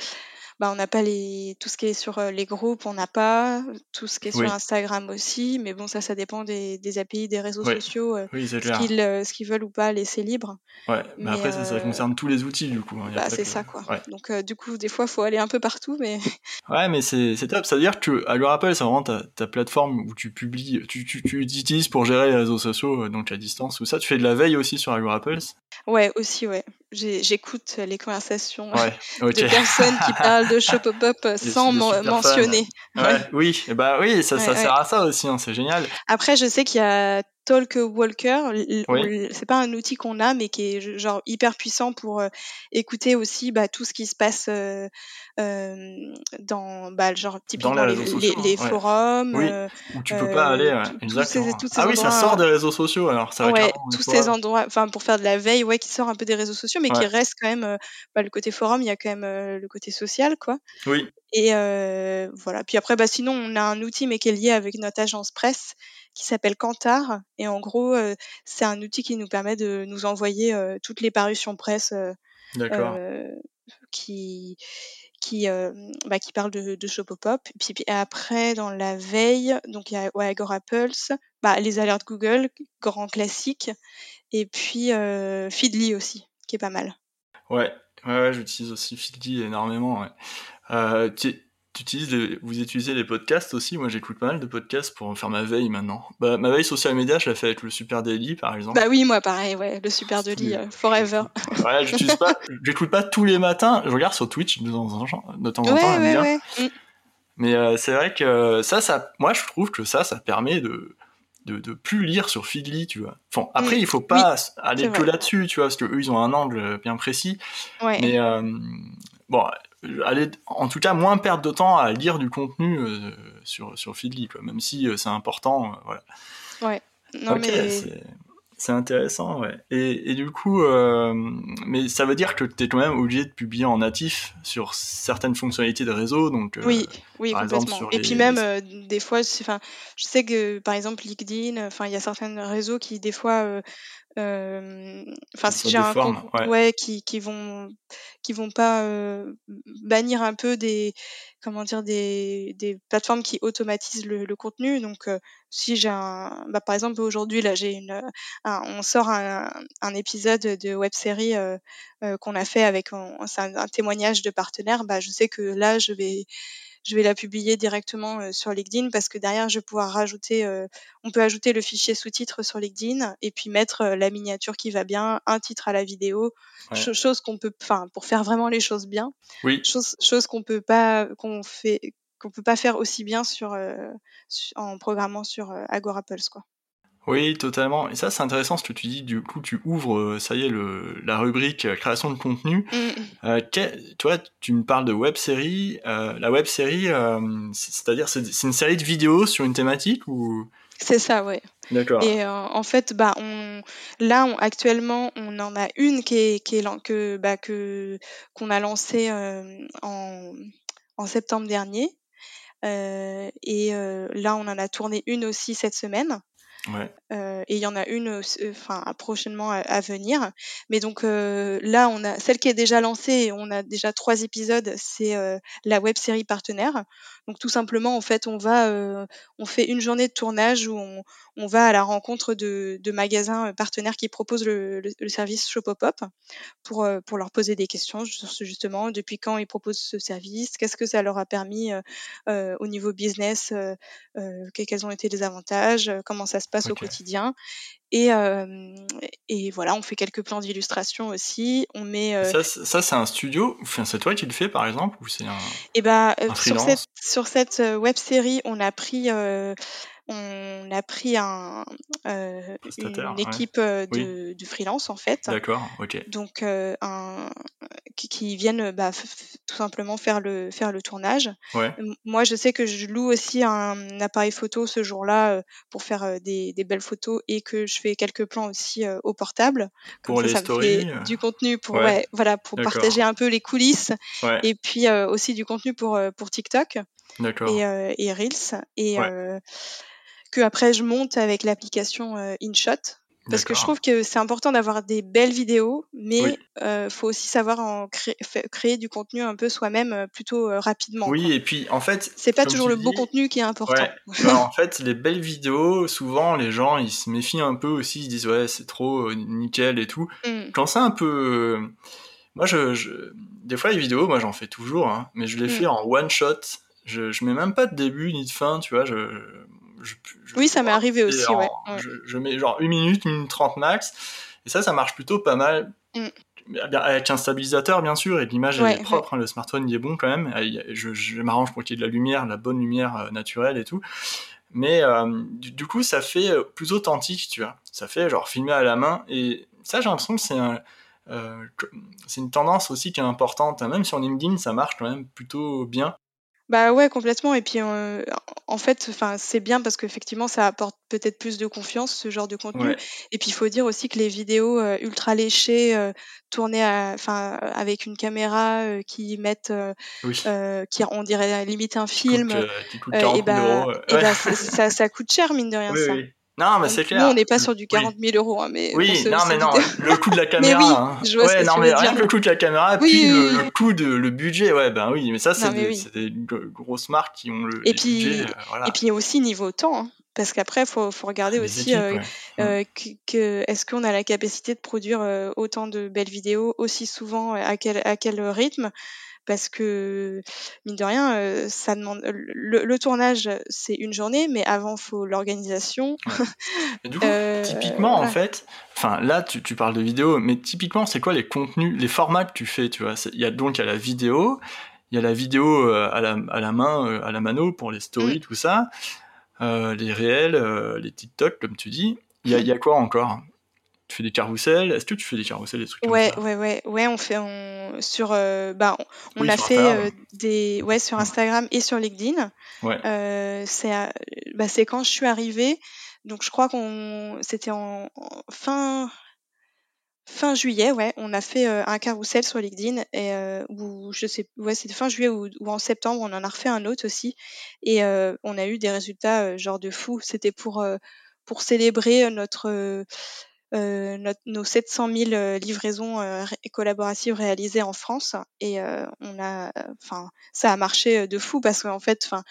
[SPEAKER 2] bah, on n'a pas les tout ce qui est sur les groupes, on n'a pas tout ce qui est sur Instagram aussi, mais bon ça ça dépend des, des API des réseaux sociaux, ce qu'ils veulent ou pas laisser libre.
[SPEAKER 1] Ouais, mais, après ça, ça, concerne tous les outils du coup. Hein,
[SPEAKER 2] bah, c'est ça quoi. Donc du coup des fois faut aller un peu partout, mais.
[SPEAKER 1] Ouais, mais c'est top. Ça veut dire que Rappel, c'est vraiment ta, ta, plateforme où tu publies, tu, tu, tu utilises pour gérer les réseaux sociaux, donc à distance ou ça. Tu fais de la veille aussi sur Rappels
[SPEAKER 2] Ouais, aussi, ouais. J'écoute les conversations de personnes qui parlent de show pop-up sans mentionner.
[SPEAKER 1] Oui, bah oui, ça, ça sert à ça aussi, hein, c'est génial.
[SPEAKER 2] Après, je sais qu'il y a Talk Walker, c'est pas un outil qu'on a, mais qui est genre hyper puissant pour euh, écouter aussi bah, tout ce qui se passe euh, euh, dans, bah, genre typiquement les, les, hein. forums.
[SPEAKER 1] Oui. où tu peux pas aller. exactement. ah oui, ça sort des réseaux sociaux alors. Ça
[SPEAKER 2] ouais, tous ces endroits, enfin pour faire de la veille, ouais, qui sort un peu des réseaux sociaux, mais qui reste quand même bah, le côté forum. Il y a quand même le côté social, quoi.
[SPEAKER 1] Oui.
[SPEAKER 2] Et voilà. Puis après, bah sinon, on a un outil mais qui est lié avec notre agence presse qui s'appelle Kantar. Et en gros, euh, c'est un outil qui nous permet de nous envoyer euh, toutes les parutions presse euh, qui qui, bah, qui parlent de, de Shop Pop. Puis, puis, après, dans la veille, donc il y a ouais, Agora Pulse, bah, les alertes Google, grand classique, et puis Feedly aussi, qui est pas mal.
[SPEAKER 1] Ouais, ouais, j'utilise aussi Feedly énormément. Ouais. Euh, utilises vous utilisez les podcasts aussi. Moi, j'écoute pas mal de podcasts pour faire ma veille maintenant. Bah, ma veille social media, je la fais avec le Super Daily, par exemple.
[SPEAKER 2] Bah oui, moi, pareil, ouais, le Super Daily, euh, forever.
[SPEAKER 1] ouais, j'utilise pas, j'écoute pas tous les matins. Je regarde sur Twitch de temps en temps, de temps, en temps
[SPEAKER 2] ouais, ouais. Mm.
[SPEAKER 1] Mais euh, c'est vrai que ça, ça, moi, je trouve que ça, ça permet de, de, de plus lire sur Feedly, tu vois. Enfin, après, mm. il faut pas aller que là-dessus, tu vois, parce que eux, ils ont un angle bien précis. Mais euh, bon, aller, en tout cas, moins perdre de temps à lire du contenu euh, sur, sur Feedly, quoi, même si euh, c'est important. Euh, voilà.
[SPEAKER 2] Ouais. Non, mais...
[SPEAKER 1] C'est intéressant, ouais. Et, et du coup, mais ça veut dire que tu es quand même obligé de publier en natif sur certaines fonctionnalités de réseau, donc.
[SPEAKER 2] oui, oui, complètement. et puis même, des fois, enfin, je sais que par exemple LinkedIn, enfin, il y a certains réseaux qui des fois enfin si j'ai un compte ouais. qui, qui vont qui vont pas bannir un peu des comment dire des, des plateformes qui automatisent le, le contenu donc si j'ai un bah, par exemple aujourd'hui là j'ai une on sort un, un, épisode de web série qu'on a fait avec un, un, témoignage de partenaire bah je sais que là je vais je vais la publier directement euh, sur LinkedIn parce que derrière, je vais pouvoir rajouter, euh, on peut ajouter le fichier sous-titre sur LinkedIn et puis mettre la miniature qui va bien, un titre à la vidéo, chose qu'on peut, enfin, pour faire vraiment les choses bien.
[SPEAKER 1] Oui.
[SPEAKER 2] Chose, chose qu'on peut pas, qu'on fait, qu'on peut pas faire aussi bien sur, en programmant sur Agora Pulse, quoi.
[SPEAKER 1] Oui, totalement. Et ça, c'est intéressant ce que tu dis. Du coup, tu ouvres, euh, ça y est, le, la rubrique euh, création de contenu. Mm. Euh, toi, tu me parles de web série. Euh, la web série, c'est-à-dire, c'est une série de vidéos sur une thématique ou?
[SPEAKER 2] C'est ça, ouais.
[SPEAKER 1] D'accord.
[SPEAKER 2] Et en fait, bah, on, là, on, actuellement, on en a une qui est, qui est que, bah, que qu'on a lancée en, en septembre dernier. et là, on en a tourné une aussi cette semaine. Euh, et il y en a une, euh, enfin prochainement à, venir. Mais donc euh, là, on a celle qui est déjà lancée. On a déjà trois épisodes. C'est la web série partenaire. Donc tout simplement, en fait, on va, on fait une journée de tournage où on, on va à la rencontre de, de magasins partenaires qui proposent le, le, service Shopopop pour pour leur poser des questions justement depuis quand ils proposent ce service, qu'est-ce que ça leur a permis au niveau business, quels ont été les avantages, comment ça se passe au quotidien. Et, et voilà, on fait quelques plans d'illustration aussi. On met.
[SPEAKER 1] Ça, ça c'est un studio. Enfin, c'est toi qui le fais, par exemple, ou c'est un.
[SPEAKER 2] Et eh bah, sur cette, sur cette web série, on a pris on a pris un, euh, une équipe euh, de, de, freelance en fait.
[SPEAKER 1] D'accord, ok.
[SPEAKER 2] Donc euh, un, qui, qui viennent bah, tout simplement faire le faire le tournage.
[SPEAKER 1] Ouais.
[SPEAKER 2] Moi, je sais que je loue aussi un appareil photo ce jour-là pour faire des, des, belles photos et que je fais quelques plans aussi au portable.
[SPEAKER 1] Comme pour ça, les ça stories.
[SPEAKER 2] Me fait du contenu pour ouais. voilà pour partager un peu les coulisses et puis aussi du contenu pour pour TikTok. Et, et Reels et que après je monte avec l'application InShot. Parce que je trouve que c'est important d'avoir des belles vidéos, mais il faut aussi savoir en créer du contenu un peu soi-même plutôt rapidement.
[SPEAKER 1] Oui, et puis en fait,
[SPEAKER 2] c'est pas toujours le beau contenu qui est important.
[SPEAKER 1] Bah, en fait, les belles vidéos, souvent les gens ils se méfient un peu aussi, ils se disent ouais c'est trop nickel et tout. Mmh. Quand c'est un peu, moi je, des fois les vidéos, moi j'en fais toujours, hein, mais je les mmh. fais en one shot. Je, je mets même pas de début ni de fin, tu vois. Je,
[SPEAKER 2] oui, ça m'est arrivé aussi, ouais.
[SPEAKER 1] Je, mets genre une minute, une minute trente max. Et ça, ça marche plutôt pas mal. Mm. Avec un stabilisateur, bien sûr, et l'image est propre. Hein, le smartphone, il est bon quand même. Je, m'arrange pour qu'il y ait de la lumière, la bonne lumière euh, naturelle et tout. Mais euh, du, coup, ça fait euh, plus authentique, tu vois. Ça fait genre filmer à la main. Et ça, j'ai l'impression que c'est un, c'est une tendance aussi qui est importante. Même sur LinkedIn, ça marche quand même plutôt bien.
[SPEAKER 2] Bah ouais, complètement. Et puis, euh, en fait, enfin, c'est bien parce qu'effectivement, ça apporte peut-être plus de confiance, ce genre de contenu. Et puis, il faut dire aussi que les vidéos euh, ultra léchées, euh, tournées avec une caméra qui mettent, qui on dirait limite un film, et bah, et bah, ça, ça coûte cher, mine de rien, ça.
[SPEAKER 1] Non, mais c'est clair.
[SPEAKER 2] Nous, on n'est pas sur du 40 000 euros, hein, mais.
[SPEAKER 1] Oui, non, mais non, le coût de la caméra. mais oui, hein. je vois ouais, non, mais rien que le coût de la caméra, puis le, coût de le budget, ouais, ben oui, mais ça, c'est des, des, grosses marques qui ont le
[SPEAKER 2] et puis, budget, euh, voilà. Et puis aussi niveau temps, hein, parce qu'après, il faut, faut, regarder aussi euh, euh, que, est-ce qu'on a la capacité de produire autant de belles vidéos aussi souvent, à quel, à quel rythme? Parce que mine de rien, euh, ça demande le, tournage, c'est une journée, mais avant faut l'organisation.
[SPEAKER 1] du coup, euh, typiquement en fait, enfin là tu, tu, parles de vidéo, mais typiquement c'est quoi les contenus, les formats que tu fais, tu vois? Il y a donc la vidéo, il y a la vidéo à la, à la main, à la mano pour les stories, mmh. tout ça, les réels, les TikTok comme tu dis. Il y a, y a quoi encore? Tu fais des carousels Est-ce que tu fais des carousels, des trucs
[SPEAKER 2] ouais,
[SPEAKER 1] comme
[SPEAKER 2] ça? Ouais, ouais, ouais. On fait sur, euh, bah, on, a fait euh, des, ouais, sur Instagram et sur LinkedIn. Ouais. Euh, c'est, bah, c'est quand je suis arrivée. Donc je crois qu'on, c'était en, fin, fin juillet, ouais. On a fait un carrousel sur LinkedIn et où je sais, ouais, c'était fin juillet ou, ou, en septembre. On en a refait un autre aussi et on a eu des résultats genre de fou. C'était pour pour célébrer notre euh, notre, nos 700 000 euh, livraisons euh, collaboratives réalisées en France. Et on a, enfin, ça a marché de fou parce qu'en fait, enfin,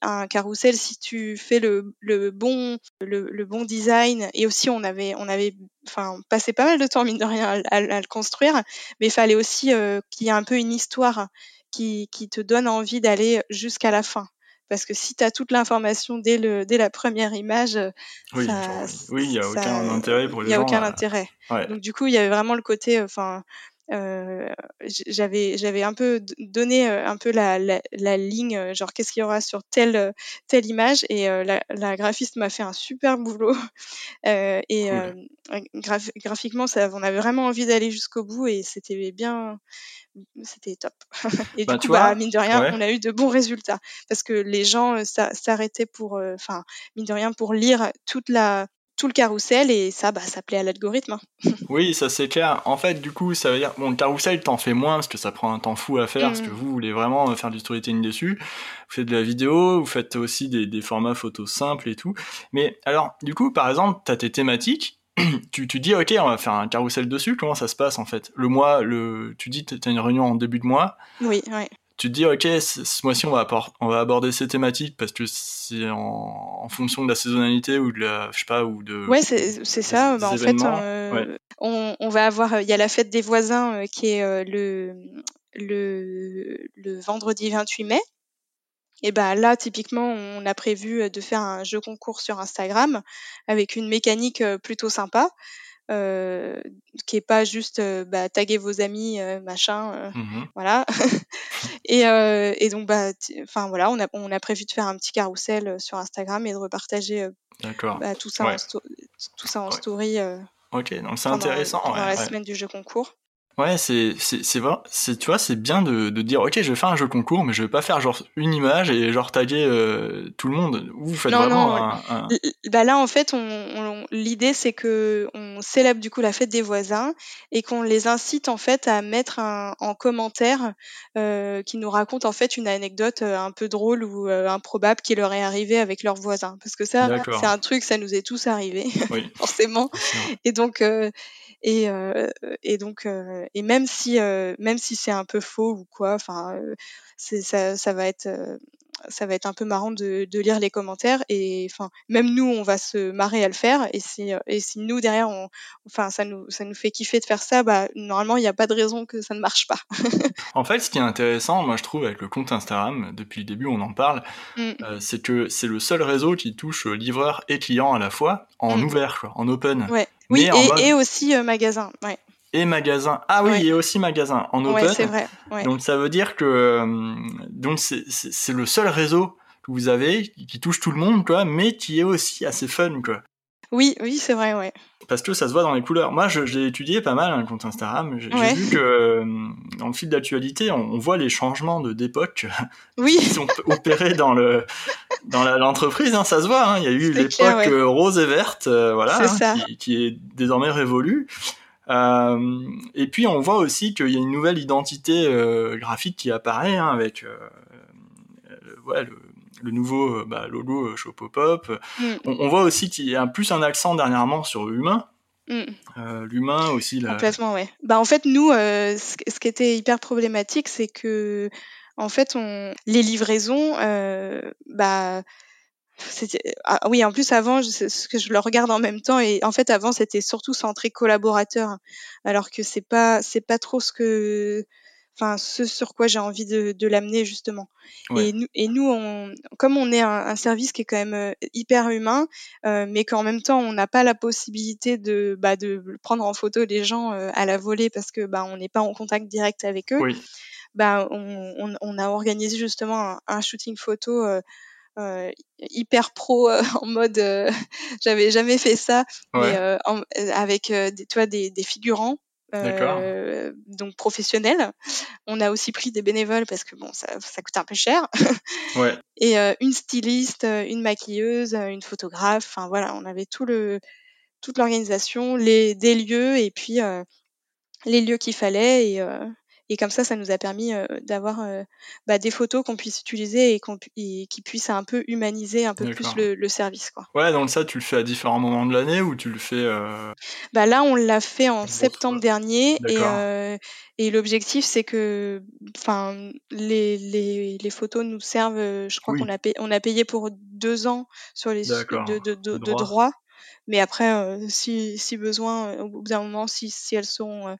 [SPEAKER 2] un carrousel, si tu fais le, le bon, le, le, bon design et aussi on avait, on avait, enfin, passé pas mal de temps mine de rien à, à, le construire, mais il fallait aussi qu'il y ait un peu une histoire qui, qui te donne envie d'aller jusqu'à la fin parce que si tu as toute l'information dès, le, dès la première image,
[SPEAKER 1] oui, il n'y a aucun intérêt pour les gens.
[SPEAKER 2] Il n'y a aucun intérêt. Donc du coup, il y avait vraiment le côté, enfin, euh, j'avais j'avais un peu donné euh, un peu la, la, la ligne euh, genre qu'est-ce qu'il y aura sur telle telle image et la, la, graphiste m'a fait un super boulot. Et graphiquement ça on avait vraiment envie d'aller jusqu'au bout et c'était bien c'était top. Et du bah, coup bah, mine de rien on a eu de bons résultats parce que les gens s'arrêtaient pour enfin mine de rien pour lire toute la tout le carrousel et ça, bah, ça plaît à l'algorithme. Hein.
[SPEAKER 1] oui, ça c'est clair. En fait, du coup, ça veut dire, bon, le carrousel, t'en fais moins parce que ça prend un temps fou à faire, parce que mm. vous voulez vraiment faire du storytelling dessus. Vous faites de la vidéo, vous faites aussi des, des formats photos simples et tout. Mais alors, du coup, par exemple, t'as tes thématiques, tu, tu dis, ok, on va faire un carrousel dessus, comment ça se passe en fait? Le mois, le, tu dis, t'as une réunion en début de mois.
[SPEAKER 2] Oui, oui
[SPEAKER 1] tu te dis ok ce, mois-ci on va on va aborder ces thématiques parce que c'est en, fonction de la saisonnalité ou de la je sais pas ou de
[SPEAKER 2] ouais c'est ça. bah, en fait euh, on, on, va avoir il y a la fête des voisins euh, qui est euh, le, le le vendredi 28 mai. Et ben là typiquement on a prévu de faire un jeu concours sur Instagram avec une mécanique plutôt sympa euh, qui est pas juste euh, bah, taguer vos amis, euh, machin, mmh voilà. et, et, donc, bah, enfin voilà, on a, on a prévu de faire un petit carrousel sur Instagram et de repartager bah, tout ça en, tout ça en story.
[SPEAKER 1] ok, donc c'est intéressant.
[SPEAKER 2] Pendant la semaine du jeu concours.
[SPEAKER 1] Ouais, c'est, c'est, c'est, c'est, tu vois, c'est bien de, de dire, ok, je vais faire un jeu concours, mais je vais pas faire genre une image et genre taguer euh, tout le monde. Vous faites vraiment un,
[SPEAKER 2] Bah là, en fait, on, l'idée, c'est que on célèbre du coup la fête des voisins et qu'on les incite en fait à mettre un, en commentaire euh, qui nous raconte en fait une anecdote euh, un peu drôle ou euh, improbable qui leur est arrivée avec leurs voisins. Parce que ça, c'est un truc, ça nous est tous arrivé, oui. forcément. Et donc, euh, et, euh, et donc, euh, et même si, euh, même si c'est un peu faux ou quoi, enfin, ça, ça va être ça va être un peu marrant de, de, lire les commentaires et enfin même nous on va se marrer à le faire et si et si nous derrière on enfin ça nous ça nous fait kiffer de faire ça bah normalement il n'y a pas de raison que ça ne marche pas.
[SPEAKER 1] en fait ce qui est intéressant moi je trouve avec le compte Instagram depuis le début on en parle mmh. c'est que c'est le seul réseau qui touche livreur et client à la fois en mmh. ouvert quoi, en open.
[SPEAKER 2] Ouais. Oui, et, aussi euh, magasin. Ouais.
[SPEAKER 1] Et magasin. Ah oui, et aussi magasin en open.
[SPEAKER 2] Ouais, c'est vrai.
[SPEAKER 1] Donc ça veut dire que euh, donc c'est le seul réseau que vous avez qui, touche tout le monde, quoi, mais qui est aussi assez fun, quoi.
[SPEAKER 2] Oui, oui, c'est vrai, ouais.
[SPEAKER 1] Parce que ça se voit dans les couleurs. Moi, j'ai étudié pas mal un hein, compte Instagram. J'ai vu que euh, dans le fil d'actualité, on, voit les changements de d'époque
[SPEAKER 2] oui.
[SPEAKER 1] qui sont opérés dans le dans l'entreprise. Hein, ça se voit. Hein. Il y a eu l'époque euh, rose et verte, euh, voilà, hein, qui, qui, est désormais révolue. Euh, et puis on voit aussi qu'il y a une nouvelle identité graphique qui apparaît avec ouais, le, le nouveau euh, bah, logo euh, Show Pop-Up. Mm. On, voit aussi qu'il y a plus un accent dernièrement sur l'humain. Mm. Euh, l'humain aussi.
[SPEAKER 2] Complètement, ouais. Bah, en fait, nous, ce, qui était hyper problématique, c'est que, en fait, on... les livraisons, bah, ah, oui, en plus avant, ce que je le regarde en même temps et en fait avant c'était surtout centré collaborateur, alors que c'est pas c'est pas trop ce que enfin ce sur quoi j'ai envie de, de l'amener justement. Et nous, et nous on, comme on est un, service qui est quand même euh, hyper humain, euh, mais qu'en même temps on n'a pas la possibilité de, bah, de prendre en photo les gens euh, à la volée parce que bah, on n'est pas en contact direct avec eux. Bah, on, on, on, a organisé justement un, shooting photo. Euh, hyper pro en mode j'avais jamais fait ça mais avec des, tu vois, des, des figurants euh, donc professionnel. On a aussi pris des bénévoles parce que bon, ça, ça coûte un peu cher.
[SPEAKER 1] ouais.
[SPEAKER 2] Et euh, une styliste, euh, une maquilleuse, euh, une photographe. Enfin voilà, on avait tout le, toute l'organisation, les des lieux et puis les lieux qu'il fallait et et comme ça, ça nous a permis euh, d'avoir euh, bah, des photos qu'on puisse utiliser et, qu'on qui puissent un peu humaniser un peu plus le, service. Quoi.
[SPEAKER 1] Ouais, donc ça, tu le fais à différents moments de l'année ou tu le fais euh,
[SPEAKER 2] bah Là, on l'a fait en septembre dernier et, et l'objectif, c'est que les, les, les, photos nous servent, je crois qu'on a, payé, on a payé pour deux ans sur les de, de, de, de droits. Mais après, si, si besoin, au bout d'un moment, si, si elles sont euh,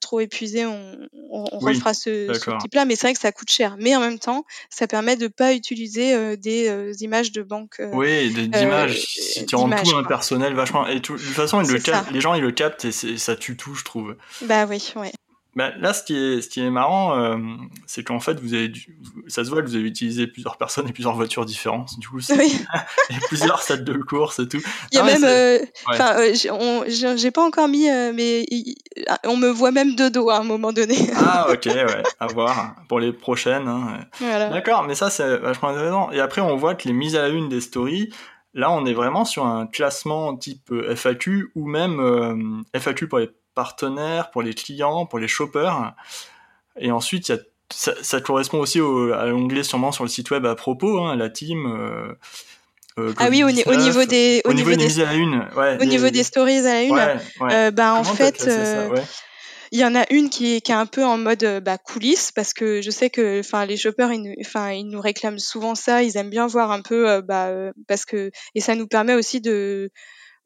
[SPEAKER 2] trop épuisé, on, on, refera ce, type-là. Mais c'est vrai que ça coûte cher. Mais en même temps, ça permet de pas utiliser euh, des euh, images de banque.
[SPEAKER 1] oui, des images. si tu rends tout impersonnel, vachement. Et de toute façon, le les gens ils le captent et ça tue tout, je trouve.
[SPEAKER 2] Bah oui, ouais.
[SPEAKER 1] Bah, là, ce qui est, ce qui est marrant, euh, c'est qu'en fait, vous avez ça se voit que vous avez utilisé plusieurs personnes et plusieurs voitures différentes. Du coup, oui. a plusieurs salles de course et tout.
[SPEAKER 2] Il y a même, euh, enfin, euh, j'ai pas encore mis, mais on me voit même de dos à un moment donné.
[SPEAKER 1] ah, ok, ouais, à voir pour les prochaines. Hein, voilà. D'accord, mais ça, c'est vachement intéressant. Et après, on voit que les mises à la une des stories, là, on est vraiment sur un classement type FAQ ou même FAQ pour les partenaires, pour les clients, pour les shoppers. Et ensuite, y a, ça, correspond aussi à l'onglet sûrement sur le site web à propos, hein, la team. Euh,
[SPEAKER 2] euh, ah oui, au, niveau des,
[SPEAKER 1] au, niveau, des, à la une, ouais,
[SPEAKER 2] au niveau des stories à la une, euh, bah, en fait, il y en a une qui est, qui est un peu en mode bah, coulisses parce que je sais que enfin les shoppers ils, enfin ils nous réclament souvent ça ils aiment bien voir un peu bah, parce que et ça nous permet aussi de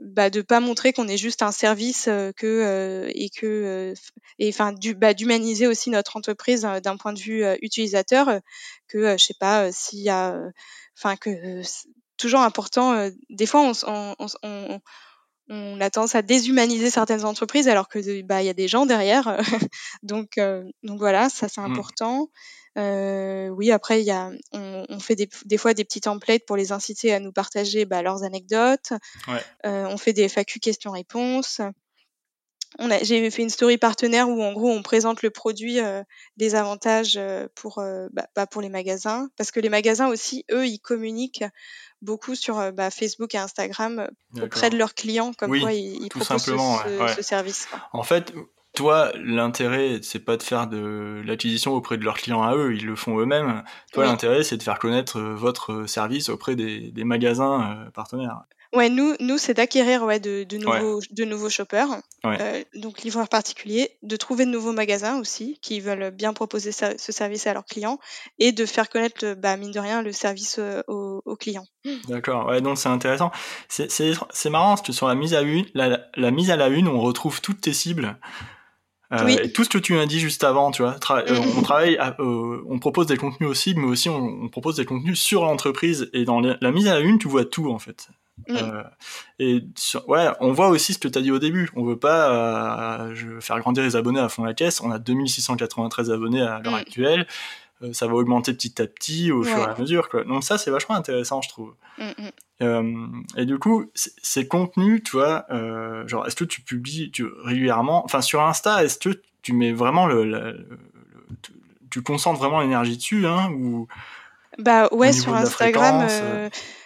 [SPEAKER 2] bah, de pas montrer qu'on est juste un service euh, que euh, et que euh, et enfin du bah, d'humaniser aussi notre entreprise d'un point de vue utilisateur que je sais pas s'il y a enfin que toujours important des fois on, on, on, on a tendance à déshumaniser certaines entreprises alors que bah il y a des gens derrière donc donc voilà ça c'est mmh. important euh, oui, après, y a, on, on fait des, des, fois des petits templates pour les inciter à nous partager bah, leurs anecdotes.
[SPEAKER 1] Ouais.
[SPEAKER 2] Euh, on fait des FAQ questions-réponses. j'ai fait une story partenaire où en gros on présente le produit, des avantages pour, bah, bah, pour les magasins. Parce que les magasins aussi, eux, ils communiquent beaucoup sur bah, Facebook et Instagram auprès de leurs clients, comme quoi ils, proposent ce, service.
[SPEAKER 1] En fait, toi, l'intérêt, c'est pas de faire de l'acquisition auprès de leurs clients à eux, ils le font eux-mêmes. Toi, l'intérêt, c'est de faire connaître votre service auprès des, des magasins partenaires.
[SPEAKER 2] Ouais, nous, nous c'est d'acquérir ouais, de, de, nouveaux, de nouveaux shoppers, euh, donc livreurs particuliers, de trouver de nouveaux magasins aussi qui veulent bien proposer ce service à leurs clients et de faire connaître, bah, mine de rien, le service euh, aux, clients.
[SPEAKER 1] D'accord, ouais, donc c'est intéressant. C'est marrant parce que sur la mise à une, la, la mise à la une, on retrouve toutes tes cibles. Euh, et tout ce que tu m'as dit juste avant, tu vois, euh, on travaille, euh, on propose des contenus aussi, mais aussi on, propose des contenus sur l'entreprise. Et dans la, mise à la une, tu vois tout en fait. Mm. Et ouais, on voit aussi ce que tu as dit au début. On veut pas je faire grandir les abonnés à fond la caisse. On a 2693 abonnés à l'heure mm. actuelle. Euh, ça va augmenter petit à petit au fur et à mesure. Quoi. Donc ça, c'est vachement intéressant, je trouve. Mm, mm. Euh, et du coup, ces contenus, tu vois, euh, genre, est-ce que tu publies tu, régulièrement Enfin, sur Insta, est-ce que tu mets vraiment le, tu concentres vraiment l'énergie dessus, hein, ou
[SPEAKER 2] Bah ouais, sur Instagram,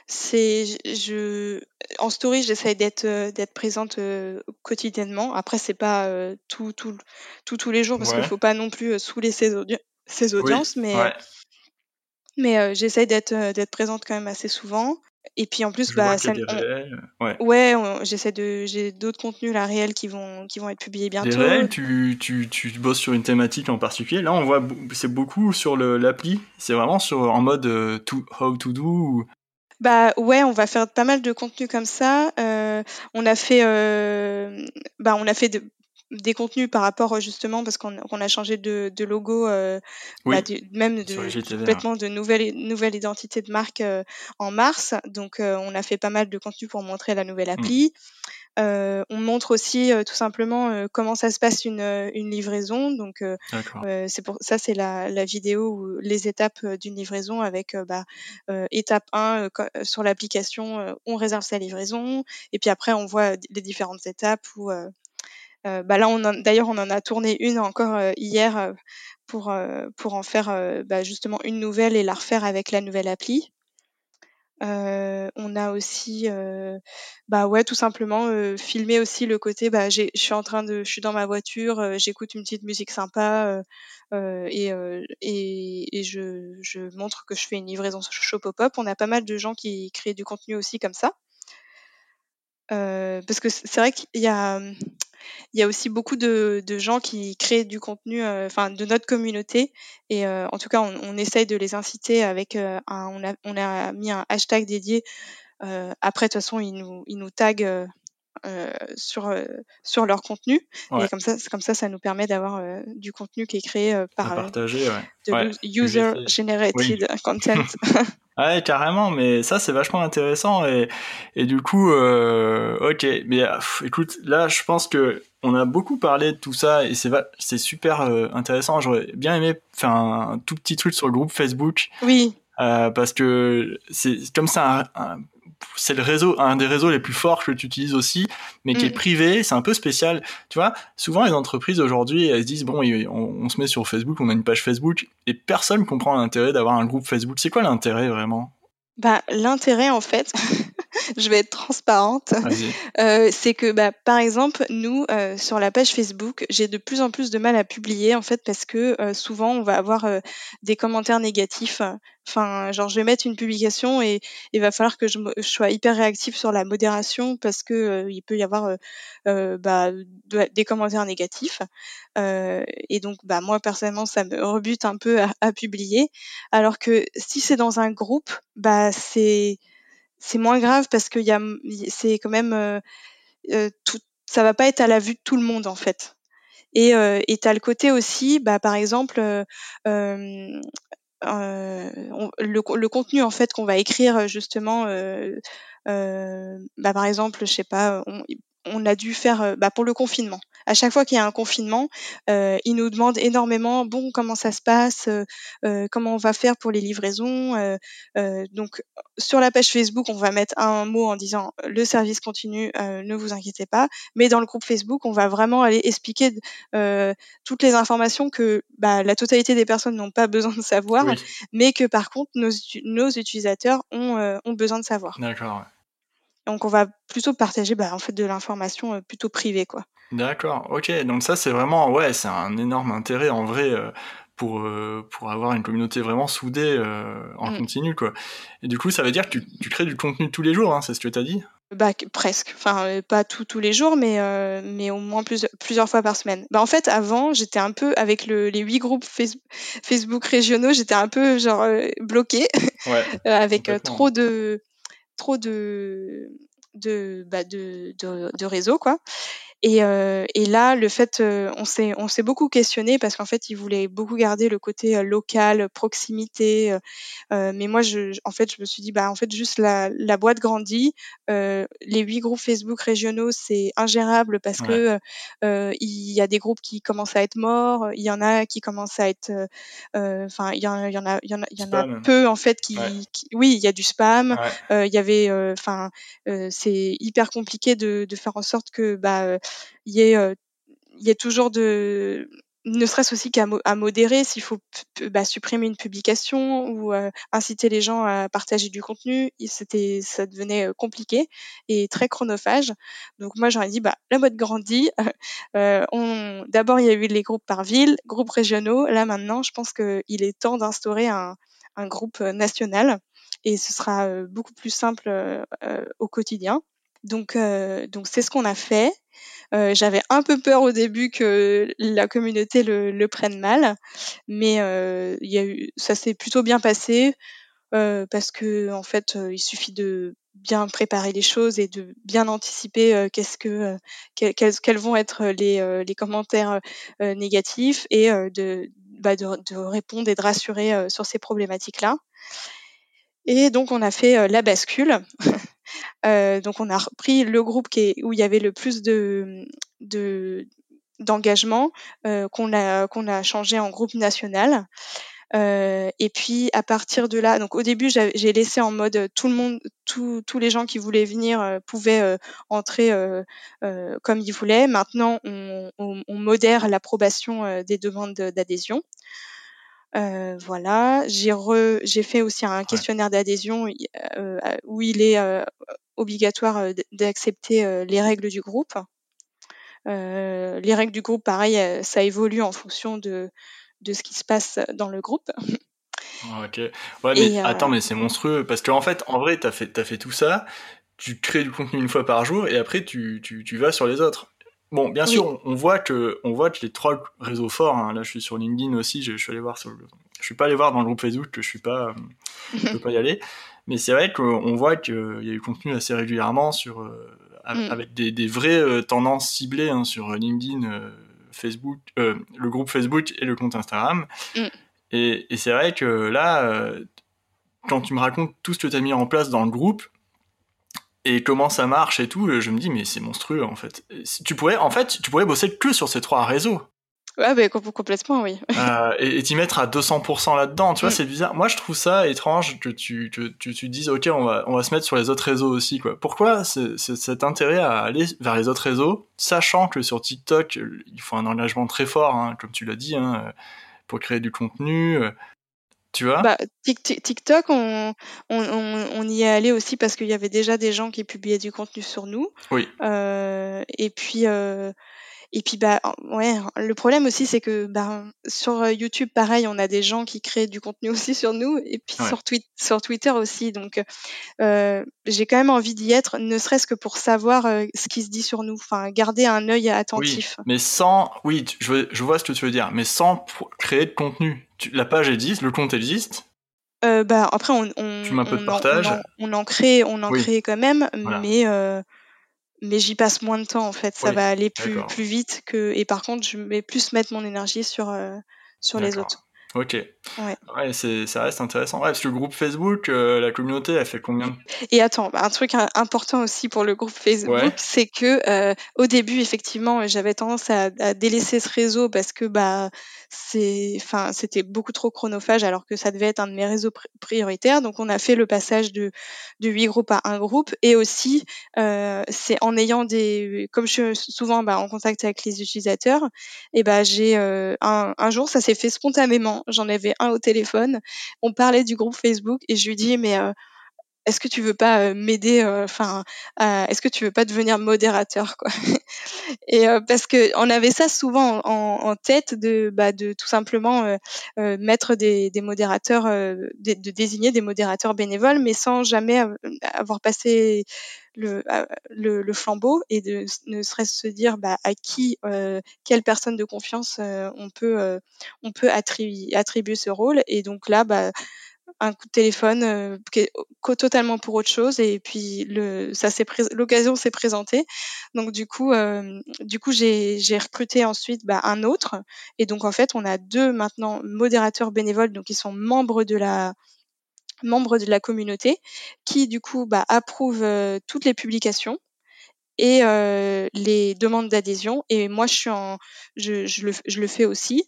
[SPEAKER 2] c'est je en story, j'essaye d'être d'être présente quotidiennement. Après, c'est pas tout, tout, tout, tous les jours parce qu'il faut pas non plus saouler ses, ses audiences, mais, mais euh, j'essaye d'être d'être présente quand même assez souvent. Et puis en plus, bah, ça, ouais, ouais j'essaie de, j'ai d'autres contenus là réels qui vont, qui vont être publiés bientôt.
[SPEAKER 1] Réels, tu, tu, tu bosses sur une thématique en particulier? Là, on voit, c'est beaucoup sur l'appli. C'est vraiment sur en mode euh, to, how to do.
[SPEAKER 2] Bah ouais, on va faire pas mal de contenus comme ça. Euh, on a fait, euh, bah on a fait de, des contenus par rapport justement parce qu'on a changé de, de logo, euh, bah, même de, complètement de nouvelle, nouvelle identité de marque euh, en mars. Donc euh, on a fait pas mal de contenus pour montrer la nouvelle mmh. appli. on montre aussi tout simplement comment ça se passe une, une livraison. Donc c'est pour ça c'est la, la vidéo où les étapes d'une livraison avec bah, étape 1 sur l'application on réserve sa livraison et puis après on voit les différentes étapes où euh, bah là, on d'ailleurs, on en a tourné une encore euh, hier euh, pour, pour en faire bah, justement une nouvelle et la refaire avec la nouvelle appli. on a aussi, bah ouais, tout simplement filmer aussi le côté. Bah, je suis en train de, je suis dans ma voiture, j'écoute une petite musique sympa et, et, et je, je, montre que je fais une livraison show pop-up. On a pas mal de gens qui créent du contenu aussi comme ça. parce que c'est vrai qu'il y a, il y a aussi beaucoup de, gens qui créent du contenu, euh, enfin de notre communauté. Et euh, en tout cas, on, essaye de les inciter avec euh, un, on a, on a mis un hashtag dédié. après, de toute façon, ils nous, ils nous taguent sur sur leur contenu. Et comme ça comme ça ça nous permet d'avoir du contenu qui est créé par
[SPEAKER 1] partager
[SPEAKER 2] user generated content
[SPEAKER 1] Ouais, carrément, mais ça c'est vachement intéressant et, et du coup, euh, ok, mais écoute, là je pense que on a beaucoup parlé de tout ça et c'est c'est super euh, intéressant. J'aurais bien aimé faire un, tout petit truc sur le groupe Facebook.
[SPEAKER 2] Oui.
[SPEAKER 1] Euh, parce que c'est comme ça un, c'est le réseau, un des réseaux les plus forts que tu utilises aussi, mais qui est mm. privé, c'est un peu spécial. Tu vois, souvent les entreprises aujourd'hui, elles se disent, bon, on, se met sur Facebook, on a une page Facebook, et personne comprend l'intérêt d'avoir un groupe Facebook. C'est quoi l'intérêt vraiment?
[SPEAKER 2] Bah, l'intérêt en fait, je vais être transparente, euh, c'est que bah, par exemple nous euh, sur la page Facebook, j'ai de plus en plus de mal à publier en fait parce que euh, souvent on va avoir des commentaires négatifs Enfin, genre, je vais mettre une publication et il va falloir que je, sois hyper réactive sur la modération parce que il peut y avoir bah, des commentaires négatifs. et donc, bah, moi personnellement, ça me rebute un peu à, publier. Alors que si c'est dans un groupe, bah, c'est c'est moins grave parce que c'est quand même tout, ça va pas être à la vue de tout le monde en fait. Et euh, tu as le côté aussi, bah, par exemple, euh, euh, le, contenu en fait qu'on va écrire justement, euh, euh, bah, par exemple, je sais pas, on, a dû faire bah, pour le confinement. À chaque fois qu'il y a un confinement, euh, ils nous demandent énormément, bon, comment ça se passe, euh, comment on va faire pour les livraisons. donc, sur la page Facebook, on va mettre un mot en disant le service continue, ne vous inquiétez pas. Mais dans le groupe Facebook, on va vraiment aller expliquer toutes les informations que bah, la totalité des personnes n'ont pas besoin de savoir, mais que par contre nos, nos utilisateurs ont, ont besoin de savoir.
[SPEAKER 1] D'accord.
[SPEAKER 2] Donc on va plutôt partager bah, en fait de l'information euh, plutôt privée quoi.
[SPEAKER 1] D'accord, ok. Donc ça c'est vraiment ouais, c'est un énorme intérêt en vrai euh, pour euh, pour avoir une communauté vraiment soudée en mmh. continu quoi. Et du coup ça veut dire que tu, crées du contenu tous les jours, hein, c'est ce que tu as dit?
[SPEAKER 2] Bah, presque, enfin pas tout, tous les jours, mais, mais au moins plusieurs fois par semaine. Bah, en fait, avant, j'étais un peu avec le, les huit groupes Facebook régionaux, j'étais un peu genre bloquée ouais, avec trop de trop de de, bah de, de, de réseaux quoi et, euh, et, là, le fait, euh, on s'est on s'est beaucoup questionné parce qu'en fait, ils voulaient beaucoup garder le côté euh, local, proximité. Euh, mais moi, je, en fait, je me suis dit, bah en fait, juste la, la boîte grandit. les huit groupes Facebook régionaux, c'est ingérable parce que il y a des groupes qui commencent à être morts, il y en a qui commencent à être, enfin, il y, en, il y en a, il y en a, il y en a peu en fait qui, oui, il y a du spam. Il y avait, enfin, c'est hyper compliqué de, de faire en sorte que, bah il y ait, euh, il y ait toujours de ne serait-ce aussi qu'à modérer s'il faut bah, supprimer une publication ou euh, inciter les gens à partager du contenu c'était ça devenait euh, compliqué et très chronophage. Donc moi j'aurais dit bah la mode grandit. Euh, on d'abord il y a eu les groupes par ville groupes régionaux. Là maintenant je pense qu'il est temps d'instaurer un, un groupe national et ce sera beaucoup plus simple au quotidien donc donc c'est ce qu'on a fait euh, j'avais un peu peur au début que la communauté le, le prenne mal, mais euh, y a eu, ça s'est plutôt bien passé euh, parce que en fait, euh, il suffit de bien préparer les choses et de bien anticiper euh, qu'est-ce que quels, vont être les, les commentaires négatifs et de, bah de, de, répondre et de rassurer sur ces problématiques-là. Et donc on a fait la bascule. Euh, donc on a repris le groupe où il y avait le plus de, de d'engagement euh, qu'on a changé en groupe national. Euh, et puis à partir de là, au début j'ai laissé en mode tout le monde, tous les gens qui voulaient venir pouvaient entrer comme ils voulaient. Maintenant on modère l'approbation des demandes d'adhésion. Euh, voilà, j'ai j'ai fait aussi un questionnaire d'adhésion euh, où il est euh, obligatoire d'accepter les règles du groupe. les règles du groupe, pareil, ça évolue en fonction de, de ce qui se passe dans le groupe.
[SPEAKER 1] Ok. Ouais, mais attends, mais c'est monstrueux parce qu'en fait, en vrai, t'as fait, as fait tout ça, tu crées du contenu une fois par jour et après tu, tu, tu vas sur les autres. Bon, bien sûr, on, voit que on voit que les trois réseaux forts. Hein, là, je suis sur LinkedIn aussi. Je, suis allé voir sur je suis pas allé voir dans le groupe Facebook que je suis pas, euh, je peux pas y aller. Mais c'est vrai qu'on voit qu'il y a eu contenu assez régulièrement sur euh, mm. avec des, des vraies euh, tendances ciblées hein, sur LinkedIn, Facebook, le groupe Facebook et le compte Instagram. Mm. Et, et c'est vrai que là, quand tu me racontes tout ce que tu as mis en place dans le groupe, et comment ça marche et tout, je me dis mais c'est monstrueux en fait. Tu pourrais en fait tu pourrais bosser que sur ces trois réseaux.
[SPEAKER 2] Ouais, bah, complètement, oui.
[SPEAKER 1] euh, et t'y mettre à 200% là-dedans, tu vois, mm. c'est bizarre. Moi, je trouve ça étrange que tu, que tu, tu dises, ok, on va, on va se mettre sur les autres réseaux aussi, quoi. Pourquoi c'est, cet intérêt à aller vers les autres réseaux, sachant que sur TikTok, il faut un engagement très fort, hein, comme tu l'as dit, hein, pour créer du contenu. Tu vois?
[SPEAKER 2] Bah, TikTok, on, on, on, y est allé aussi parce qu'il y avait déjà des gens qui publiaient du contenu sur nous.
[SPEAKER 1] Oui.
[SPEAKER 2] Euh, et puis, euh, et puis bah ouais, le problème aussi c'est que bah, sur euh, YouTube pareil, on a des gens qui créent du contenu aussi sur nous et puis sur, sur Twitter aussi. Donc euh, j'ai quand même envie d'y être, ne serait-ce que pour savoir ce qui se dit sur nous, enfin garder un œil attentif.
[SPEAKER 1] Oui, mais sans, oui, je, je vois ce que tu veux dire, mais sans créer de contenu. La page existe, le compte existe,
[SPEAKER 2] euh, bah après on, on,
[SPEAKER 1] tu mets un peu de partage.
[SPEAKER 2] On, en, crée, on en crée quand même, mais euh, mais j'y passe moins de temps en fait. Ça va aller plus, plus vite que. Et par contre, je vais plus mettre mon énergie sur, euh, sur les autres.
[SPEAKER 1] Ok. Ouais. ouais c'est, ça reste intéressant. Ouais, parce que le groupe Facebook, euh, la communauté, elle fait combien
[SPEAKER 2] Et attends, bah, un truc important aussi pour le groupe Facebook, c'est que euh, au début, effectivement, j'avais tendance à, à, délaisser ce réseau parce que bah c'est, c'était beaucoup trop chronophage alors que ça devait être un de mes réseaux prioritaires. Donc, on a fait le passage de de huit groupes à un groupe et aussi euh, c'est en ayant des, comme je suis souvent bah, en contact avec les utilisateurs, et bah j'ai euh, un, un jour ça s'est fait spontanément J'en avais un au téléphone. On parlait du groupe Facebook et je lui dis mais euh, est-ce que tu veux pas euh, m'aider euh, enfin est-ce que tu veux pas devenir modérateur quoi? Et parce que on avait ça souvent en, tête de bah, de tout simplement mettre des, des modérateurs de, de, désigner des modérateurs bénévoles mais sans jamais avoir passé le, le, le, flambeau et de ne serait-ce se dire bah, à qui, euh, quelle personne de confiance euh, on peut, euh, on peut attribuer, attribuer ce rôle. Et donc là, bah, un coup de téléphone euh, totalement pour autre chose et puis ça s'est l'occasion s'est présentée. Donc du coup du coup j'ai j'ai recruté ensuite bah, un autre et donc en fait on a deux maintenant modérateurs bénévoles. Donc ils sont membres de la membres de la communauté qui du coup bah, approuvent euh, toutes les publications et les demandes d'adhésion. Et moi, je suis je, je, le, je le fais aussi.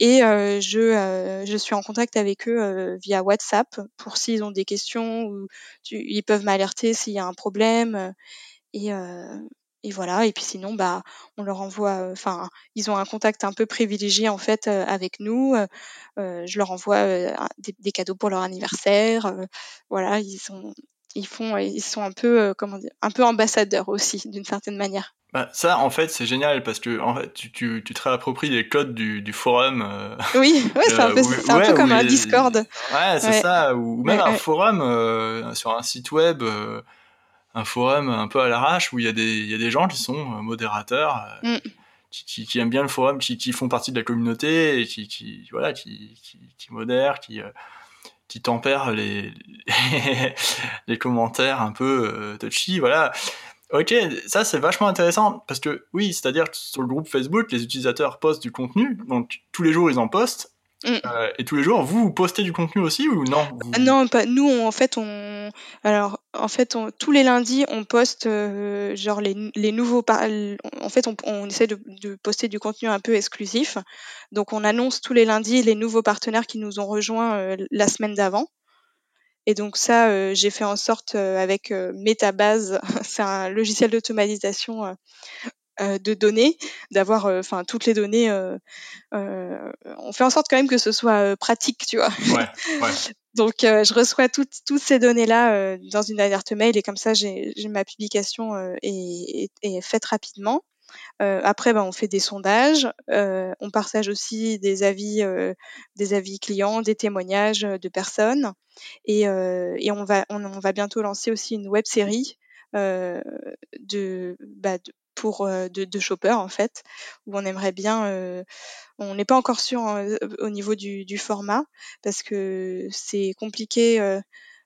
[SPEAKER 2] Et je, je suis en contact avec eux via WhatsApp pour s'ils ont des questions ou ils peuvent m'alerter s'il y a un problème. Et, et voilà. Et puis sinon, bah, on leur envoie. Enfin, ils ont un contact un peu privilégié en fait avec nous. je leur envoie des, cadeaux pour leur anniversaire. voilà, ils sont, ils font, ils sont un peu, comment dire, un peu ambassadeurs aussi d'une certaine manière.
[SPEAKER 1] Bah, ça, en fait, c'est génial parce que en fait, tu, tu, tu te réappropries les codes du, du forum.
[SPEAKER 2] oui, ouais, c'est un peu, un peu comme un Discord.
[SPEAKER 1] Ouais, c'est ça, ou même un forum sur un site web un forum un peu à l'arrache où il y, a des, il y a des gens qui sont euh, modérateurs, euh, mm. qui, qui, aiment bien le forum, qui, qui, font partie de la communauté et qui, qui voilà, qui, qui, modèrent, qui, euh, qui tempèrent les, les commentaires un peu touchy, voilà. Ok, ça c'est vachement intéressant parce que oui, c'est-à-dire sur le groupe Facebook, les utilisateurs postent du contenu, donc tous les jours ils en postent, Mm. Euh, et tous les jours, vous, vous postez du contenu aussi ou non
[SPEAKER 2] ah Non, pas nous. en fait, on alors en fait, tous les lundis, on poste euh, genre les, les nouveaux. En fait, on, on essaie de, de, poster du contenu un peu exclusif. Donc, on annonce tous les lundis les nouveaux partenaires qui nous ont rejoints euh, la semaine d'avant. Et donc ça, j'ai fait en sorte avec Metabase, c'est un logiciel d'automatisation de données, d'avoir euh, enfin toutes les données. Euh, on fait en sorte quand même que ce soit pratique, tu vois. Ouais, ouais. Donc je reçois toutes, toutes ces données-là dans une alerte mail et comme ça j'ai ma publication est, est, faite rapidement. Euh, après, ben, on fait des sondages, euh, on partage aussi des avis, euh, des avis clients, des témoignages de personnes, et, et on va, on, on, va bientôt lancer aussi une web série de, bah, de, pour euh, de, de en fait, où on aimerait bien. Euh, on n'est pas encore sûr hein, au niveau du, du, format parce que c'est compliqué. Euh,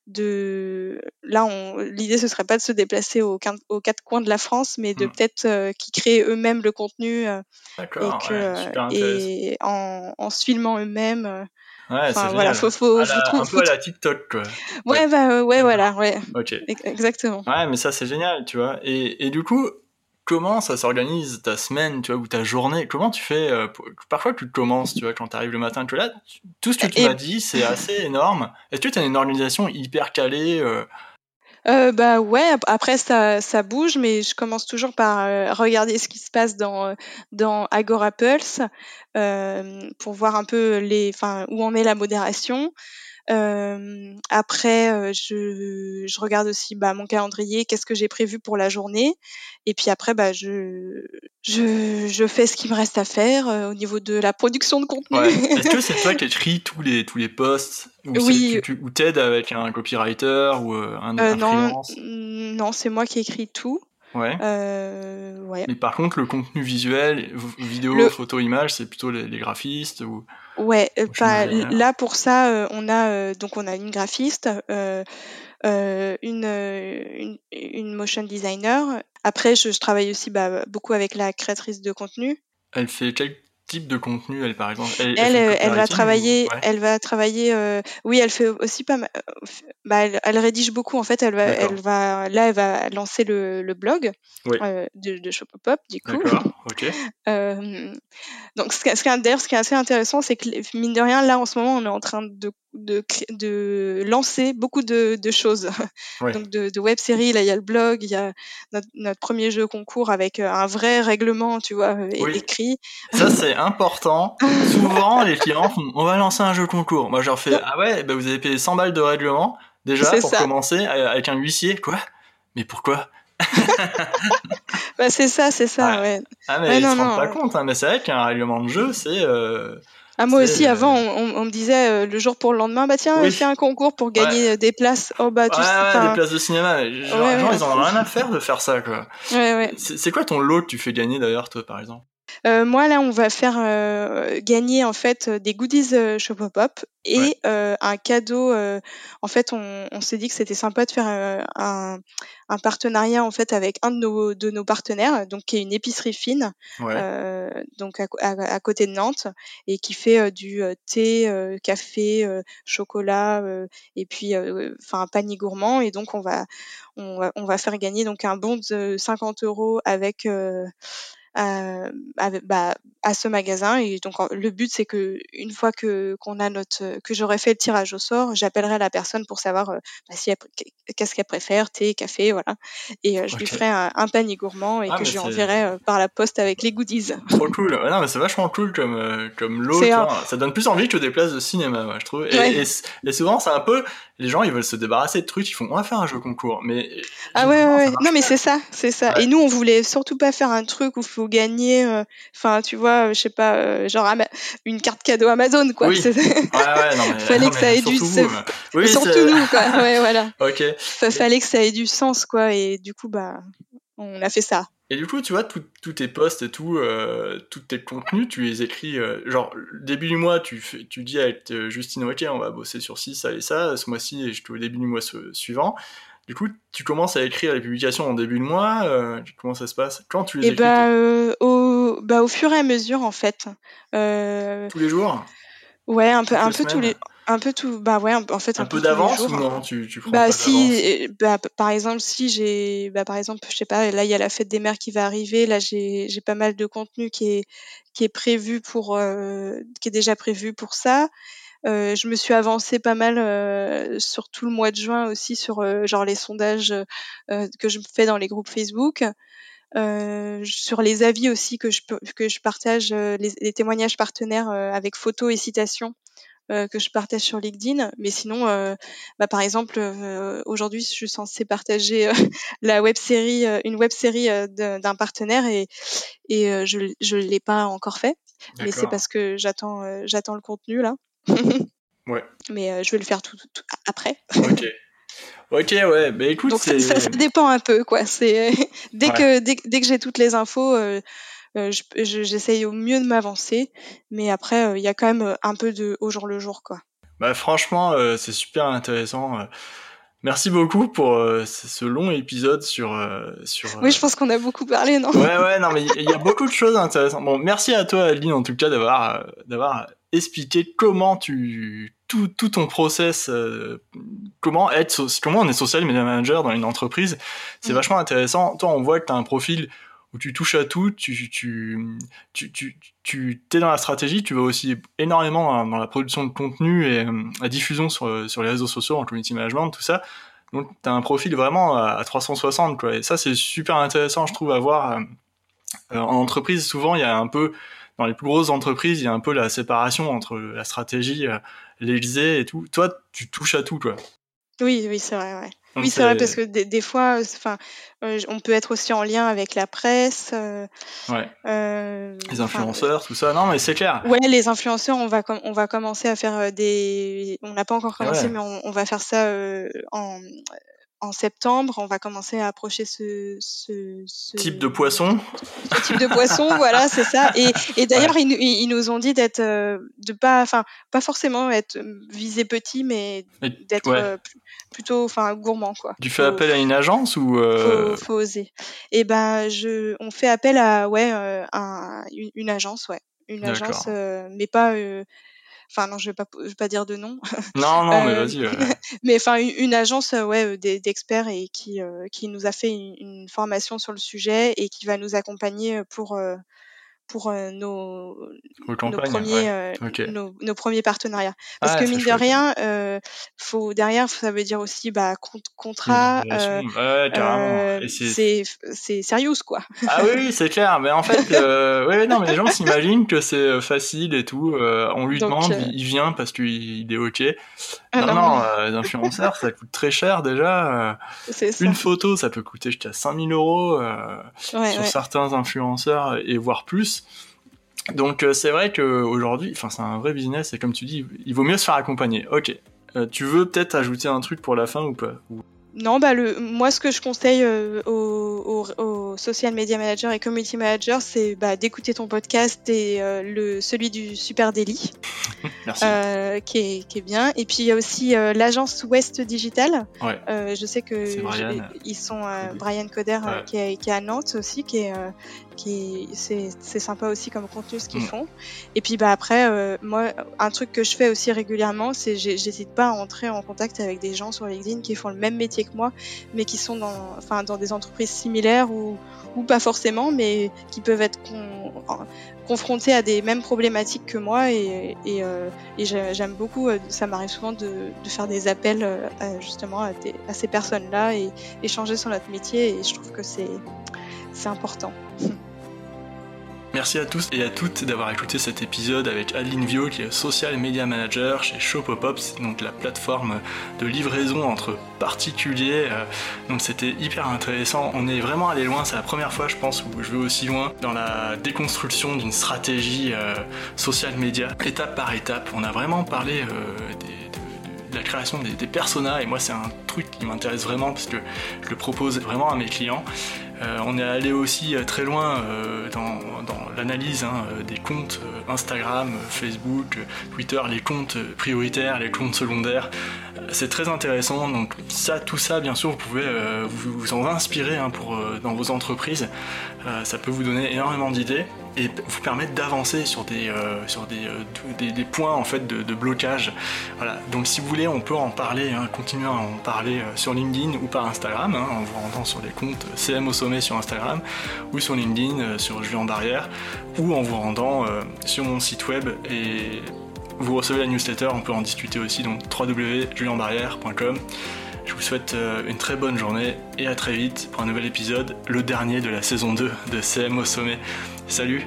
[SPEAKER 2] de là, l'idée ce serait pas de se déplacer aux, aux, quatre coins de la France, mais de mmh. peut-être qu'ils créent eux-mêmes le contenu et, que, et en, en, se filmant eux-mêmes.
[SPEAKER 1] Ouais, enfin, voilà, faut, faut, la, trouve, un peu à la TikTok, quoi.
[SPEAKER 2] Ouais, bah, ouais, voilà, ouais.
[SPEAKER 1] Ok.
[SPEAKER 2] Exactement.
[SPEAKER 1] Ouais, mais ça, c'est génial, tu vois. Et, et du coup, comment ça s'organise ta semaine, tu vois, ou ta journée? Comment tu fais euh, Parfois, tu commences, tu vois, quand tu arrives le matin, tu là, tout ce que tu m'as dit, c'est assez énorme. Est-ce que tu as une organisation hyper calée euh?
[SPEAKER 2] Euh, bah ouais, après ça, ça bouge, mais je commence toujours par regarder ce qui se passe dans, dans Agora Pulse pour voir un peu les, où en est la modération. Euh, après, euh, je, je, regarde aussi bah, mon calendrier, qu'est-ce que j'ai prévu pour la journée. Et puis après, bah, je, je, je fais ce qu'il me reste à faire euh, au niveau de la production de contenu.
[SPEAKER 1] Ouais. Est-ce que c'est toi qui écris tous les, tous les posts ou Oui. Tu, ou t'aides avec un copywriter ou un, un
[SPEAKER 2] non, non, c'est moi qui écris tout.
[SPEAKER 1] Ouais. Euh, ouais. Mais par contre, le contenu visuel, vidéo, photo, image, c'est plutôt les, les, graphistes ou.
[SPEAKER 2] Ouais, euh, pas, là pour ça, euh, on a euh, donc on a une graphiste, une, une, une motion designer. Après, je, je travaille aussi bah, beaucoup avec la créatrice de contenu.
[SPEAKER 1] Elle fait quel type de contenu, elle, par exemple
[SPEAKER 2] Elle, elle, va travailler, elle va travailler. oui, elle fait aussi pas mal. Bah, elle, rédige beaucoup. En fait, elle va, elle va, là, elle va lancer le, le blog de, de Shopopop, du coup. Donc, ce, ce, d'ailleurs, ce qui est assez intéressant, c'est que mine de rien, là, en ce moment, on est en train de de, de lancer beaucoup de, de choses. Donc de, de web-séries, là il y a le blog, il y a notre, notre, premier jeu concours avec euh, un vrai règlement, tu vois, euh, écrit.
[SPEAKER 1] Ça c'est important. Souvent les clients font on va lancer un jeu concours. Moi je leur fais ah ouais, bah, vous avez payé 100 balles de règlement déjà pour commencer avec un huissier quoi. Mais pourquoi?
[SPEAKER 2] bah c'est ça, c'est ça, ouais.
[SPEAKER 1] Ah mais ils se rendent pas compte, hein, mais c'est vrai qu'un règlement de jeu c'est euh,
[SPEAKER 2] ah, moi aussi, avant, on, me disait euh, le jour pour le lendemain, bah tiens, fais un concours pour gagner euh, des places. Oh bah, tu
[SPEAKER 1] ouais, ouais, des places de cinéma. Genre, ils en ont rien à faire de faire ça, quoi.
[SPEAKER 2] Ouais, ouais.
[SPEAKER 1] C'est quoi ton lot que tu fais gagner d'ailleurs, toi, par exemple?
[SPEAKER 2] Euh, moi là, on va faire euh, gagner en fait des goodies euh, Shopopop et euh, un cadeau. en fait, on, on s'est dit que c'était sympa de faire un, un, partenariat en fait avec un de nos de nos partenaires, donc qui est une épicerie fine, donc à, à, côté de Nantes et qui fait du thé, café, chocolat et puis enfin un panier gourmand. Et donc on va on va on va faire gagner donc un bon de 50 euros avec euh, bah, à ce magasin. Et donc le but c'est que une fois que qu'on a notre que j'aurai fait le tirage au sort, j'appellerai la personne pour savoir euh, bah, si qu'est-ce qu'elle préfère, thé, café, voilà. Et euh, je lui ferai un, panier gourmand et ah, que je lui enverrai par la poste avec les goodies.
[SPEAKER 1] Trop cool. non mais c'est vachement cool comme comme lot. Ça donne plus envie que des places de cinéma, je trouve. Et, et, souvent c'est un peu les gens ils veulent se débarrasser de trucs, ils font on va faire un jeu concours, mais
[SPEAKER 2] ah ouais ouais, non mais c'est ça, c'est ça. Et nous on voulait surtout pas faire un truc où faut gagner, euh, enfin, tu vois, je sais pas, euh, genre une carte cadeau Amazon, quoi.
[SPEAKER 1] Oui. ouais, ouais, non, mais,
[SPEAKER 2] fallait que ça ait du sens. Oui, surtout nous, quoi. Ouais, voilà.
[SPEAKER 1] ok.
[SPEAKER 2] Fallait que ça ait du sens, quoi. Et du coup, bah, on a fait ça.
[SPEAKER 1] Et du coup, tu vois, tous tes posts et tout, euh, tous tes contenus, tu les écris, genre, début du mois, tu, fais, tu dis avec Justine, ok, on va bosser sur ci, ça et ça, ce mois-ci, et je au début du mois suivant. Du coup, tu commences à écrire les publications en début de mois. Euh, comment ça se passe? Quand tu les
[SPEAKER 2] et eh bah, euh, au, bah, au fur et à mesure, en fait. Euh...
[SPEAKER 1] Tous les jours?
[SPEAKER 2] Ouais, un peu, un peu tous les. Un peu tout, bah ouais, en fait
[SPEAKER 1] un, un peu, d'avance ou non tu, tu prends
[SPEAKER 2] Bah si, bah, par exemple si j'ai, bah par exemple je sais pas, là il y a la fête des mères qui va arriver, là j'ai j'ai pas mal de contenu qui est qui est prévu pour, qui est déjà prévu pour ça. Euh, je me suis avancée pas mal euh, sur tout le mois de juin aussi sur euh, genre les sondages que je fais dans les groupes Facebook. sur les avis aussi que je, que je partage, les, témoignages partenaires avec photos et citations que je partage sur LinkedIn. Mais sinon, bah, par exemple, aujourd'hui, je suis censée partager la web série, une web série d'un partenaire et, et je ne l'ai pas encore fait. Mais c'est parce que j'attends j'attends le contenu là.
[SPEAKER 1] ouais.
[SPEAKER 2] Mais euh, je vais le faire tout, après.
[SPEAKER 1] ok. Ok, ouais, bah écoute,
[SPEAKER 2] ça, ça, dépend un peu, quoi. C'est dès, que, dès, que j'ai toutes les infos, euh, euh j'essaye au mieux de m'avancer, mais après, euh, il y a quand même un peu de au jour le jour, quoi.
[SPEAKER 1] Bah franchement, c'est super intéressant. Merci beaucoup pour ce long épisode sur sur.
[SPEAKER 2] Oui, je pense qu'on a beaucoup parlé, non?
[SPEAKER 1] Ouais, ouais, non, mais il y, a beaucoup de choses intéressantes. Bon, merci à toi, Adeline, en tout cas, d'avoir d'avoir expliquer comment tu tout, tout ton process, euh, comment être, comment on est social media manager dans une entreprise, c'est mm. vachement intéressant. Toi, on voit que tu as un profil où tu touches à tout, tu, tu, tu, tu, tu es dans la stratégie, tu vas aussi énormément dans la production de contenu et euh, la diffusion sur, sur les réseaux sociaux, en community management, tout ça. Donc, tu as un profil vraiment à 360, quoi. Et ça, c'est super intéressant, je trouve, à voir. Euh, en entreprise, souvent, il y a un peu dans les plus grosses entreprises, il y a un peu la séparation entre la stratégie, euh, l'Élysée et tout. Toi, tu touches à tout, quoi.
[SPEAKER 2] Oui, oui, c'est vrai, ouais. oui, c'est vrai parce que des, fois, enfin, euh, on peut être aussi en lien avec la presse. Euh,
[SPEAKER 1] ouais. les influenceurs, tout ça. Non, mais c'est clair.
[SPEAKER 2] Ouais, les influenceurs, on va on va commencer à faire des. On n'a pas encore commencé, mais on, on, va faire ça en en septembre, on va commencer à approcher ce, ce, ce
[SPEAKER 1] type de poisson.
[SPEAKER 2] Ce type de poisson, voilà, c'est ça. Et, et d'ailleurs, ils, ils, nous ont dit d'être, euh, de pas, enfin, pas forcément être visé petit, mais d'être euh, plutôt, enfin, gourmand, quoi.
[SPEAKER 1] Tu fais appel à une agence ou
[SPEAKER 2] euh... faut, faut, oser. Et ben, je, on fait appel à, ouais, euh, une, une, agence, ouais une agence, mais pas Enfin non, je vais pas, je vais pas dire de nom.
[SPEAKER 1] Non, non, mais vas-y.
[SPEAKER 2] mais enfin, une, agence, ouais, d'experts et qui qui nous a fait une, formation sur le sujet et qui va nous accompagner pour pour nos, nos, premiers, nos, nos, premiers partenariat. Parce ah, que mine de rien, euh, faut derrière, ça veut dire aussi bah, contrat. Euh, euh, c'est sérieux quoi.
[SPEAKER 1] Ah oui, c'est clair. Mais en fait, euh, ouais, non, mais les gens s'imaginent que c'est euh, facile et tout. on lui demande, il vient parce qu'il est ok. Ah non, non, les influenceurs, ça coûte très cher déjà. Une photo, ça peut coûter jusqu'à 5000 euros sur certains influenceurs et voire plus. Donc c'est vrai qu'aujourd'hui, enfin c'est un vrai business et comme tu dis, il vaut mieux se faire accompagner. Ok. tu veux peut-être ajouter un truc pour la fin ou pas
[SPEAKER 2] non, bah le, moi ce que je conseille euh, aux, aux, social media managers et community managers, c'est bah, d'écouter ton podcast et euh, le celui du Super Daily, euh, qui, est, qui est bien. Et puis il y a aussi euh, l'agence West Digital.
[SPEAKER 1] Ouais.
[SPEAKER 2] je sais que ils sont Brian Coder qui, est, qui est à Nantes aussi, qui est qui c'est sympa aussi comme contenu ce qu'ils mm. font. Et puis bah après moi un truc que je fais aussi régulièrement, c'est j'hésite pas à entrer en contact avec des gens sur LinkedIn qui font le même métier que moi, mais qui sont dans, enfin, dans des entreprises similaires ou, ou pas forcément, mais qui peuvent être confrontés à des mêmes problématiques que moi. Et, et, euh, j'aime beaucoup, euh, ça m'arrive souvent de, de, faire des appels euh, justement à, à ces personnes-là et échanger sur notre métier. Et je trouve que c'est important.
[SPEAKER 1] Merci à tous et à toutes d'avoir écouté cet épisode avec Adeline Vio qui est Social Media Manager chez Shopopop, c'est donc la plateforme de livraison entre particuliers. Euh, donc c'était hyper intéressant. On est vraiment allé loin, c'est la première fois je pense où je vais aussi loin dans la déconstruction d'une stratégie euh, social media, étape par étape. On a vraiment parlé euh, de la création des personas et moi c'est un truc qui m'intéresse vraiment parce que je le propose vraiment à mes clients euh, on est allé aussi euh, très loin euh, dans, l'analyse hein, des comptes Instagram, Facebook, Twitter, les comptes prioritaires, les comptes secondaires. C'est très intéressant. Donc ça, tout ça, bien sûr, vous pouvez vous, en inspirer hein, dans vos entreprises. ça peut vous donner énormément d'idées et vous permettre d'avancer sur des sur des, des, points en fait de, blocage. Voilà. Donc si vous voulez, on peut en parler, hein, continuer à en parler sur LinkedIn ou par Instagram, en vous rendant sur les comptes CM au sommet sur Instagram ou sur LinkedIn euh, sur Julien Barrière ou en vous rendant euh, sur mon site web et vous recevez la newsletter, on peut en discuter aussi donc www.julienbarrière.com. Je vous souhaite euh, une très bonne journée et à très vite pour un nouvel épisode, le dernier de la saison 2 de CM au sommet. Salut